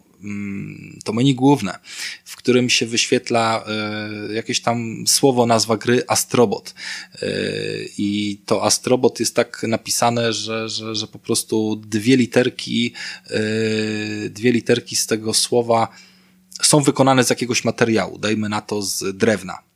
to menu główne, w którym się wyświetla e, jakieś tam słowo, nazwa gry Astrobot. E, I to Astrobot jest tak napisane, że, że, że po prostu dwie literki, e, dwie literki z tego słowa są wykonane z jakiegoś materiału, dajmy na to z drewna.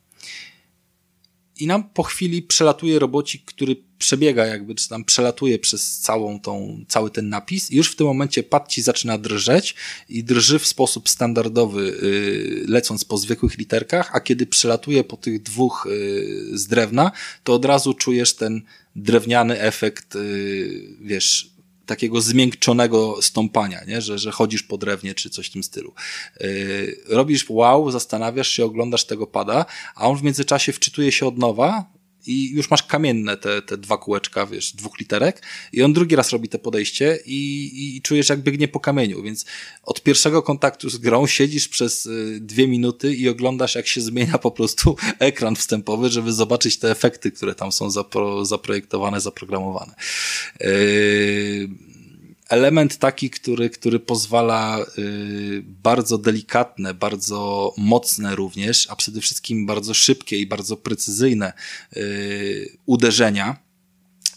I nam po chwili przelatuje robocik, który przebiega jakby, czy tam przelatuje przez całą tą, cały ten napis. I już w tym momencie pad ci zaczyna drżeć i drży w sposób standardowy, yy, lecąc po zwykłych literkach, a kiedy przelatuje po tych dwóch yy, z drewna, to od razu czujesz ten drewniany efekt, yy, wiesz, takiego zmiękczonego stąpania, nie? Że, że chodzisz po drewnie czy coś w tym stylu. Yy, robisz wow, zastanawiasz się, oglądasz tego pada, a on w międzyczasie wczytuje się od nowa i już masz kamienne te, te dwa kółeczka, wiesz, dwóch literek i on drugi raz robi te podejście i, i czujesz jak biegnie po kamieniu, więc od pierwszego kontaktu z grą siedzisz przez y, dwie minuty i oglądasz jak się zmienia po prostu ekran wstępowy, żeby zobaczyć te efekty, które tam są zapro, zaprojektowane, zaprogramowane. Yy element taki, który, który pozwala y, bardzo delikatne, bardzo mocne również, a przede wszystkim bardzo szybkie i bardzo precyzyjne y, uderzenia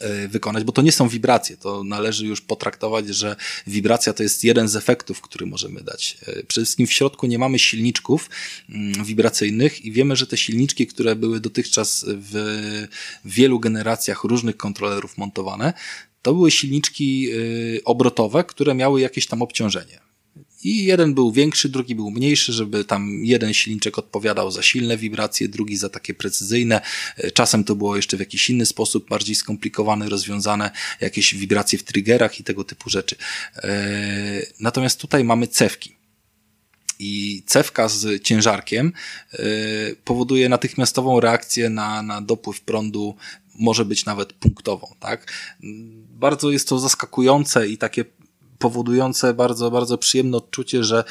y, wykonać, bo to nie są wibracje. To należy już potraktować, że wibracja to jest jeden z efektów, który możemy dać. Przede wszystkim w środku nie mamy silniczków mm, wibracyjnych i wiemy, że te silniczki, które były dotychczas w wielu generacjach różnych kontrolerów montowane, to były silniczki y, obrotowe, które miały jakieś tam obciążenie. I jeden był większy, drugi był mniejszy, żeby tam jeden silniczek odpowiadał za silne wibracje, drugi za takie precyzyjne. Y, czasem to było jeszcze w jakiś inny sposób, bardziej skomplikowane, rozwiązane, jakieś wibracje w triggerach i tego typu rzeczy. Y, natomiast tutaj mamy cewki. I cewka z ciężarkiem powoduje natychmiastową reakcję na, na dopływ prądu może być nawet punktową, tak? Bardzo jest to zaskakujące i takie powodujące bardzo, bardzo przyjemne odczucie, że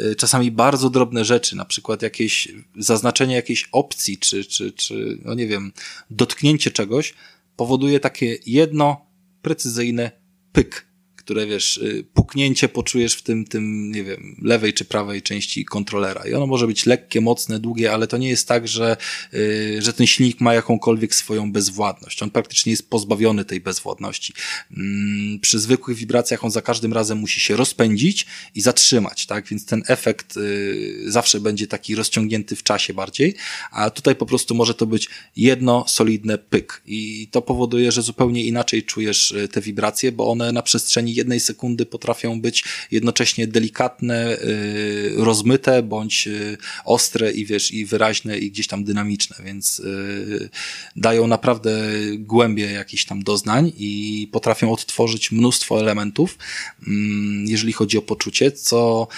y, czasami bardzo drobne rzeczy, na przykład jakieś zaznaczenie jakiejś opcji, czy, czy, czy, no nie wiem, dotknięcie czegoś, powoduje takie jedno precyzyjne pyk które wiesz, y, puknięcie poczujesz w tym, tym, nie wiem, lewej czy prawej części kontrolera. I ono może być lekkie, mocne, długie, ale to nie jest tak, że, y, że ten silnik ma jakąkolwiek swoją bezwładność. On praktycznie jest pozbawiony tej bezwładności. Mm, przy zwykłych wibracjach on za każdym razem musi się rozpędzić i zatrzymać, tak? Więc ten efekt y, zawsze będzie taki rozciągnięty w czasie bardziej, a tutaj po prostu może to być jedno solidne pyk. I to powoduje, że zupełnie inaczej czujesz te wibracje, bo one na przestrzeni jednej sekundy potrafią być jednocześnie delikatne, y, rozmyte, bądź y, ostre i wiesz, i wyraźne, i gdzieś tam dynamiczne, więc y, dają naprawdę głębie jakichś tam doznań i potrafią odtworzyć mnóstwo elementów, mm, jeżeli chodzi o poczucie, co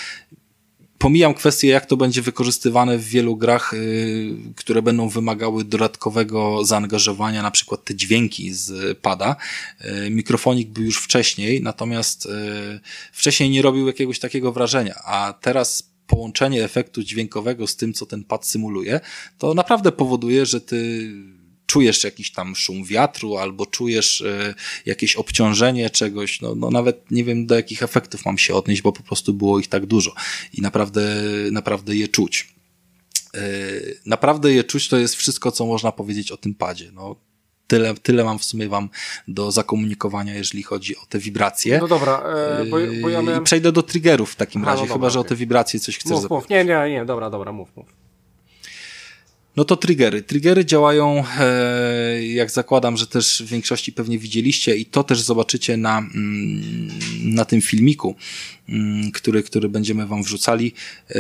pomijam kwestię, jak to będzie wykorzystywane w wielu grach, y, które będą wymagały dodatkowego zaangażowania, na przykład te dźwięki z pada. Y, mikrofonik był już wcześniej, natomiast y, wcześniej nie robił jakiegoś takiego wrażenia, a teraz połączenie efektu dźwiękowego z tym, co ten pad symuluje, to naprawdę powoduje, że ty czujesz jakiś tam szum wiatru, albo czujesz y, jakieś obciążenie czegoś, no, no nawet nie wiem do jakich efektów mam się odnieść, bo po prostu było ich tak dużo i naprawdę, naprawdę je czuć. Y, naprawdę je czuć to jest wszystko, co można powiedzieć o tym padzie. No, tyle, tyle mam w sumie wam do zakomunikowania, jeżeli chodzi o te wibracje. No dobra, e, bo, bo ja miałem... I przejdę do triggerów w takim razie, no dobra, chyba, że okay. o te wibracje coś chcesz mów, mów. Nie, nie, nie, dobra, dobra, mów, mów. No to triggery. Triggery działają, e, jak zakładam, że też w większości pewnie widzieliście i to też zobaczycie na, mm, na tym filmiku, mm, który, który będziemy wam wrzucali. E,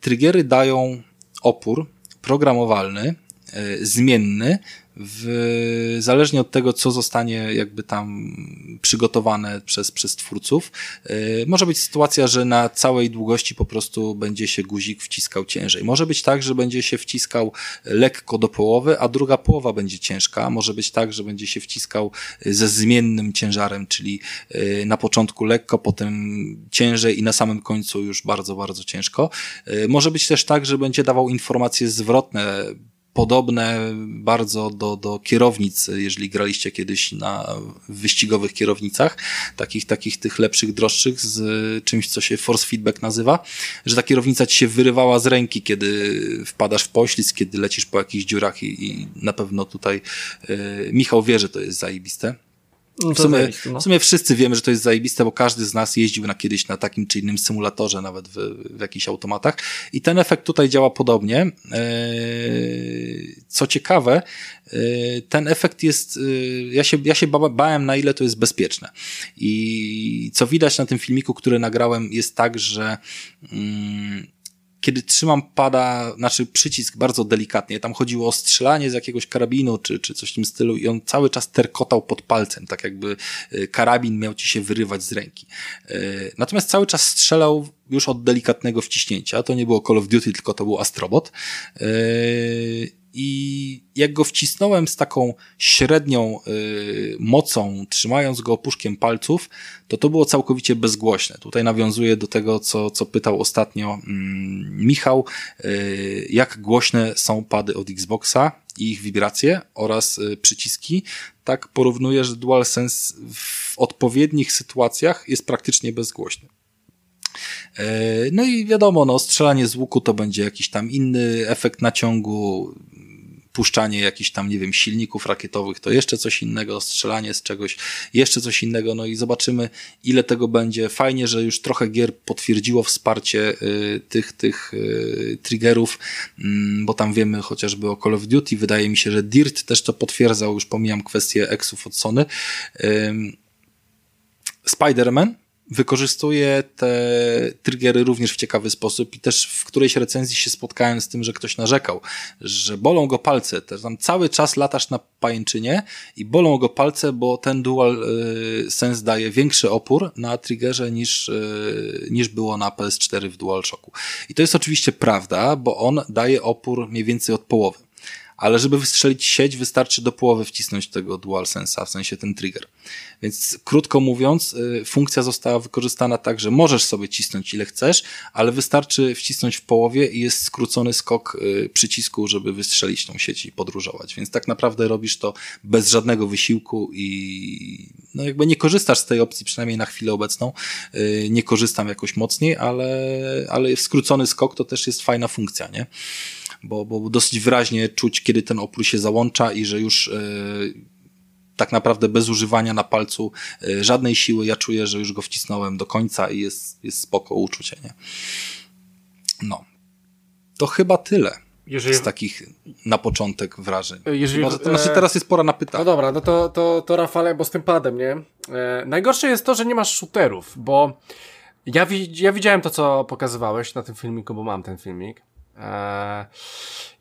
triggery dają opór programowalny, e, zmienny, w, zależnie od tego, co zostanie jakby tam przygotowane przez, przez twórców, yy, może być sytuacja, że na całej długości po prostu będzie się guzik wciskał ciężej. Może być tak, że będzie się wciskał lekko do połowy, a druga połowa będzie ciężka. Może być tak, że będzie się wciskał ze zmiennym ciężarem, czyli yy, na początku lekko, potem ciężej i na samym końcu już bardzo, bardzo ciężko. Yy, może być też tak, że będzie dawał informacje zwrotne, podobne bardzo do, do kierownic, jeżeli graliście kiedyś na wyścigowych kierownicach, takich, takich tych lepszych, droższych, z czymś, co się force feedback nazywa, że ta kierownica ci się wyrywała z ręki, kiedy wpadasz w poślizg, kiedy lecisz po jakichś dziurach i, i na pewno tutaj yy, Michał wie, że to jest zajebiste. W, sumie, no. w sumie wszyscy wiemy, że to jest zajebiste, bo każdy z nas jeździł na kiedyś na takim czy innym symulatorze, nawet w, w jakichś automatach. I ten efekt tutaj działa podobnie. Eee, co ciekawe, eee, ten efekt jest, eee, ja się, ja się bałem na ile to jest bezpieczne. I co widać na tym filmiku, który nagrałem, jest tak, że mm, kiedy trzymam pada, znaczy przycisk bardzo delikatnie, tam chodziło o strzelanie z jakiegoś karabinu czy, czy coś w tym stylu i on cały czas terkotał pod palcem, tak jakby y, karabin miał ci się wyrywać z ręki. Y, natomiast cały czas strzelał już od delikatnego wciśnięcia, to nie było Call of Duty, tylko to był Astrobot. I jak go wcisnąłem z taką średnią y, mocą, trzymając go opuszkiem palców, to to było całkowicie bezgłośne. Tutaj nawiązuję do tego, co, co pytał ostatnio mm, Michał, y, jak głośne są pady od Xboxa i ich wibracje oraz y, przyciski. Tak porównuję, że DualSense w odpowiednich sytuacjach jest praktycznie bezgłośny. No i wiadomo, no, strzelanie z łuku to będzie jakiś tam inny efekt naciągu, puszczanie jakichś tam, nie wiem, silników rakietowych, to jeszcze coś innego, strzelanie z czegoś, jeszcze coś innego, no i zobaczymy, ile tego będzie. Fajnie, że już trochę gier potwierdziło wsparcie y, tych, tych y, triggerów, y, bo tam wiemy chociażby o Call of Duty, wydaje mi się, że Dirt też to potwierdzał, już pomijam kwestię exów od Sony. Spider-Man wykorzystuje te triggery również w ciekawy sposób i też w którejś recenzji się spotkałem z tym, że ktoś narzekał, że bolą go palce, też tam cały czas latasz na pajęczynie i bolą go palce, bo ten dual y, sense daje większy opór na triggerze niż, y, niż było na PS4 w DualShocku. I to jest oczywiście prawda, bo on daje opór mniej więcej od połowy ale żeby wystrzelić sieć, wystarczy do połowy wcisnąć tego DualSense'a, w sensie ten trigger. Więc krótko mówiąc, y, funkcja została wykorzystana tak, że możesz sobie cisnąć ile chcesz, ale wystarczy wcisnąć w połowie i jest skrócony skok y, przycisku, żeby wystrzelić tą sieć i podróżować. Więc tak naprawdę robisz to bez żadnego wysiłku i no jakby nie korzystasz z tej opcji, przynajmniej na chwilę obecną. Y, nie korzystam jakoś mocniej, ale, ale skrócony skok to też jest fajna funkcja, nie? Bo, bo dosyć wyraźnie czuć, kiedy ten opór się załącza i że już e, tak naprawdę bez używania na palcu e, żadnej siły, ja czuję, że już go wcisnąłem do końca i jest, jest spoko uczucie, nie? No. To chyba tyle. Jeżeli... z takich na początek wrażeń. Jeżeli... Może, to znaczy teraz jest pora na pytanie. No dobra, no to, to, to Rafale, bo z tym padem, nie? E, najgorsze jest to, że nie masz shooterów, bo ja, wi ja widziałem to, co pokazywałeś na tym filmiku, bo mam ten filmik. Eee,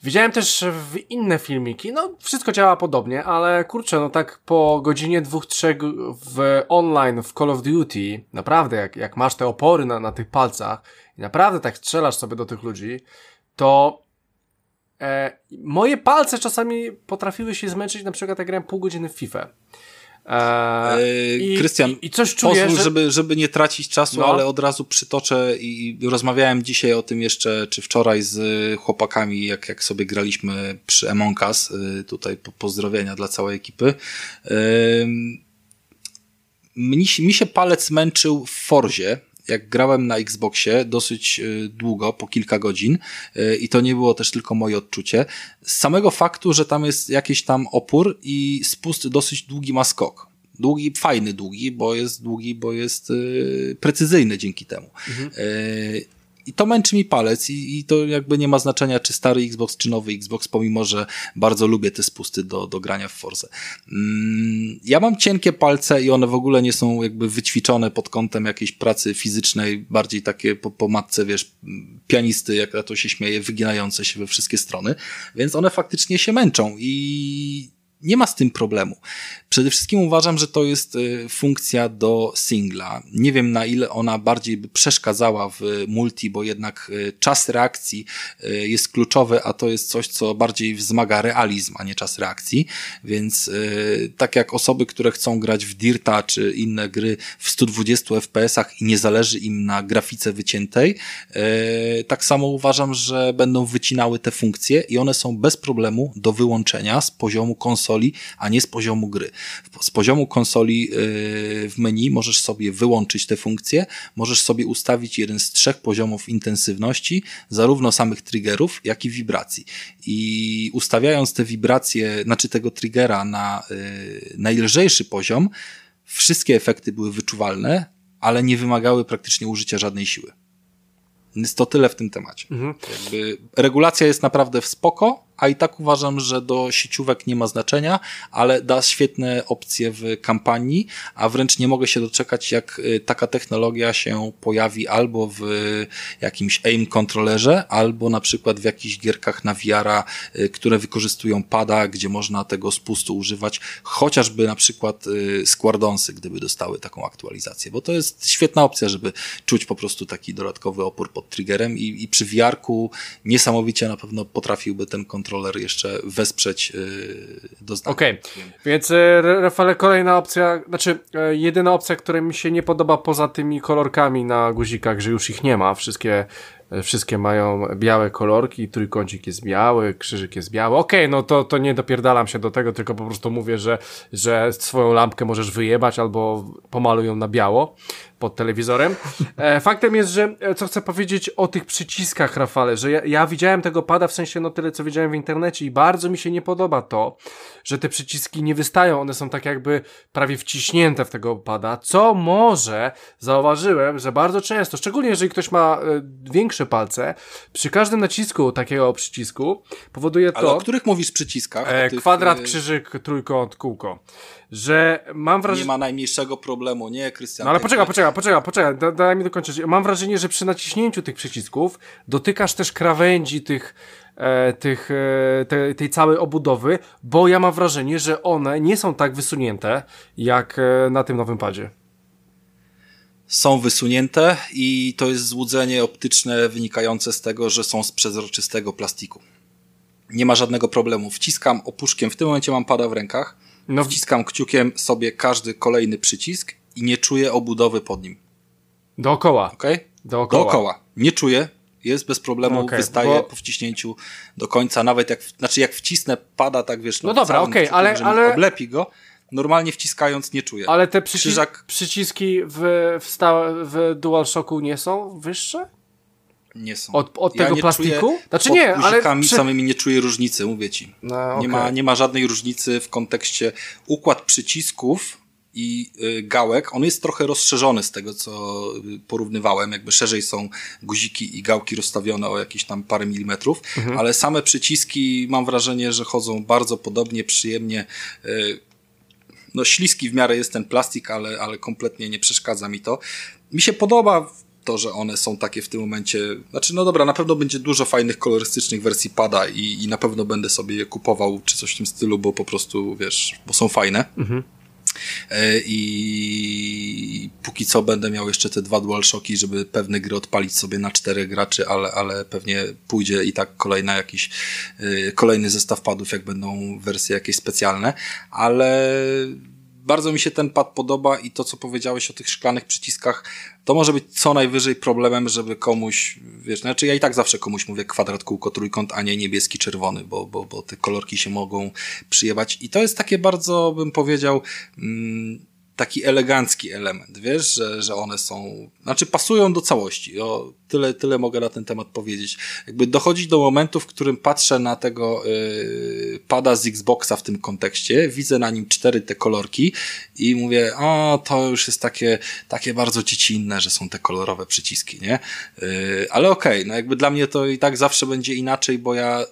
widziałem też w inne filmiki, no wszystko działa podobnie, ale kurczę, no tak po godzinie dwóch, trzech w online w Call of Duty, naprawdę jak, jak masz te opory na, na tych palcach i naprawdę tak strzelasz sobie do tych ludzi, to e, moje palce czasami potrafiły się zmęczyć, na przykład jak grałem pół godziny w FIFA. Eee, Krystian, i, i, coś czuję, pozwól, że... żeby, żeby nie tracić czasu, no. ale od razu przytoczę i rozmawiałem dzisiaj o tym jeszcze, czy wczoraj z chłopakami, jak, jak sobie graliśmy przy Among Us, y, tutaj pozdrowienia dla całej ekipy. Mi, mi się palec męczył w Forzie, jak grałem na Xboxie dosyć y, długo, po kilka godzin y, i to nie było też tylko moje odczucie, z samego faktu, że tam jest jakiś tam opór i spust dosyć długi ma skok. Długi, fajny długi, bo jest długi, bo jest yy, precyzyjny dzięki temu. Mhm. Yy, i to męczy mi palec i, i to jakby nie ma znaczenia, czy stary Xbox, czy nowy Xbox, pomimo, że bardzo lubię te spusty do, do grania w Forze. Mm, ja mam cienkie palce i one w ogóle nie są jakby wyćwiczone pod kątem jakiejś pracy fizycznej, bardziej takie po, po matce, wiesz, pianisty, jak to się śmieje, wyginające się we wszystkie strony, więc one faktycznie się męczą i nie ma z tym problemu. Przede wszystkim uważam, że to jest y, funkcja do singla. Nie wiem na ile ona bardziej by przeszkadzała w multi, bo jednak y, czas reakcji y, jest kluczowy, a to jest coś, co bardziej wzmaga realizm, a nie czas reakcji. Więc tak jak osoby, które chcą grać w Dirta czy inne gry w 120 FPS-ach i nie zależy im na grafice wyciętej, tak samo uważam, że będą wycinały te funkcje i one są bez problemu do wyłączenia z poziomu konsoli, a nie z poziomu gry. Z poziomu konsoli yy, w menu możesz sobie wyłączyć te funkcje, możesz sobie ustawić jeden z trzech poziomów intensywności, zarówno samych triggerów, jak i wibracji. I ustawiając te wibracje, znaczy tego triggera na yy, najlżejszy poziom, wszystkie efekty były wyczuwalne, ale nie wymagały praktycznie użycia żadnej siły. Więc to tyle w tym temacie. Mhm. Regulacja jest naprawdę w spoko, a i tak uważam, że do sieciówek nie ma znaczenia, ale da świetne opcje w kampanii, a wręcz nie mogę się doczekać, jak y, taka technologia się pojawi albo w jakimś aim kontrolerze, albo na przykład w jakichś gierkach na VR, y, które wykorzystują pada, gdzie można tego spustu używać, chociażby na przykład y, Squardonsy, gdyby dostały taką aktualizację, bo to jest świetna opcja, żeby czuć po prostu taki dodatkowy opór pod triggerem i, i przy VR-ku niesamowicie na pewno potrafiłby ten kontroler kontroler jeszcze wesprzeć yy, do. Okej, okay. więc y, Rafale, kolejna opcja, znaczy y, jedyna opcja, która mi się nie podoba poza tymi kolorkami na guzikach, że już ich nie ma, wszystkie E, wszystkie mają białe kolorki, trójkącik jest biały, krzyżyk jest biały. Okej, okay, no to, to nie dopierdalam się do tego, tylko po prostu mówię, że, że swoją lampkę możesz wyjebać albo pomalują na biało pod telewizorem. E, faktem jest, że e, co chcę powiedzieć o tych przyciskach, Rafale, że ja, ja widziałem tego pada w sensie no tyle, co widziałem w internecie i bardzo mi się nie podoba to, że te przyciski nie wystają, one są tak jakby prawie wciśnięte w tego pada, co może zauważyłem, że bardzo często, szczególnie jeżeli ktoś ma e, większe palce, przy każdym nacisku takiego przycisku powoduje to... Ale o których mówisz przyciskach? E, tych... Kwadrat, krzyżyk, trójkąt, kółko że mam wrażenie... Nie ma najmniejszego problemu, nie, Krystian? No ale poczekaj, poczekaj, poczekaj, poczekaj, da, daj mi dokończyć. Mam wrażenie, że przy naciśnięciu tych przycisków dotykasz też krawędzi tych, e, tych, e, te, tej całej obudowy, bo ja mam wrażenie, że one nie są tak wysunięte, jak e, na tym nowym padzie są wysunięte i to jest złudzenie optyczne wynikające z tego, że są z przezroczystego plastiku. Nie ma żadnego problemu. Wciskam opuszkiem, w tym momencie mam pada w rękach, no. Wciskam kciukiem sobie każdy kolejny przycisk i nie czuję obudowy pod nim. Dookoła. Okay? Dookoła. Dookoła. Nie czuję. Jest bez problemu, okay, wystaje bo... po wciśnięciu do końca. Nawet jak, znaczy jak wcisnę, pada tak wiesz. No, no dobra, okej, okay, ale, ale... Oblepi go. Normalnie wciskając nie czuję. Ale te przycis Krzyżak... przyciski w, w, sta- w DualShocku nie są wyższe? Nie są. Od, od ja tego plastiku? Znaczy nie, ale... Przy... samymi nie czuję różnicy, mówię ci. No, okay. nie, ma, nie ma żadnej różnicy w kontekście układ przycisków i y, gałek, on jest trochę rozszerzony z tego, co y, porównywałem, jakby szerzej są guziki i gałki rozstawione o jakieś tam parę milimetrów, mhm. ale same przyciski mam wrażenie, że chodzą bardzo podobnie, przyjemnie. Y, no śliski w miarę jest ten plastik, ale, ale kompletnie nie przeszkadza mi to. Mi się podoba to, że one są takie w tym momencie. Znaczy, no dobra, na pewno będzie dużo fajnych kolorystycznych wersji pada i, i na pewno będę sobie je kupował czy coś w tym stylu, bo po prostu wiesz, bo są fajne. Mhm. E, I póki co będę miał jeszcze te dwa DualShocki, żeby pewne gry odpalić sobie na czterech graczy, ale, ale pewnie pójdzie i tak kolejna jakiś e, kolejny zestaw padów, jak będą wersje jakieś specjalne, ale bardzo mi się ten pad podoba i to, co powiedziałeś o tych szklanych przyciskach, to może być co najwyżej problemem, żeby komuś, wiesz, znaczy ja i tak zawsze komuś mówię kwadrat, kółko, trójkąt, a nie niebieski, czerwony, bo, bo, bo te kolorki się mogą przyjebać. I to jest takie bardzo, bym powiedział, mm, taki elegancki element, wiesz, że, że one są, znaczy pasują do całości. O, tyle, tyle mogę na ten temat powiedzieć. Jakby dochodzi do momentu, w którym patrzę na tego yy, pada z Xboxa w tym kontekście, widzę na nim cztery te kolorki i mówię, o, to już jest takie, takie bardzo dziecinne, że są te kolorowe przyciski, nie? Yy, ale okej, okay, no jakby dla mnie to i tak zawsze będzie inaczej, bo ja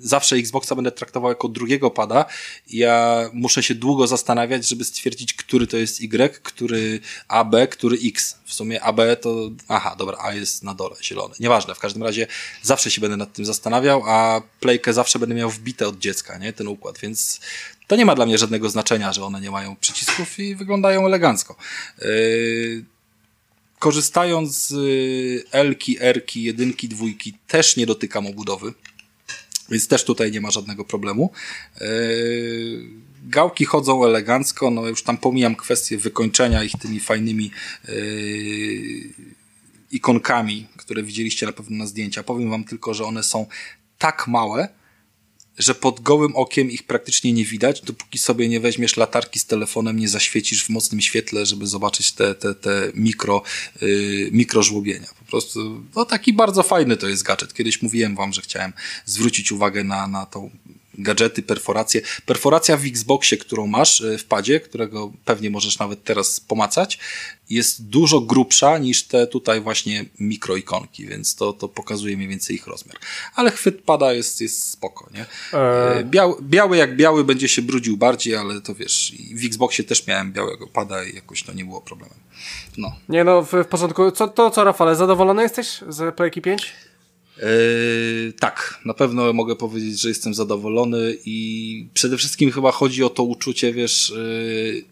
zawsze Xboxa będę traktował jako drugiego pada. Ja muszę się długo zastanawiać, żeby stwierdzić, który to jest Y, który AB, który X. W sumie AB to, aha, dobra, A jest na dole, zielony. Nieważne, w każdym razie zawsze się będę nad tym zastanawiał, a playkę zawsze będę miał wbite od dziecka, nie, ten układ, więc to nie ma dla mnie żadnego znaczenia, że one nie mają przycisków i wyglądają elegancko. Yy, korzystając z L-ki, R-ki, jedynki, dwójki, też nie dotykam obudowy. Więc też tutaj nie ma żadnego problemu. E, gałki chodzą elegancko, no już tam pomijam kwestię wykończenia ich tymi fajnymi e, ikonkami, które widzieliście na pewno na zdjęcia. Powiem wam tylko, że one są tak małe, że pod gołym okiem ich praktycznie nie widać, dopóki sobie nie weźmiesz latarki z telefonem, nie zaświecisz w mocnym świetle, żeby zobaczyć te, te, te mikro, yy, mikro żłobienia. Po prostu, no taki bardzo fajny to jest gadżet. Kiedyś mówiłem wam, że chciałem zwrócić uwagę na, na tą gadżety, perforacje. Perforacja w Xboxie, którą masz e, w padzie, którego pewnie możesz nawet teraz pomacać, jest dużo grubsza niż te tutaj właśnie mikroikonki, więc to, to pokazuje mniej więcej ich rozmiar. Ale chwyt pada jest, jest spoko, nie? E... Biały, biały jak biały będzie się brudził bardziej, ale to wiesz, w Xboxie też miałem białego pada i jakoś to nie było problemem. No. Nie no, w, w porządku. Co, to co, Rafale, zadowolony jesteś z Playki 5? Yy, tak, na pewno mogę powiedzieć, że jestem zadowolony i przede wszystkim chyba chodzi o to uczucie, wiesz, yy,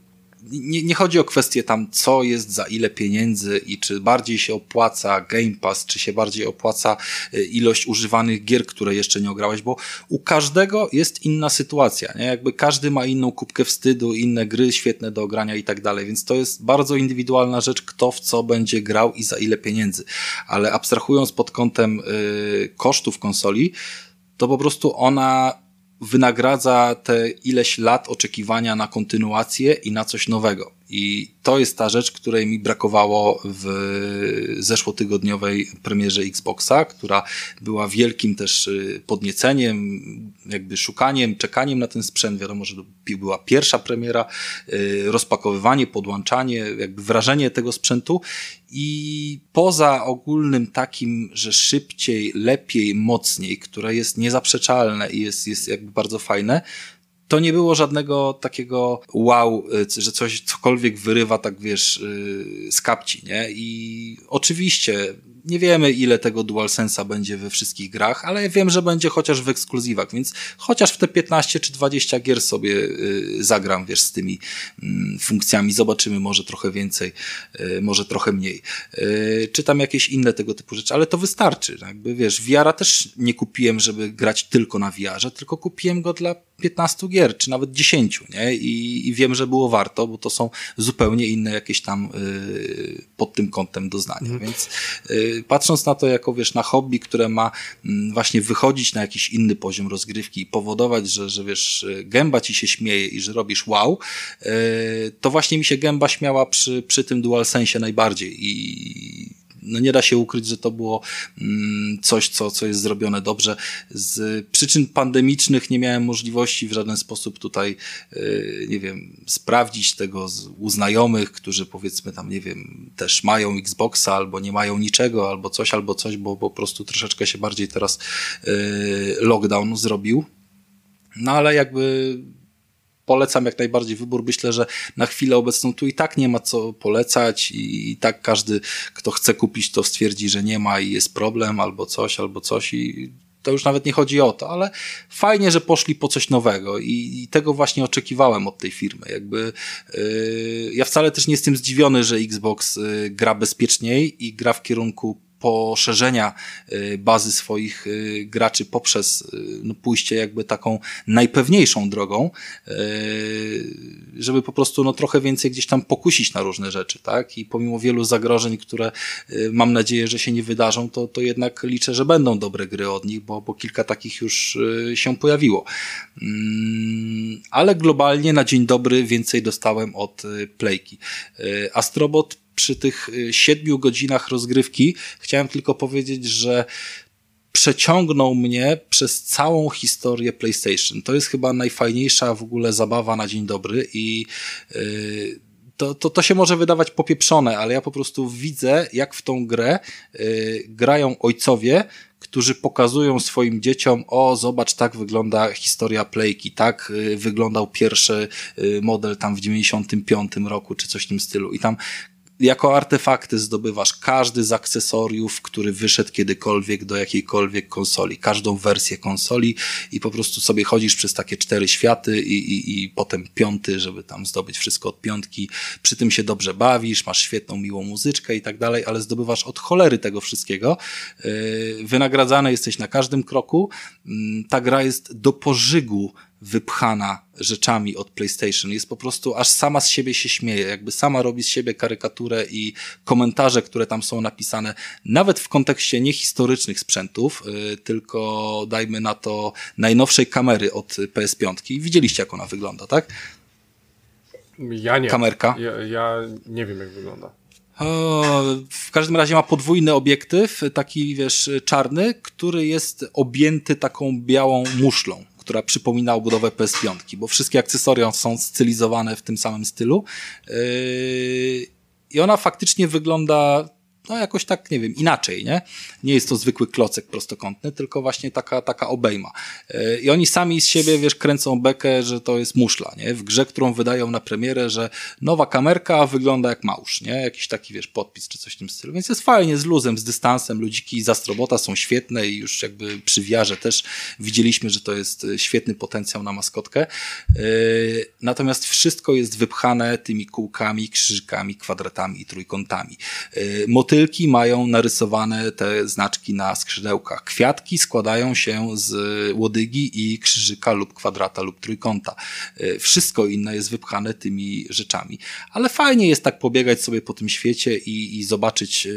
nie, nie chodzi o kwestię tam, co jest za ile pieniędzy i czy bardziej się opłaca Game Pass, czy się bardziej opłaca y, ilość używanych gier, które jeszcze nie ograłeś, bo u każdego jest inna sytuacja, nie? Jakby każdy ma inną kubkę wstydu, inne gry świetne do ogrania i tak dalej, więc to jest bardzo indywidualna rzecz, kto w co będzie grał i za ile pieniędzy. Ale abstrahując pod kątem yy, kosztów konsoli, to po prostu ona wynagradza te ileś lat oczekiwania na kontynuację i na coś nowego. I to jest ta rzecz, której mi brakowało w zeszłotygodniowej premierze Xboxa, która była wielkim też y, podnieceniem, jakby szukaniem, czekaniem na ten sprzęt. Wiadomo, że to była pierwsza premiera, y, rozpakowywanie, podłączanie, jakby wrażenie tego sprzętu. I poza ogólnym takim, że szybciej, lepiej, mocniej, które jest niezaprzeczalne i jest, jest jakby bardzo fajne, to nie było żadnego takiego wow, y, że coś, cokolwiek wyrywa, tak wiesz, y, z kapci, nie? I oczywiście nie wiemy, ile tego DualSense'a będzie we wszystkich grach, ale wiem, że będzie chociaż w ekskluzywach, więc chociaż w te 15 czy 20 gier sobie y, zagram, wiesz, z tymi mm, funkcjami. Zobaczymy może trochę więcej, y, może trochę mniej. Y, czy tam jakieś inne tego typu rzeczy, ale to wystarczy. Jakby, wiesz, VR-a też nie kupiłem, żeby grać tylko na VR-ze, tylko kupiłem go dla 15 gier, czy nawet 10, nie? I, I wiem, że było warto, bo to są zupełnie inne jakieś tam pod tym kątem doznania, mm. więc patrząc na to jako, wiesz, na hobby, które ma y, właśnie wychodzić na jakiś inny poziom rozgrywki i powodować, że, że wiesz, gęba ci się śmieje i że robisz wow, y, to właśnie mi się gęba śmiała przy, przy tym DualSense najbardziej i no nie da się ukryć, że to było mm, coś, co, co jest zrobione dobrze. Z przyczyn pandemicznych nie miałem możliwości w żaden sposób tutaj, y, nie wiem, sprawdzić tego u znajomych, którzy powiedzmy tam, nie wiem, też mają Xboxa albo nie mają niczego, albo coś, albo coś, bo, bo po prostu troszeczkę się bardziej teraz y, lockdown zrobił. No ale jakby polecam jak najbardziej wybór. Myślę, że na chwilę obecną tu i tak nie ma co polecać i, i tak każdy, kto chce kupić, to stwierdzi, że nie ma i jest problem albo coś, albo coś i to już nawet nie chodzi o to, ale fajnie, że poszli po coś nowego i, i tego właśnie oczekiwałem od tej firmy. Jakby yy, ja wcale też nie jestem zdziwiony, że Xbox yy, gra bezpieczniej i gra w kierunku poszerzenia bazy swoich graczy poprzez no, pójście jakby taką najpewniejszą drogą, żeby po prostu no, trochę więcej gdzieś tam pokusić na różne rzeczy, tak? I pomimo wielu zagrożeń, które mam nadzieję, że się nie wydarzą, to, to jednak liczę, że będą dobre gry od nich, bo, bo kilka takich już się pojawiło. Mm, ale globalnie na dzień dobry więcej dostałem od Playki. Astrobot przy tych y, siedmiu godzinach rozgrywki chciałem tylko powiedzieć, że przeciągnął mnie przez całą historię PlayStation. To jest chyba najfajniejsza w ogóle zabawa na dzień dobry i yy, to, to, to się może wydawać popieprzone, ale ja po prostu widzę, jak w tą grę yy, grają ojcowie, którzy pokazują swoim dzieciom, o zobacz, tak wygląda historia Playki, tak yy, wyglądał pierwszy y, model tam w 95 roku, czy coś w tym stylu. I tam jako artefakty zdobywasz każdy z akcesoriów, który wyszedł kiedykolwiek do jakiejkolwiek konsoli, każdą wersję konsoli i po prostu sobie chodzisz przez takie cztery światy i, i, i potem piąty, żeby tam zdobyć wszystko od piątki. Przy tym się dobrze bawisz, masz świetną, miłą muzyczkę i tak dalej, ale zdobywasz od cholery tego wszystkiego. Yy, wynagradzany jesteś na każdym kroku. Mm, ta gra jest do pożygu wypchana rzeczami od PlayStation. Jest po prostu, aż sama z siebie się śmieje, jakby sama robi z siebie karykaturę i komentarze, które tam są napisane, nawet w kontekście niehistorycznych sprzętów, yy, tylko dajmy na to najnowszej kamery od PS5. Widzieliście, jak ona wygląda, tak? Ja nie. Kamerka. Ja, ja nie wiem, jak wygląda. O, w każdym razie ma podwójny obiektyw, taki wiesz, czarny, który jest objęty taką białą muszlą która przypomina obudowę PS5, bo wszystkie akcesoria są stylizowane w tym samym stylu. Yy, I ona faktycznie wygląda no jakoś tak, nie wiem, inaczej, nie? Nie jest to zwykły klocek prostokątny, tylko właśnie taka, taka obejma. E, I oni sami z siebie, wiesz, kręcą bekę, że to jest muszla, nie? W grze, którą wydają na premierę, że nowa kamerka wygląda jak małż, nie? Jakiś taki, wiesz, podpis czy coś w tym stylu. Więc jest fajnie, z luzem, z dystansem. Ludziki z Astrobota są świetne i już jakby przy wiarze też widzieliśmy, że to jest e, świetny potencjał na maskotkę. E, natomiast wszystko jest wypchane tymi kółkami, krzyżykami, kwadratami i trójkątami. Motyl motylki mają narysowane te znaczki na skrzydełkach. Kwiatki składają się z łodygi i krzyżyka lub kwadrata lub trójkąta. E, wszystko inne jest wypchane tymi rzeczami. Ale fajnie jest tak pobiegać sobie po tym świecie i, i zobaczyć e,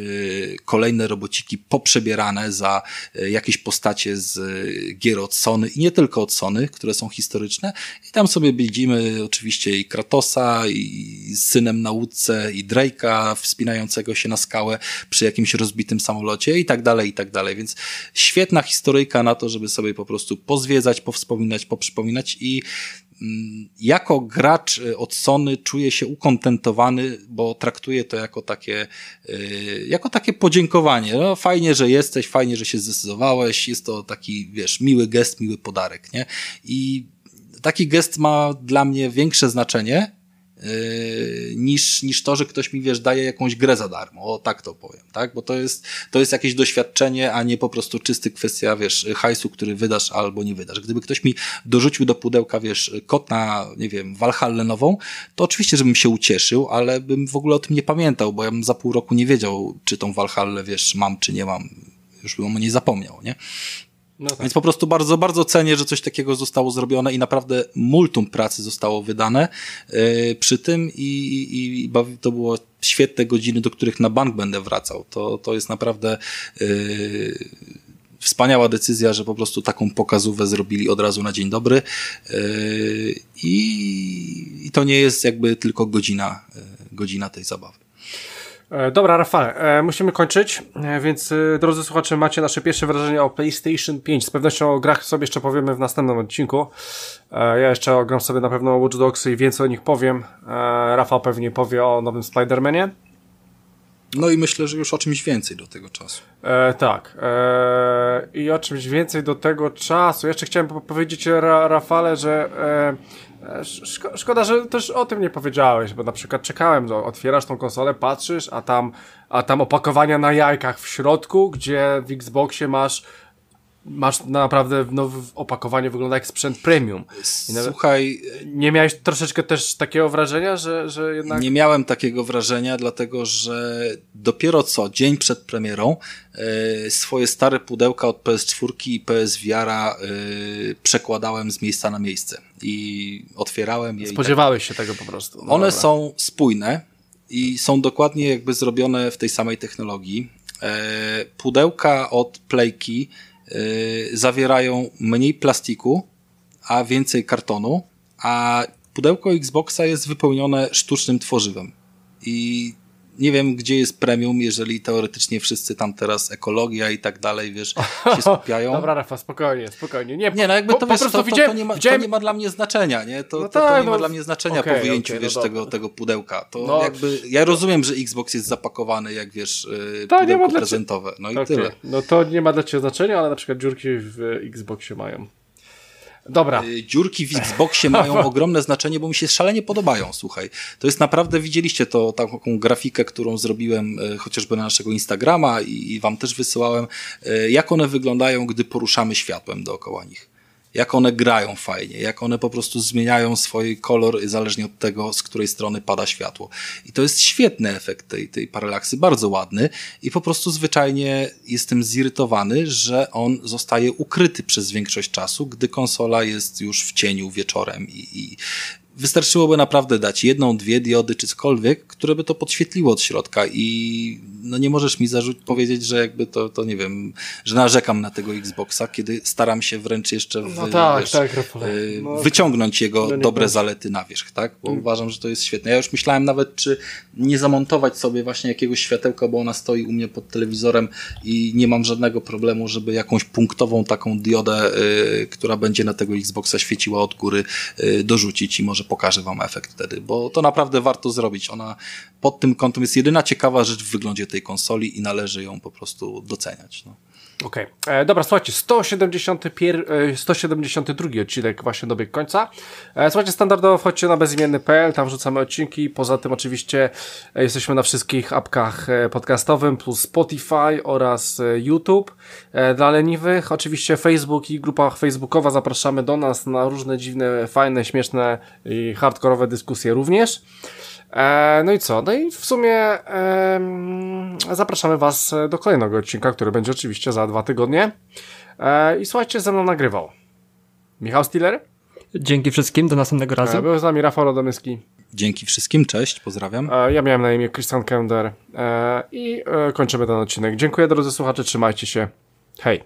kolejne robociki poprzebierane za e, jakieś postacie z gier od Sony i nie tylko od Sony, które są historyczne. I tam sobie widzimy oczywiście i Kratosa, i synem na łódce, i Drake'a wspinającego się na skałę przy jakimś rozbitym samolocie i tak dalej, i tak dalej. Więc świetna historyjka na to, żeby sobie po prostu pozwiedzać, powspominać, poprzypominać i mm, jako gracz y, od Sony czuję się ukontentowany, bo traktuję to jako takie, y, jako takie podziękowanie. No, fajnie, że jesteś, fajnie, że się zdecydowałeś, jest to taki, wiesz, miły gest, miły podarek, nie? I taki gest ma dla mnie większe znaczenie, niż, niż to, że ktoś mi, wiesz, daje jakąś grę za darmo, o tak to powiem, tak? Bo to jest, to jest jakieś doświadczenie, a nie po prostu czysty kwestia, wiesz, hajsu, który wydasz albo nie wydasz. Gdyby ktoś mi dorzucił do pudełka, wiesz, kod na, nie wiem, Valhalla nową, to oczywiście, żebym się ucieszył, ale bym w ogóle o tym nie pamiętał, bo ja bym za pół roku nie wiedział, czy tą Valhalla, wiesz, mam, czy nie mam. Już bym o niej zapomniał, nie? No tak. Więc po prostu bardzo, bardzo cenię, że coś takiego zostało zrobione i naprawdę multum pracy zostało wydane yy, przy tym i, i, i to było świetne godziny, do których na bank będę wracał. To, to jest naprawdę yy, wspaniała decyzja, że po prostu taką pokazówę zrobili od razu na dzień dobry yy, i, i to nie jest jakby tylko godzina, godzina tej zabawy. E, dobra, Rafale, e, musimy kończyć, e, więc drodzy słuchacze, macie nasze pierwsze wrażenie o PlayStation 5. Z pewnością o grach sobie jeszcze powiemy w następnym odcinku. Ja jeszcze ogram sobie na pewno Watch Dogs i więcej o nich powiem. Rafał pewnie powie o nowym Spider-Manie. No i myślę, że już o czymś więcej do tego czasu. E, tak. E, I o czymś więcej do tego czasu. Jeszcze chciałem powiedzieć Ra Rafale, że e, szko szkoda, że też o tym nie powiedziałeś, bo na przykład czekałem, no, otwierasz tą konsolę, patrzysz, a tam, a tam opakowania na jajkach w środku, gdzie w Xboxie masz masz naprawdę no, opakowanie wygląda jak sprzęt premium. Słuchaj. Nie miałeś troszeczkę też takiego wrażenia, że, że jednak. Nie miałem takiego wrażenia, dlatego że dopiero co, dzień przed premierą, yy, swoje stare pudełka od PS4 i PSVR-a yy, przekładałem z miejsca na miejsce i otwierałem je. Spodziewałeś tak... się tego po prostu. No One dobra. są spójne i są dokładnie jakby zrobione w tej samej technologii. Yy, pudełka od Playki zawierają mniej plastiku, a więcej kartonu, a pudełko Xboxa jest wypełnione sztucznym tworzywem. I nie wiem, gdzie jest premium, jeżeli teoretycznie wszyscy tam teraz ekologia i tak dalej, wiesz, się skupiają. Dobra, Rafa, spokojnie, spokojnie. Nie, nie no jakby to, po, wiesz, po to, to, to, nie ma, to nie ma dla mnie znaczenia, nie? To, no to, tak, to nie ma no, dla mnie znaczenia okay, po wyjęciu, okay, wiesz, no tego, tego pudełka. To no. jakby, ja rozumiem, że Xbox jest zapakowany, jak wiesz, y, to pudełko prezentowe, no i okay. tyle. No to nie ma dla ciebie znaczenia, ale na przykład dziurki w Xboxie mają. Dobra. Y, dziurki w Xboxie mają ogromne znaczenie, bo mi się szalenie podobają, słuchaj. To jest naprawdę, widzieliście to, taką grafikę, którą zrobiłem y, chociażby na naszego Instagrama i, i wam też wysyłałem, y, jak one wyglądają, gdy poruszamy światłem dookoła nich jak one grają fajnie, jak one po prostu zmieniają swój kolor zależnie od tego, z której strony pada światło. I to jest świetny efekt tej, tej paralaksy, bardzo ładny i po prostu zwyczajnie jestem zirytowany, że on zostaje ukryty przez większość czasu, gdy konsola jest już w cieniu wieczorem i, i wystarczyłoby naprawdę dać jedną, dwie diody czy cokolwiek, które by to podświetliło od środka i no nie możesz mi zarzut powiedzieć, że jakby to, to nie wiem, że narzekam na tego Xboxa, kiedy staram się wręcz jeszcze w, no tak, wiesz, tak, y, no, wyciągnąć jego no dobre zalety na wierzch, tak? Bo hmm. uważam, że to jest świetne. Ja już myślałem nawet, czy nie zamontować sobie właśnie jakiegoś światełka, bo ona stoi u mnie pod telewizorem i nie mam żadnego problemu, żeby jakąś punktową taką diodę, y, która będzie na tego Xboxa świeciła od góry, y, dorzucić i może pokażę wam efekt wtedy, bo to naprawdę warto zrobić. Ona pod tym kątem jest jedyna ciekawa rzecz w wyglądzie tej konsoli i należy ją po prostu doceniać. No. Okej, okay. E, dobra, słuchajcie, 171, 172 e, odcinek właśnie dobiegł końca. E, słuchajcie, standardowo wchodźcie na bezimienny.pl, tam wrzucamy odcinki, poza tym oczywiście e, jesteśmy na wszystkich apkach e, podcastowym, plus Spotify oraz e, YouTube. Dla leniwych, oczywiście Facebook i grupa facebookowa, zapraszamy do nas na różne dziwne, fajne, śmieszne i hardkorowe dyskusje również. E, no i co? No i w sumie e, zapraszamy Was do kolejnego odcinka, który będzie oczywiście za dwa tygodnie. E, I słuchajcie, ze mną nagrywał Michał Stiller. Dzięki wszystkim, do następnego razu. E, był z nami Rafał Radomyski. Dzięki wszystkim, cześć, pozdrawiam. E, ja miałem na imię Christian Kender e, i kończymy ten odcinek. Dziękuję drodzy słuchacze, trzymajcie się. Hej.